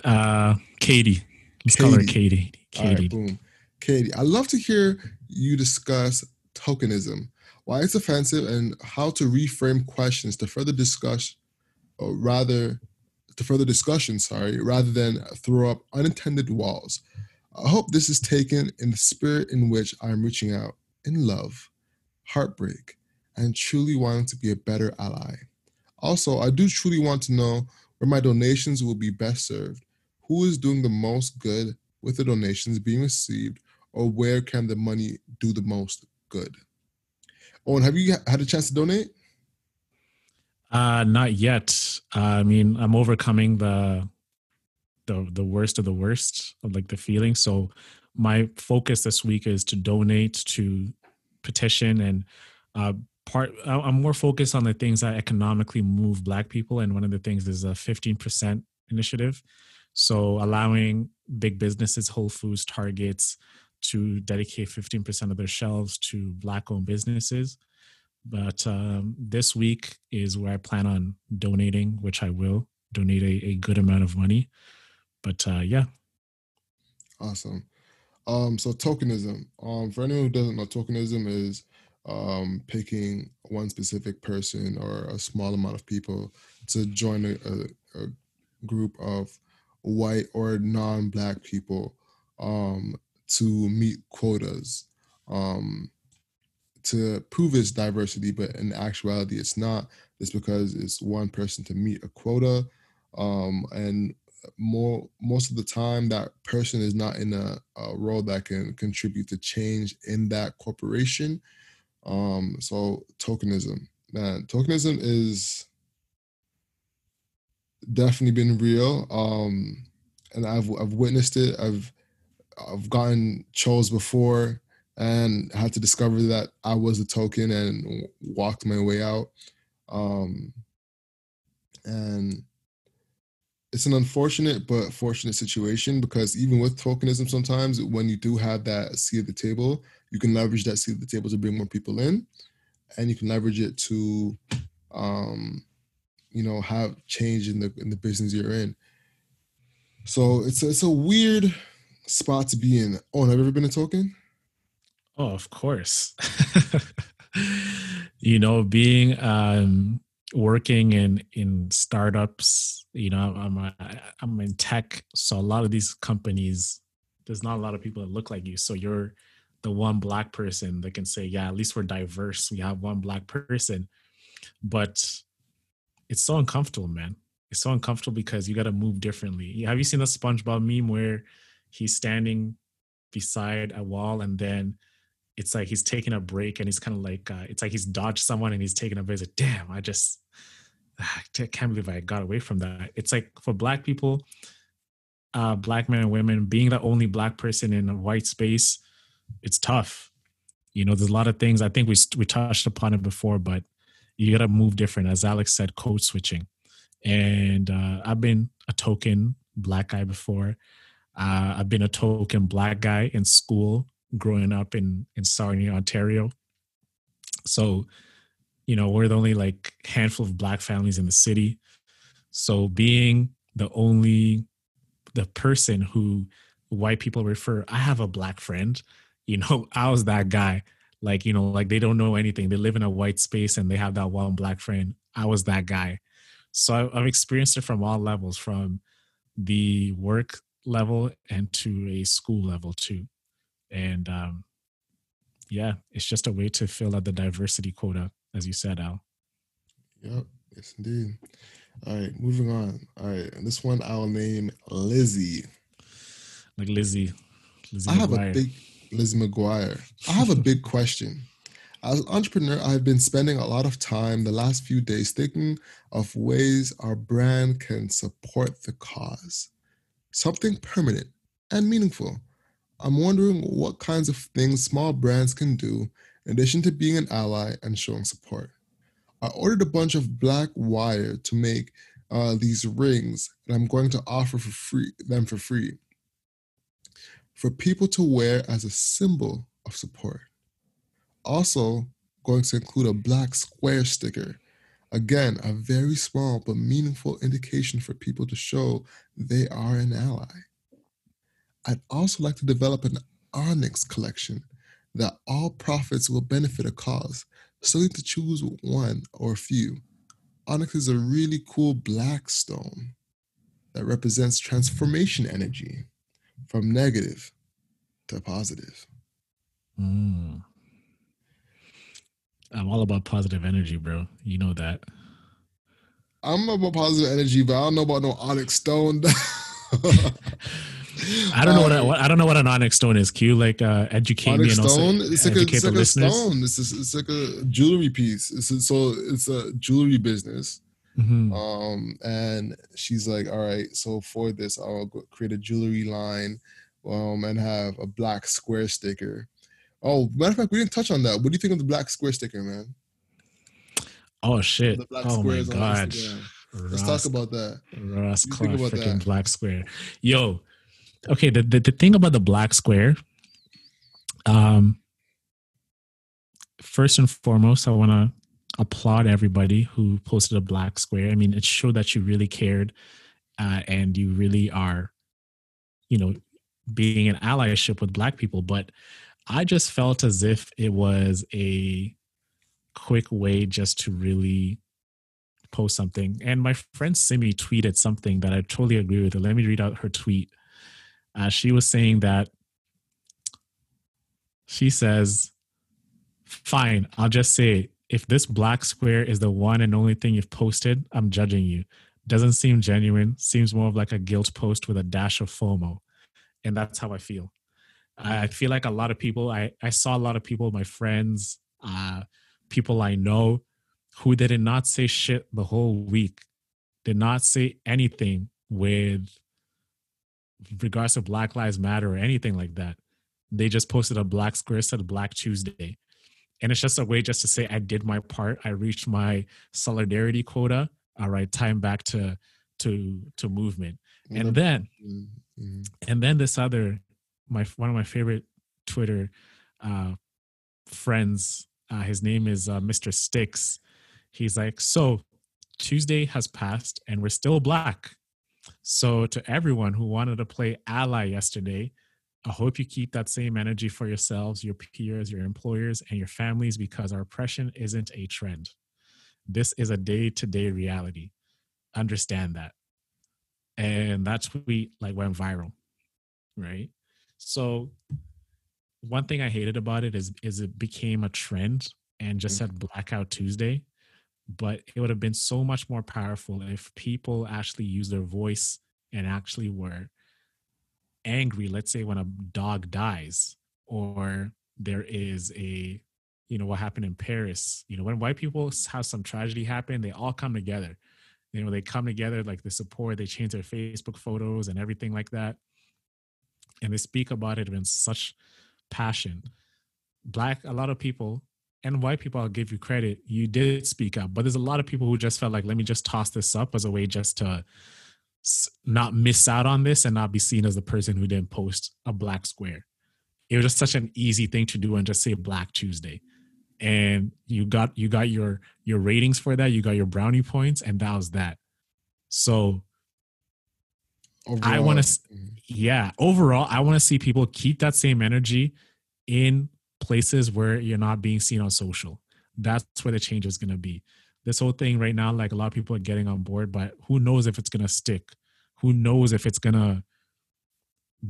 Uh, Katie. Let's Katie. call her Katie. Katie. Right, boom. Katie, I'd love to hear you discuss tokenism, why it's offensive, and how to reframe questions to further discuss, or rather, to further discussion, sorry, rather than throw up unintended walls. I hope this is taken in the spirit in which I am reaching out in love, heartbreak, and truly wanting to be a better ally. Also, I do truly want to know where my donations will be best served, who is doing the most good with the donations being received, or where can the money do the most good. Owen, have you had a chance to donate? Uh, not yet. Uh, I mean, I'm overcoming the the the worst of the worst of like the feeling. So my focus this week is to donate to petition and uh, part i'm more focused on the things that economically move black people and one of the things is a 15% initiative so allowing big businesses whole foods targets to dedicate 15% of their shelves to black owned businesses but um, this week is where i plan on donating which i will donate a, a good amount of money but uh, yeah. Awesome. Um, so tokenism. Um, for anyone who doesn't know, tokenism is um, picking one specific person or a small amount of people to join a, a, a group of white or non-black people um, to meet quotas um, to prove its diversity, but in actuality, it's not. It's because it's one person to meet a quota, um, and more most of the time that person is not in a, a role that can contribute to change in that corporation. Um so tokenism. Man tokenism is definitely been real um and i've i've witnessed it. I've i've gotten chose before and had to discover that I was a token and walked my way out. Um, and it's an unfortunate but fortunate situation because even with tokenism, sometimes when you do have that seat at the table, you can leverage that seat at the table to bring more people in, and you can leverage it to, um, you know, have change in the in the business you're in. So it's a, it's a weird spot to be in. Oh, have you ever been a token? Oh, of course. you know, being um, working in in startups, you know, I'm a, I'm in tech, so a lot of these companies, there's not a lot of people that look like you. So you're the one black person that can say, yeah, at least we're diverse. We have one black person, but it's so uncomfortable, man. It's so uncomfortable because you got to move differently. Have you seen the SpongeBob meme where he's standing beside a wall and then it's like he's taking a break and he's kind of like uh, it's like he's dodged someone and he's taking a break. Like, Damn, I just I can't believe I got away from that. It's like for black people, uh, black men and women, being the only black person in a white space, it's tough. You know, there's a lot of things. I think we we touched upon it before, but you got to move different. As Alex said, code switching. And uh, I've been a token black guy before. Uh, I've been a token black guy in school growing up in in Sarnia, Ontario. So, you know, we're the only like handful of black families in the city. So being the only the person who white people refer, I have a black friend, you know, I was that guy. Like, you know, like they don't know anything. They live in a white space and they have that one black friend. I was that guy. So I've experienced it from all levels, from the work level and to a school level too and um, yeah, it's just a way to fill out the diversity quota, as you said, Al. Yep, yes, indeed. All right, moving on. All right, this one I'll name Lizzie. Like Lizzie. Lizzie I McGuire. have a big Lizzie McGuire. I have a big question. As an entrepreneur, I've been spending a lot of time the last few days thinking of ways our brand can support the cause. Something permanent and meaningful I'm wondering what kinds of things small brands can do in addition to being an ally and showing support. I ordered a bunch of black wire to make uh, these rings, and I'm going to offer for free them for free for people to wear as a symbol of support. Also, going to include a black square sticker. Again, a very small but meaningful indication for people to show they are an ally. I'd also like to develop an onyx collection that all profits will benefit a cause. So you need to choose one or a few. Onyx is a really cool black stone that represents transformation energy from negative to positive. Mm. I'm all about positive energy, bro. You know that. I'm about positive energy, but I don't know about no onyx stone. I don't know um, what I, I, don't know what an onyx stone is. Q like uh, educate onyx me and stone. Also it's like a, it's like a stone. It's, a, it's like a jewelry piece. It's a, so it's a jewelry business. Mm-hmm. Um, and she's like, all right, so for this, I'll create a jewelry line, um, and have a black square sticker. Oh, matter of fact, we didn't touch on that. What do you think of the black square sticker, man? Oh shit! The black oh my god! Let's talk about that. Ross Clark, freaking black square. Yo, okay the, the, the thing about the black square um first and foremost i want to applaud everybody who posted a black square i mean it showed that you really cared uh, and you really are you know being an allyship with black people but i just felt as if it was a quick way just to really post something and my friend simi tweeted something that i totally agree with let me read out her tweet uh, she was saying that she says, Fine, I'll just say if this black square is the one and only thing you've posted, I'm judging you. Doesn't seem genuine, seems more of like a guilt post with a dash of FOMO. And that's how I feel. I feel like a lot of people, I, I saw a lot of people, my friends, uh, people I know, who did not say shit the whole week, did not say anything with regards to Black Lives Matter or anything like that. they just posted a black square said Black Tuesday. And it's just a way just to say I did my part. I reached my solidarity quota. All right, time back to to to movement. And then mm-hmm. and then this other my one of my favorite Twitter uh friends, uh, his name is uh, Mr. Sticks. He's like, so Tuesday has passed and we're still black. So to everyone who wanted to play ally yesterday, I hope you keep that same energy for yourselves, your peers, your employers, and your families because our oppression isn't a trend. This is a day to day reality. Understand that. And that tweet like went viral, right? So one thing I hated about it is is it became a trend and just mm-hmm. said blackout Tuesday. But it would have been so much more powerful if people actually used their voice and actually were angry let's say when a dog dies or there is a you know what happened in paris you know when white people have some tragedy happen they all come together you know they come together like the support they change their facebook photos and everything like that and they speak about it with such passion black a lot of people and white people i'll give you credit you did speak up but there's a lot of people who just felt like let me just toss this up as a way just to not miss out on this and not be seen as the person who didn't post a black square. It was just such an easy thing to do and just say Black Tuesday. And you got you got your your ratings for that, you got your brownie points, and that was that. So overall, I want to mm-hmm. yeah, overall, I want to see people keep that same energy in places where you're not being seen on social. That's where the change is going to be this whole thing right now, like a lot of people are getting on board, but who knows if it's gonna stick? Who knows if it's gonna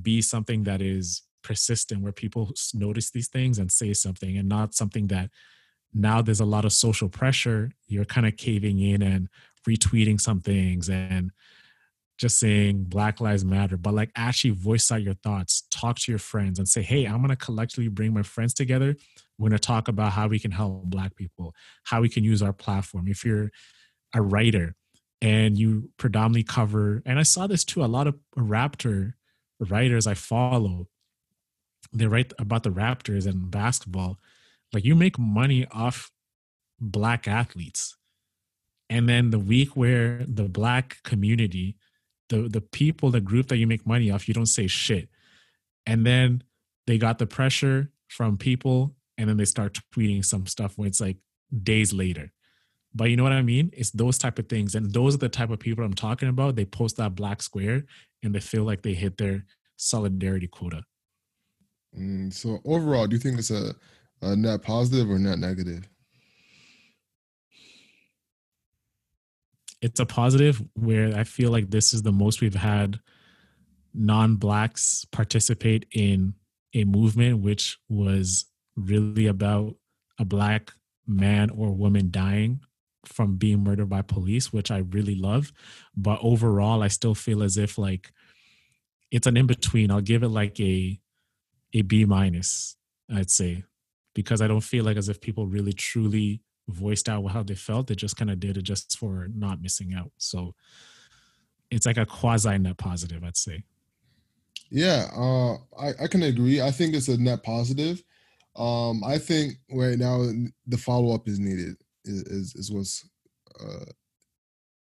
be something that is persistent where people notice these things and say something and not something that now there's a lot of social pressure you're kind of caving in and retweeting some things and just saying black lives matter but like actually voice out your thoughts talk to your friends and say hey i'm going to collectively bring my friends together. We're going to talk about how we can help black people how we can use our platform. If you're a writer and you predominantly cover and i saw this too a lot of raptor writers i follow they write about the raptors and basketball. Like you make money off black athletes. And then the week where the black community the the people, the group that you make money off, you don't say shit. And then they got the pressure from people, and then they start tweeting some stuff when it's like days later. But you know what I mean? It's those type of things, and those are the type of people I'm talking about. They post that black square, and they feel like they hit their solidarity quota. Mm, so overall, do you think it's a, a net positive or net negative? It's a positive where I feel like this is the most we've had non-blacks participate in a movement which was really about a black man or woman dying from being murdered by police which i really love. But overall i still feel as if like it's an in between i'll give it like a a b minus i'd say because i don't feel like as if people really truly voiced out how they felt. They just kind of did it just for not missing out. So it's like a quasi net positive, I'd say. Yeah, uh, I, I can agree. I think it's a net positive. Um, I think right now the follow up is needed. Is is, is what's uh,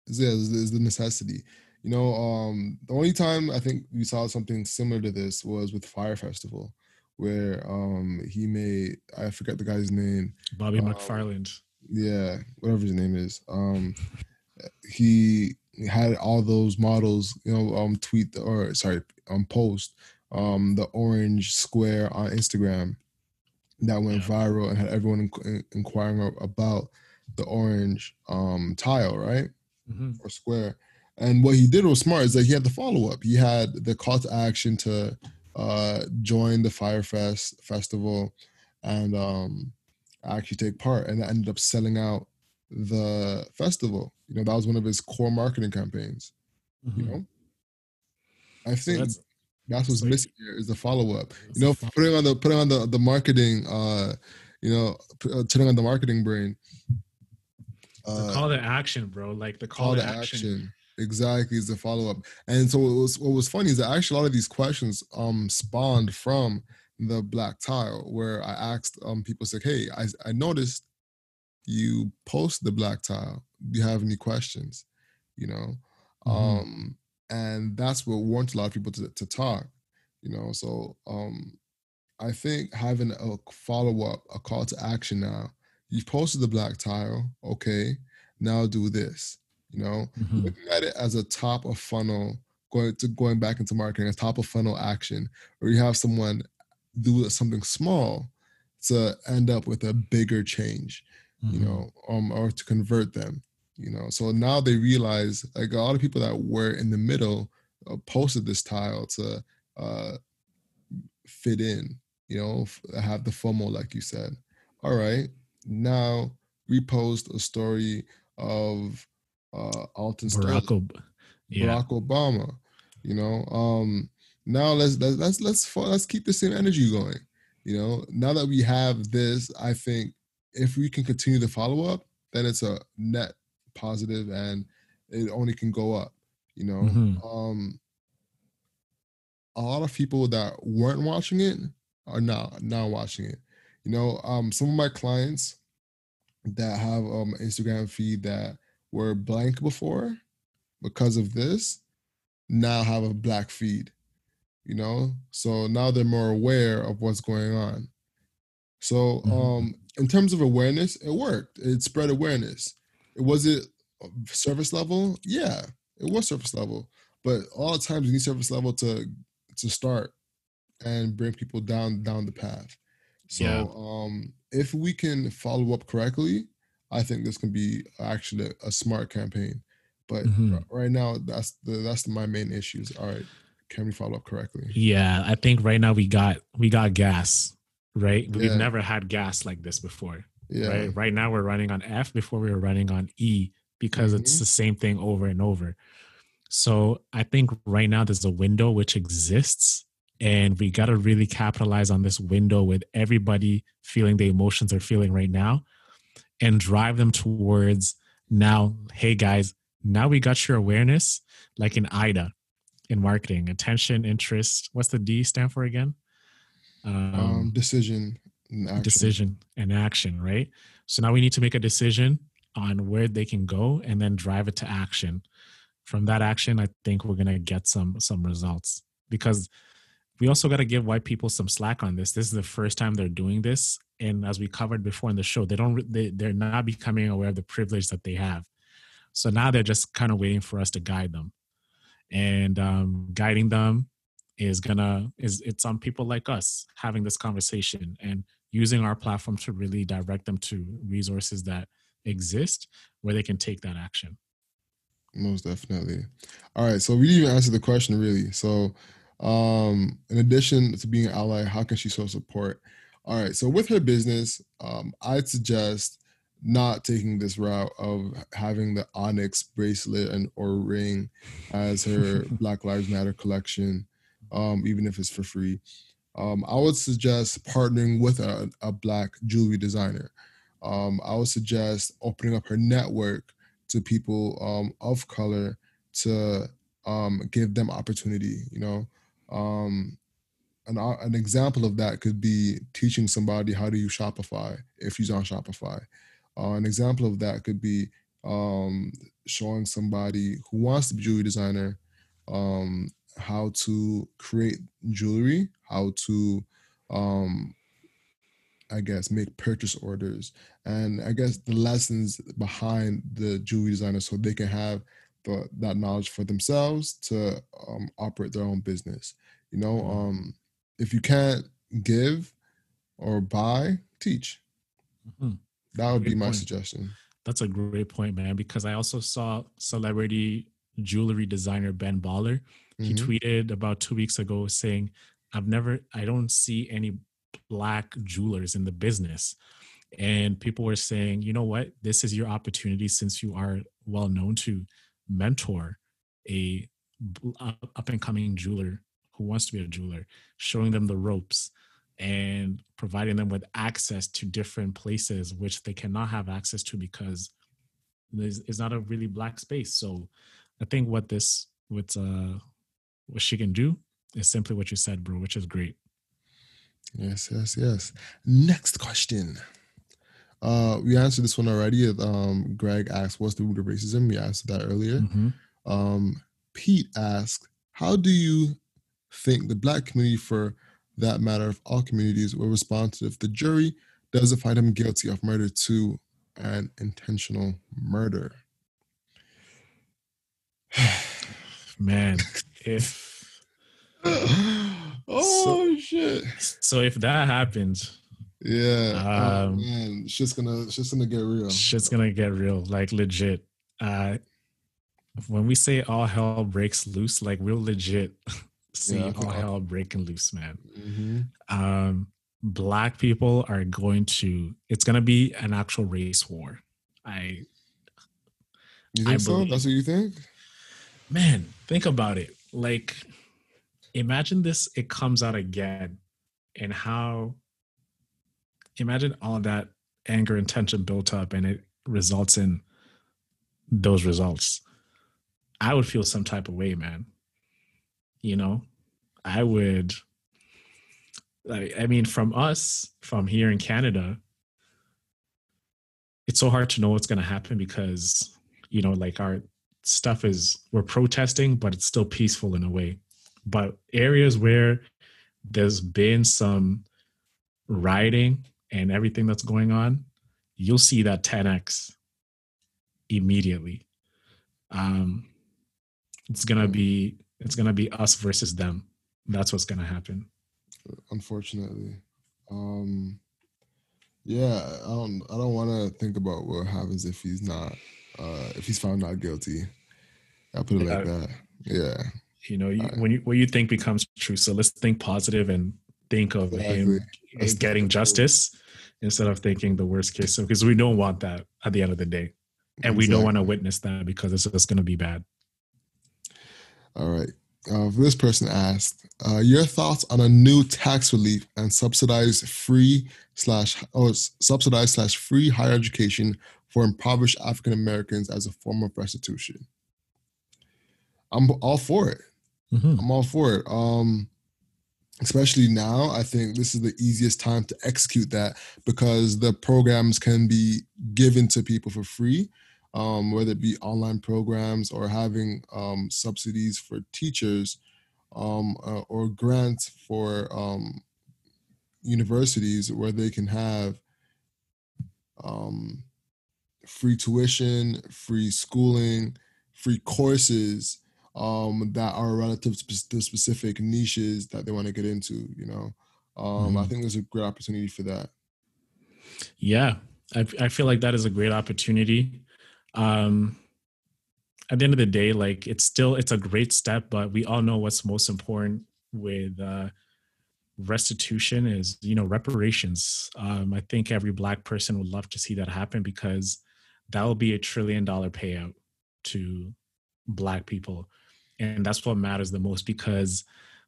is, is, the necessity. You know, um, the only time I think we saw something similar to this was with Fyre Festival where um he made I forget the guy's name. Bobby um, McFarland. Yeah, whatever his name is. Um he had all those models, you know, um tweet or sorry, um post um the orange square on Instagram that went yeah. viral and had everyone in- inquiring about the orange um tile, right? Mm-hmm. Or square. And what he did was smart is that he had the follow up. He had the call to action to uh, join the Fyre Fest festival and um, actually take part. And I ended up selling out the festival. You know, that was one of his core marketing campaigns. Mm-hmm. You know, I think so that's, that's, what's so missing here is the follow up. You know, putting on the putting on the the marketing. Uh, you know, uh, on the marketing brain. Uh, the call to action, bro. Like the call, call to, action. action Exactly, is the follow up. And so what was what was funny is that actually a lot of these questions um spawned from the black tile where I asked um people said, Hey, I, I noticed you post the black tile. Do you have any questions? You know? Mhm. Um and that's what warrants a lot of people to, to talk, you know. So um I think having a follow-up, a call to action now. You've posted the black tile, okay, now do this. You know, Mhm. looking at it as a top of funnel, going to going back into marketing, a top of funnel action, or you have someone do something small to end up with a bigger change, you Mhm. know, um, or to convert them, you know. So now they realize, like a lot of people that were in the middle uh, posted this tile to uh, fit in, you know, f- have the FOMO, like you said. All right, now repost a story of uh, Alton. Barack Ob- yeah. Barack Obama. You know, um, now let's let's let's let's let's keep the same energy going. You know, now that we have this, I think if we can continue the follow up, then it's a net positive, and it only can go up. You know, Mhm. um, a lot of people that weren't watching it are now now watching it. You know, um, some of my clients that have um Instagram feed that were blank before because of this now have a black feed. You know, so now they're more aware of what's going on. So, Mhm. um, in terms of awareness, it worked. It spread awareness. It was it surface level? Yeah, it was surface level. But all the times you need surface level to to start and bring people down down the path. So, Yeah. um, if we can follow up correctly, I think this can be actually a, a smart campaign. But Mhm. r- right now, that's the that's my main issues. All right, can we follow up correctly? Yeah, I think right now we got we got gas, right? We've Yeah. never had gas like this before. Yeah, Right. Right now we're running on F before we were running on E because it's Mhm. the same thing over and over. So I think right now there's a window which exists and we got to really capitalize on this window with everybody feeling the emotions they're feeling right now and drive them towards now, hey guys, now we got your awareness like in AIDA in marketing, attention, interest. What's the D stand for again? Um, um, decision, and action. decision and action, right? So now we need to make a decision on where they can go and then drive it to action. From that action, I think we're gonna get some some results because we also got to give white people some slack on this. This is the first time they're doing this, and as we covered before in the show, they don't they they're not becoming aware of the privilege that they have. So now they're just kind of waiting for us to guide them, and um, guiding them is gonna is it's on people like us having this conversation and using our platform to really direct them to resources that exist where they can take that action. Most definitely. All right. So we didn't even answer the question really. So um in addition to being an ally, how can she show support? All right. So with her business, um, I'd suggest not taking this route of having the onyx bracelet and or ring as her Black Lives Matter collection, um, even if it's for free. Um, I would suggest partnering with a, a black jewelry designer. Um, I would suggest opening up her network to people um, of color to um, give them opportunity. You know, um, an uh, an example of that could be teaching somebody how to use Shopify if she's on Shopify. Uh, an example of that could be um, showing somebody who wants to be a jewelry designer um, how to create jewelry, how to um, I guess make purchase orders and I guess the lessons behind the jewelry designer so they can have the that knowledge for themselves to um, operate their own business. You know, Mhm. um, if you can't give or buy, teach. Mhm. That would be my point. suggestion. That's a great point, man. Because I also saw celebrity jewelry designer Ben Baller. He Mhm. tweeted about two weeks ago saying, I've never, I don't see any black jewelers in the business. And people were saying, you know what? This is your opportunity since you are well known to mentor a up and coming jeweler who wants to be a jeweler, showing them the ropes and providing them with access to different places which they cannot have access to because it's not a really black space. So I think what this what uh what she can do is simply what you said, bro, which is great. Yes, yes, yes. Next question. Uh, we answered this one already. Um, Greg asked, "What's the root of racism?" We answered that earlier. Mm-hmm. Um, Pete asked, "How do you think the black community, for that matter, of all communities, will respond if the jury doesn't find him guilty of murder to an intentional murder?" Man, if oh shit. so, if that happens, Yeah. oh Um, man, shit's gonna shit's gonna get real. shit's gonna get real, like legit. Uh, when we say all hell breaks loose, like we're legit see Yeah, all hell breaking loose, man. hmm Um, black people are going to. It's gonna be an actual race war. I You I think so? That's what you think? man, think about it. Like, imagine this, it comes out again, and how imagine all that anger and tension built up and it results in those results. I would feel some type of way, man. You know, I would. I mean, from us, from here in Canada, it's so hard to know what's going to happen because, you know, like our stuff is we're protesting, but it's still peaceful in a way. But areas where there's been some rioting and everything that's going on, you'll see that 10x immediately. Um, it's gonna be it's gonna be us versus them. That's what's gonna happen. Unfortunately. Um yeah, I don't I don't wanna think about what happens if he's not uh if he's found not guilty. I'll put it like that. Yeah. You know, you, Alright. when you what you think becomes true. So let's think positive and think of Exactly. him Let's getting justice instead of thinking the worst case. So because we don't want that at the end of the day, and we don't want to witness that because it's just going to be bad. All right. Uh, this person asked, uh, your thoughts on a new tax relief and subsidized free slash or s- subsidized slash free higher education for impoverished African Americans as a form of restitution. I'm all for it. Mhm. I'm all for it. Um, especially now, I think this is the easiest time to execute that because the programs can be given to people for free, um, whether it be online programs or having um, subsidies for teachers um, uh, or grants for um, universities where they can have um, free tuition, free schooling, free courses um, that are relative to spe- specific niches that they want to get into. You know, um, I think there's a great opportunity for that. Yeah, I, I feel like that is a great opportunity. Um, at the end of the day, like it's still it's a great step, but we all know what's most important with uh, restitution is you know reparations. Um, I think every black person would love to see that happen because that will be a trillion dollar payout to black people, and that's what matters the most because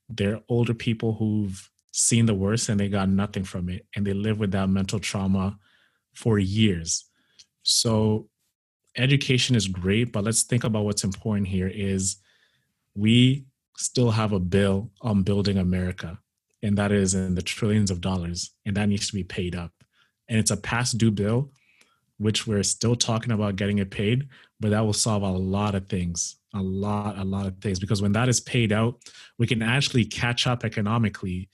they're older people who've seen the worst and they got nothing from it, and they live with that mental trauma for years. So education is great, but let's think about what's important here is we still have a bill on building America, and that is in the trillions of dollars, and that needs to be paid up. And it's a past due bill, which we're still talking about getting it paid, but that will solve a lot of things, a lot, a lot of things. Because when that is paid out, we can actually catch up economically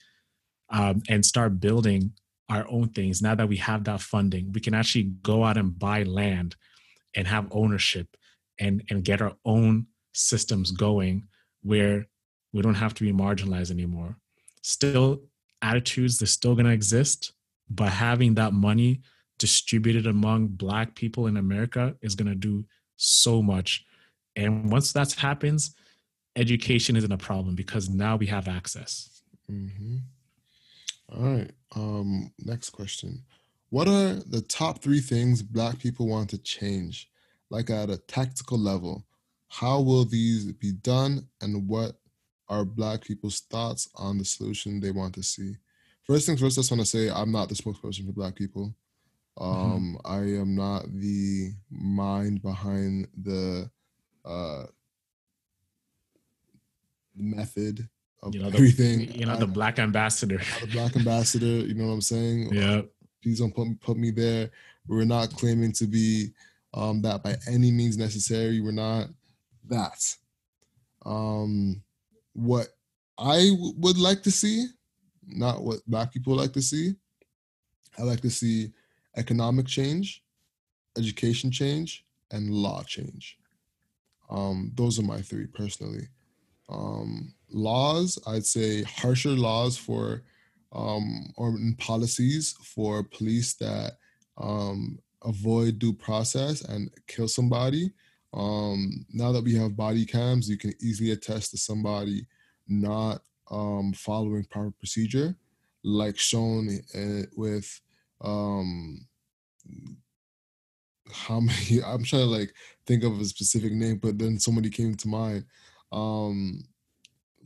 um, and start building our own things. Now that we have that funding, we can actually go out and buy land and have ownership and and get our own systems going where we don't have to be marginalized anymore still attitudes they're still going to exist but having that money distributed among black people in america is going to do so much and once that happens education isn't a problem because now we have access hmm All right. Um, next question. What are the top three things Black people want to change, like at a tactical level? How will these be done, and what are Black people's thoughts on the solution they want to see? First things first, I just want to say I'm not the spokesperson for Black people. Um, I am not the mind behind the uh, method of You know, the, everything. you know, the black ambassador. the black ambassador. You know what I'm saying? yeah. Please don't put put me there. We're not claiming to be um, that by any means necessary. We're not that. Um, what I w- would like to see, not what black people like to see. I like to see economic change, education change, and law change. Um, those are my three personally. Um, laws, I'd say harsher laws for um, or policies for police that um, avoid due process and kill somebody. Um, now that we have body cams, you can easily attest to somebody not um, following proper procedure, like shown with um, how many. I'm trying to like think of a specific name, but then somebody came to mind. Um,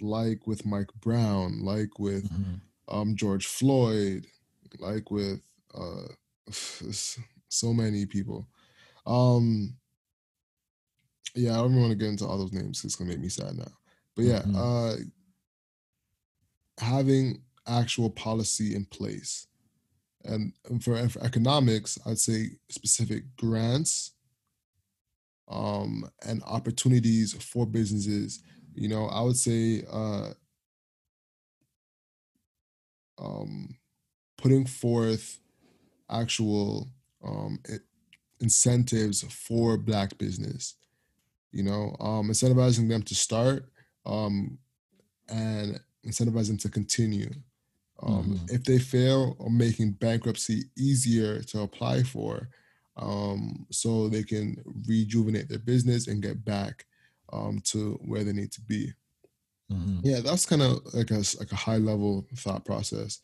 like with Mike Brown, like with Mhm. Um, George Floyd, like with uh, so many people. Um, yeah, I don't want to get into all those names. It's gonna make me sad now. But yeah, Mhm. uh, having actual policy in place, and, and for, for economics, I'd say specific grants, um, and opportunities for businesses. You know, I would say uh, um, putting forth actual um, i- incentives for black business you know? Um, incentivizing them to start um, and incentivizing them to continue. Um, Mhm. if they fail or making bankruptcy easier to apply for um, so they can rejuvenate their business and get back um, to where they need to be Mhm. yeah, that's kind of like a like a high level thought process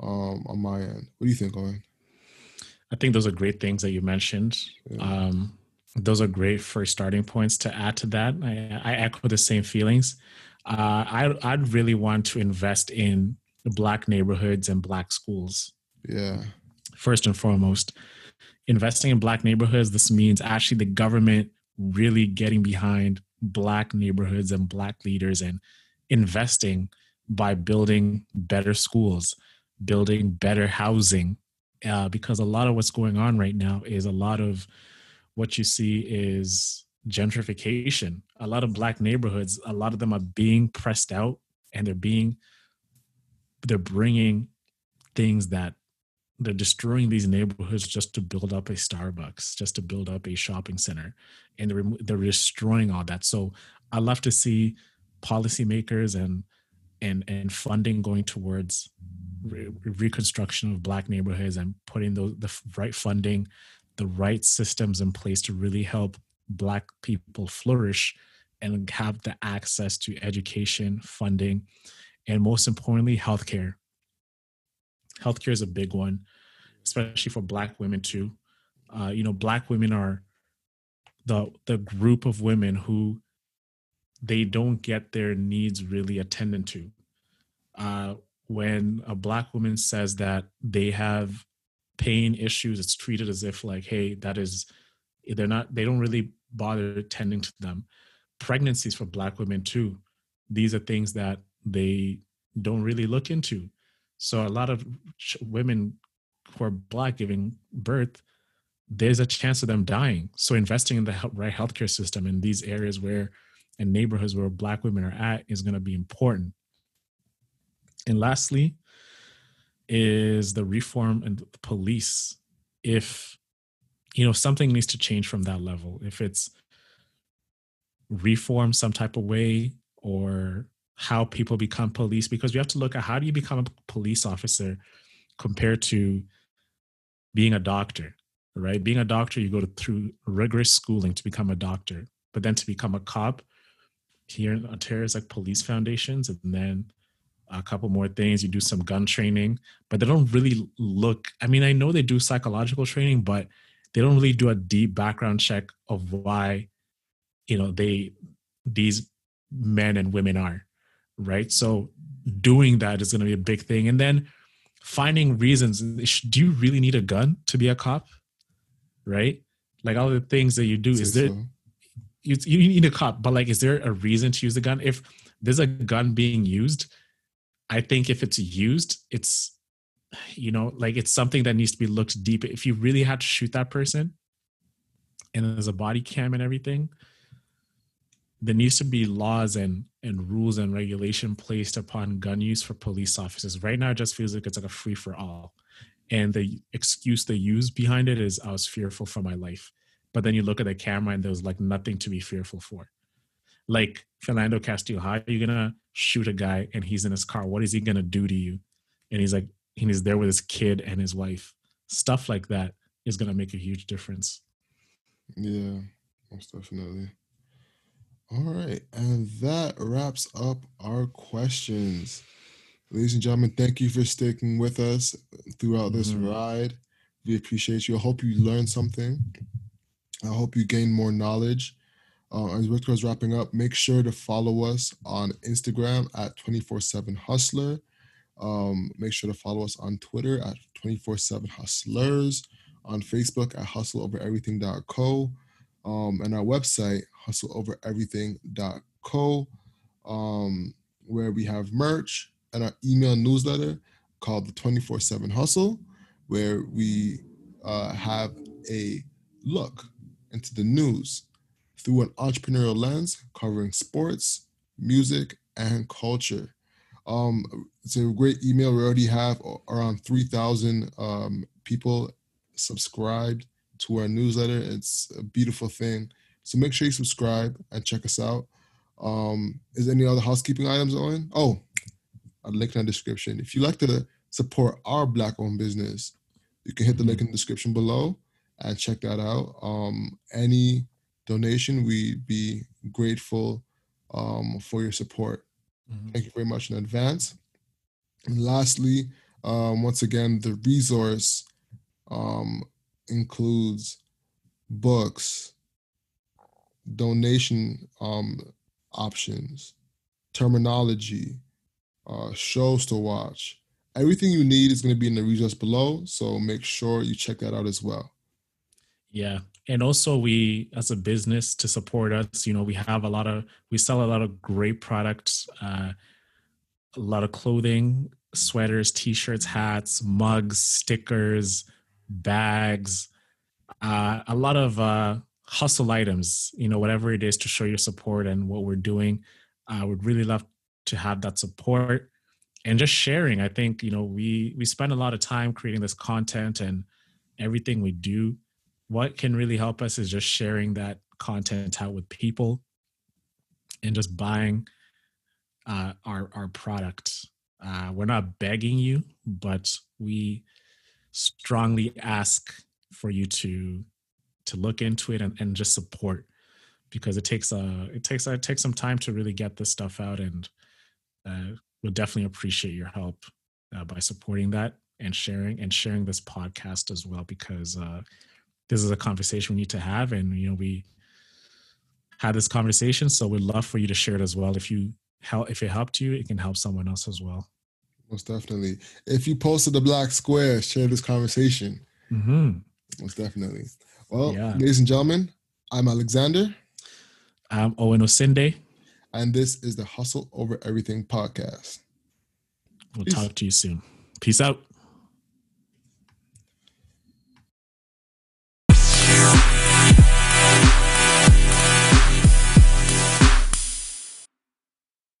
um, on my end. What do you think, Owen? I think those are great things that you mentioned. Yeah. Um, those are great first starting points to add to that. I, I echo the same feelings. Uh, I, I'd really want to invest in black neighborhoods and black schools. Yeah, First and foremost, investing in black neighborhoods. This means actually the government really getting behind black neighborhoods and black leaders and investing by building better schools, building better housing, uh, because a lot of what's going on right now is a lot of what you see is gentrification. A lot of black neighborhoods, a lot of them are being pressed out, and they're being they're bringing things that they're destroying these neighborhoods just to build up a Starbucks, just to build up a shopping center, and they're, they're destroying all that. So I love to see policymakers and and and funding going towards re- reconstruction of black neighborhoods and putting those the right funding, the right systems in place to really help black people flourish and have the access to education, funding, and most importantly, healthcare. Healthcare is a big one, especially for black women too. Uh, you know, black women are the the group of women who they don't get their needs really attended to. Uh, when a black woman says that they have pain issues, it's treated as if like, hey, that is they're not they don't really bother attending to them. Pregnancies for black women too. These are things that they don't really look into. So a lot of women who are black giving birth, there's a chance of them dying. So investing in the right healthcare system in these areas where and neighborhoods where black women are at is going to be important. And lastly, is the reform and the police. If you know something needs to change from that level, if it's reform some type of way or how people become police, because we have to look at how do you become a police officer compared to being a doctor, right? Being a doctor, you go to, through rigorous schooling to become a doctor, but then to become a cop here uh, in Ontario is like police foundations, and then a couple more things. You do some gun training, but they don't really look. I mean, I know they do psychological training, but they don't really do a deep background check of why, you know, they these men and women are right. So doing that is going to be a big thing, and then finding reasons. Do you really need a gun to be a cop? Right? Like all the things that you do. Is there so. You, you need a cop, but like, is there a reason to use a gun? If there's a gun being used, I think if it's used, it's you know, like it's something that needs to be looked deep. If you really had to shoot that person, and there's a body cam and everything, there needs to be laws and and rules and regulation placed upon gun use for police officers. Right now, it just feels like it's like a free for all, and the excuse they use behind it is I was fearful for my life. But then you look at the camera and there's like nothing to be fearful for. Like Philando Castillo, how are you gonna shoot a guy and he's in his car? What is he gonna do to you? And he's like, and he's there with his kid and his wife. Stuff like that is gonna make a huge difference. Yeah, most definitely. All right, and that wraps up our questions. Ladies and gentlemen, thank you for sticking with us throughout this mm-hmm. ride. We appreciate you. I hope you learned something. I hope you gain more knowledge. Uh, as Victor is wrapping up, make sure to follow us on Instagram at 24 7 Hustler. Um, make sure to follow us on Twitter at 24 7 Hustlers, on Facebook at hustleovereverything.co, um, and our website, hustleovereverything.co, um, where we have merch and our email newsletter called the 24 7 Hustle, where we uh, have a look into the news through an entrepreneurial lens covering sports, music, and culture. Um, it's a great email. We already have around 3,000 um, people subscribed to our newsletter. It's a beautiful thing. So make sure you subscribe and check us out. Um, is any other housekeeping items on? Oh, a link in the description. If you like to support our black owned business, you can hit the link in the description below and check that out. Um, any donation, we'd be grateful um, for your support. Mm-hmm. Thank you very much in advance. And lastly, um, once again, the resource um, includes books, donation um, options, terminology, uh, shows to watch. Everything you need is going to be in the resource below, so make sure you check that out as well. Yeah. And also we as a business to support us, you know, we have a lot of we sell a lot of great products, uh, a lot of clothing, sweaters, t-shirts, hats, mugs, stickers, bags, uh, a lot of uh, hustle items, you know, whatever it is to show your support and what we're doing. I would really love to have that support and just sharing. I think, you know, we we spend a lot of time creating this content and everything we do what can really help us is just sharing that content out with people and just buying uh, our our product. Uh, we're not begging you, but we strongly ask for you to to look into it and, and just support because it takes a it takes it takes some time to really get this stuff out and uh, we'll definitely appreciate your help uh, by supporting that and sharing and sharing this podcast as well because uh, this is a conversation we need to have. And you know we had this conversation. So we'd love for you to share it as well. If you help if it helped you it can help someone else as well. Most definitely. If you posted the black square share this conversation. Mm-hmm. most definitely. Well yeah. ladies and gentlemen i'm alexander. I'm owen osinde. And this is the hustle over everything podcast. We'll Peace. talk to you soon. Peace out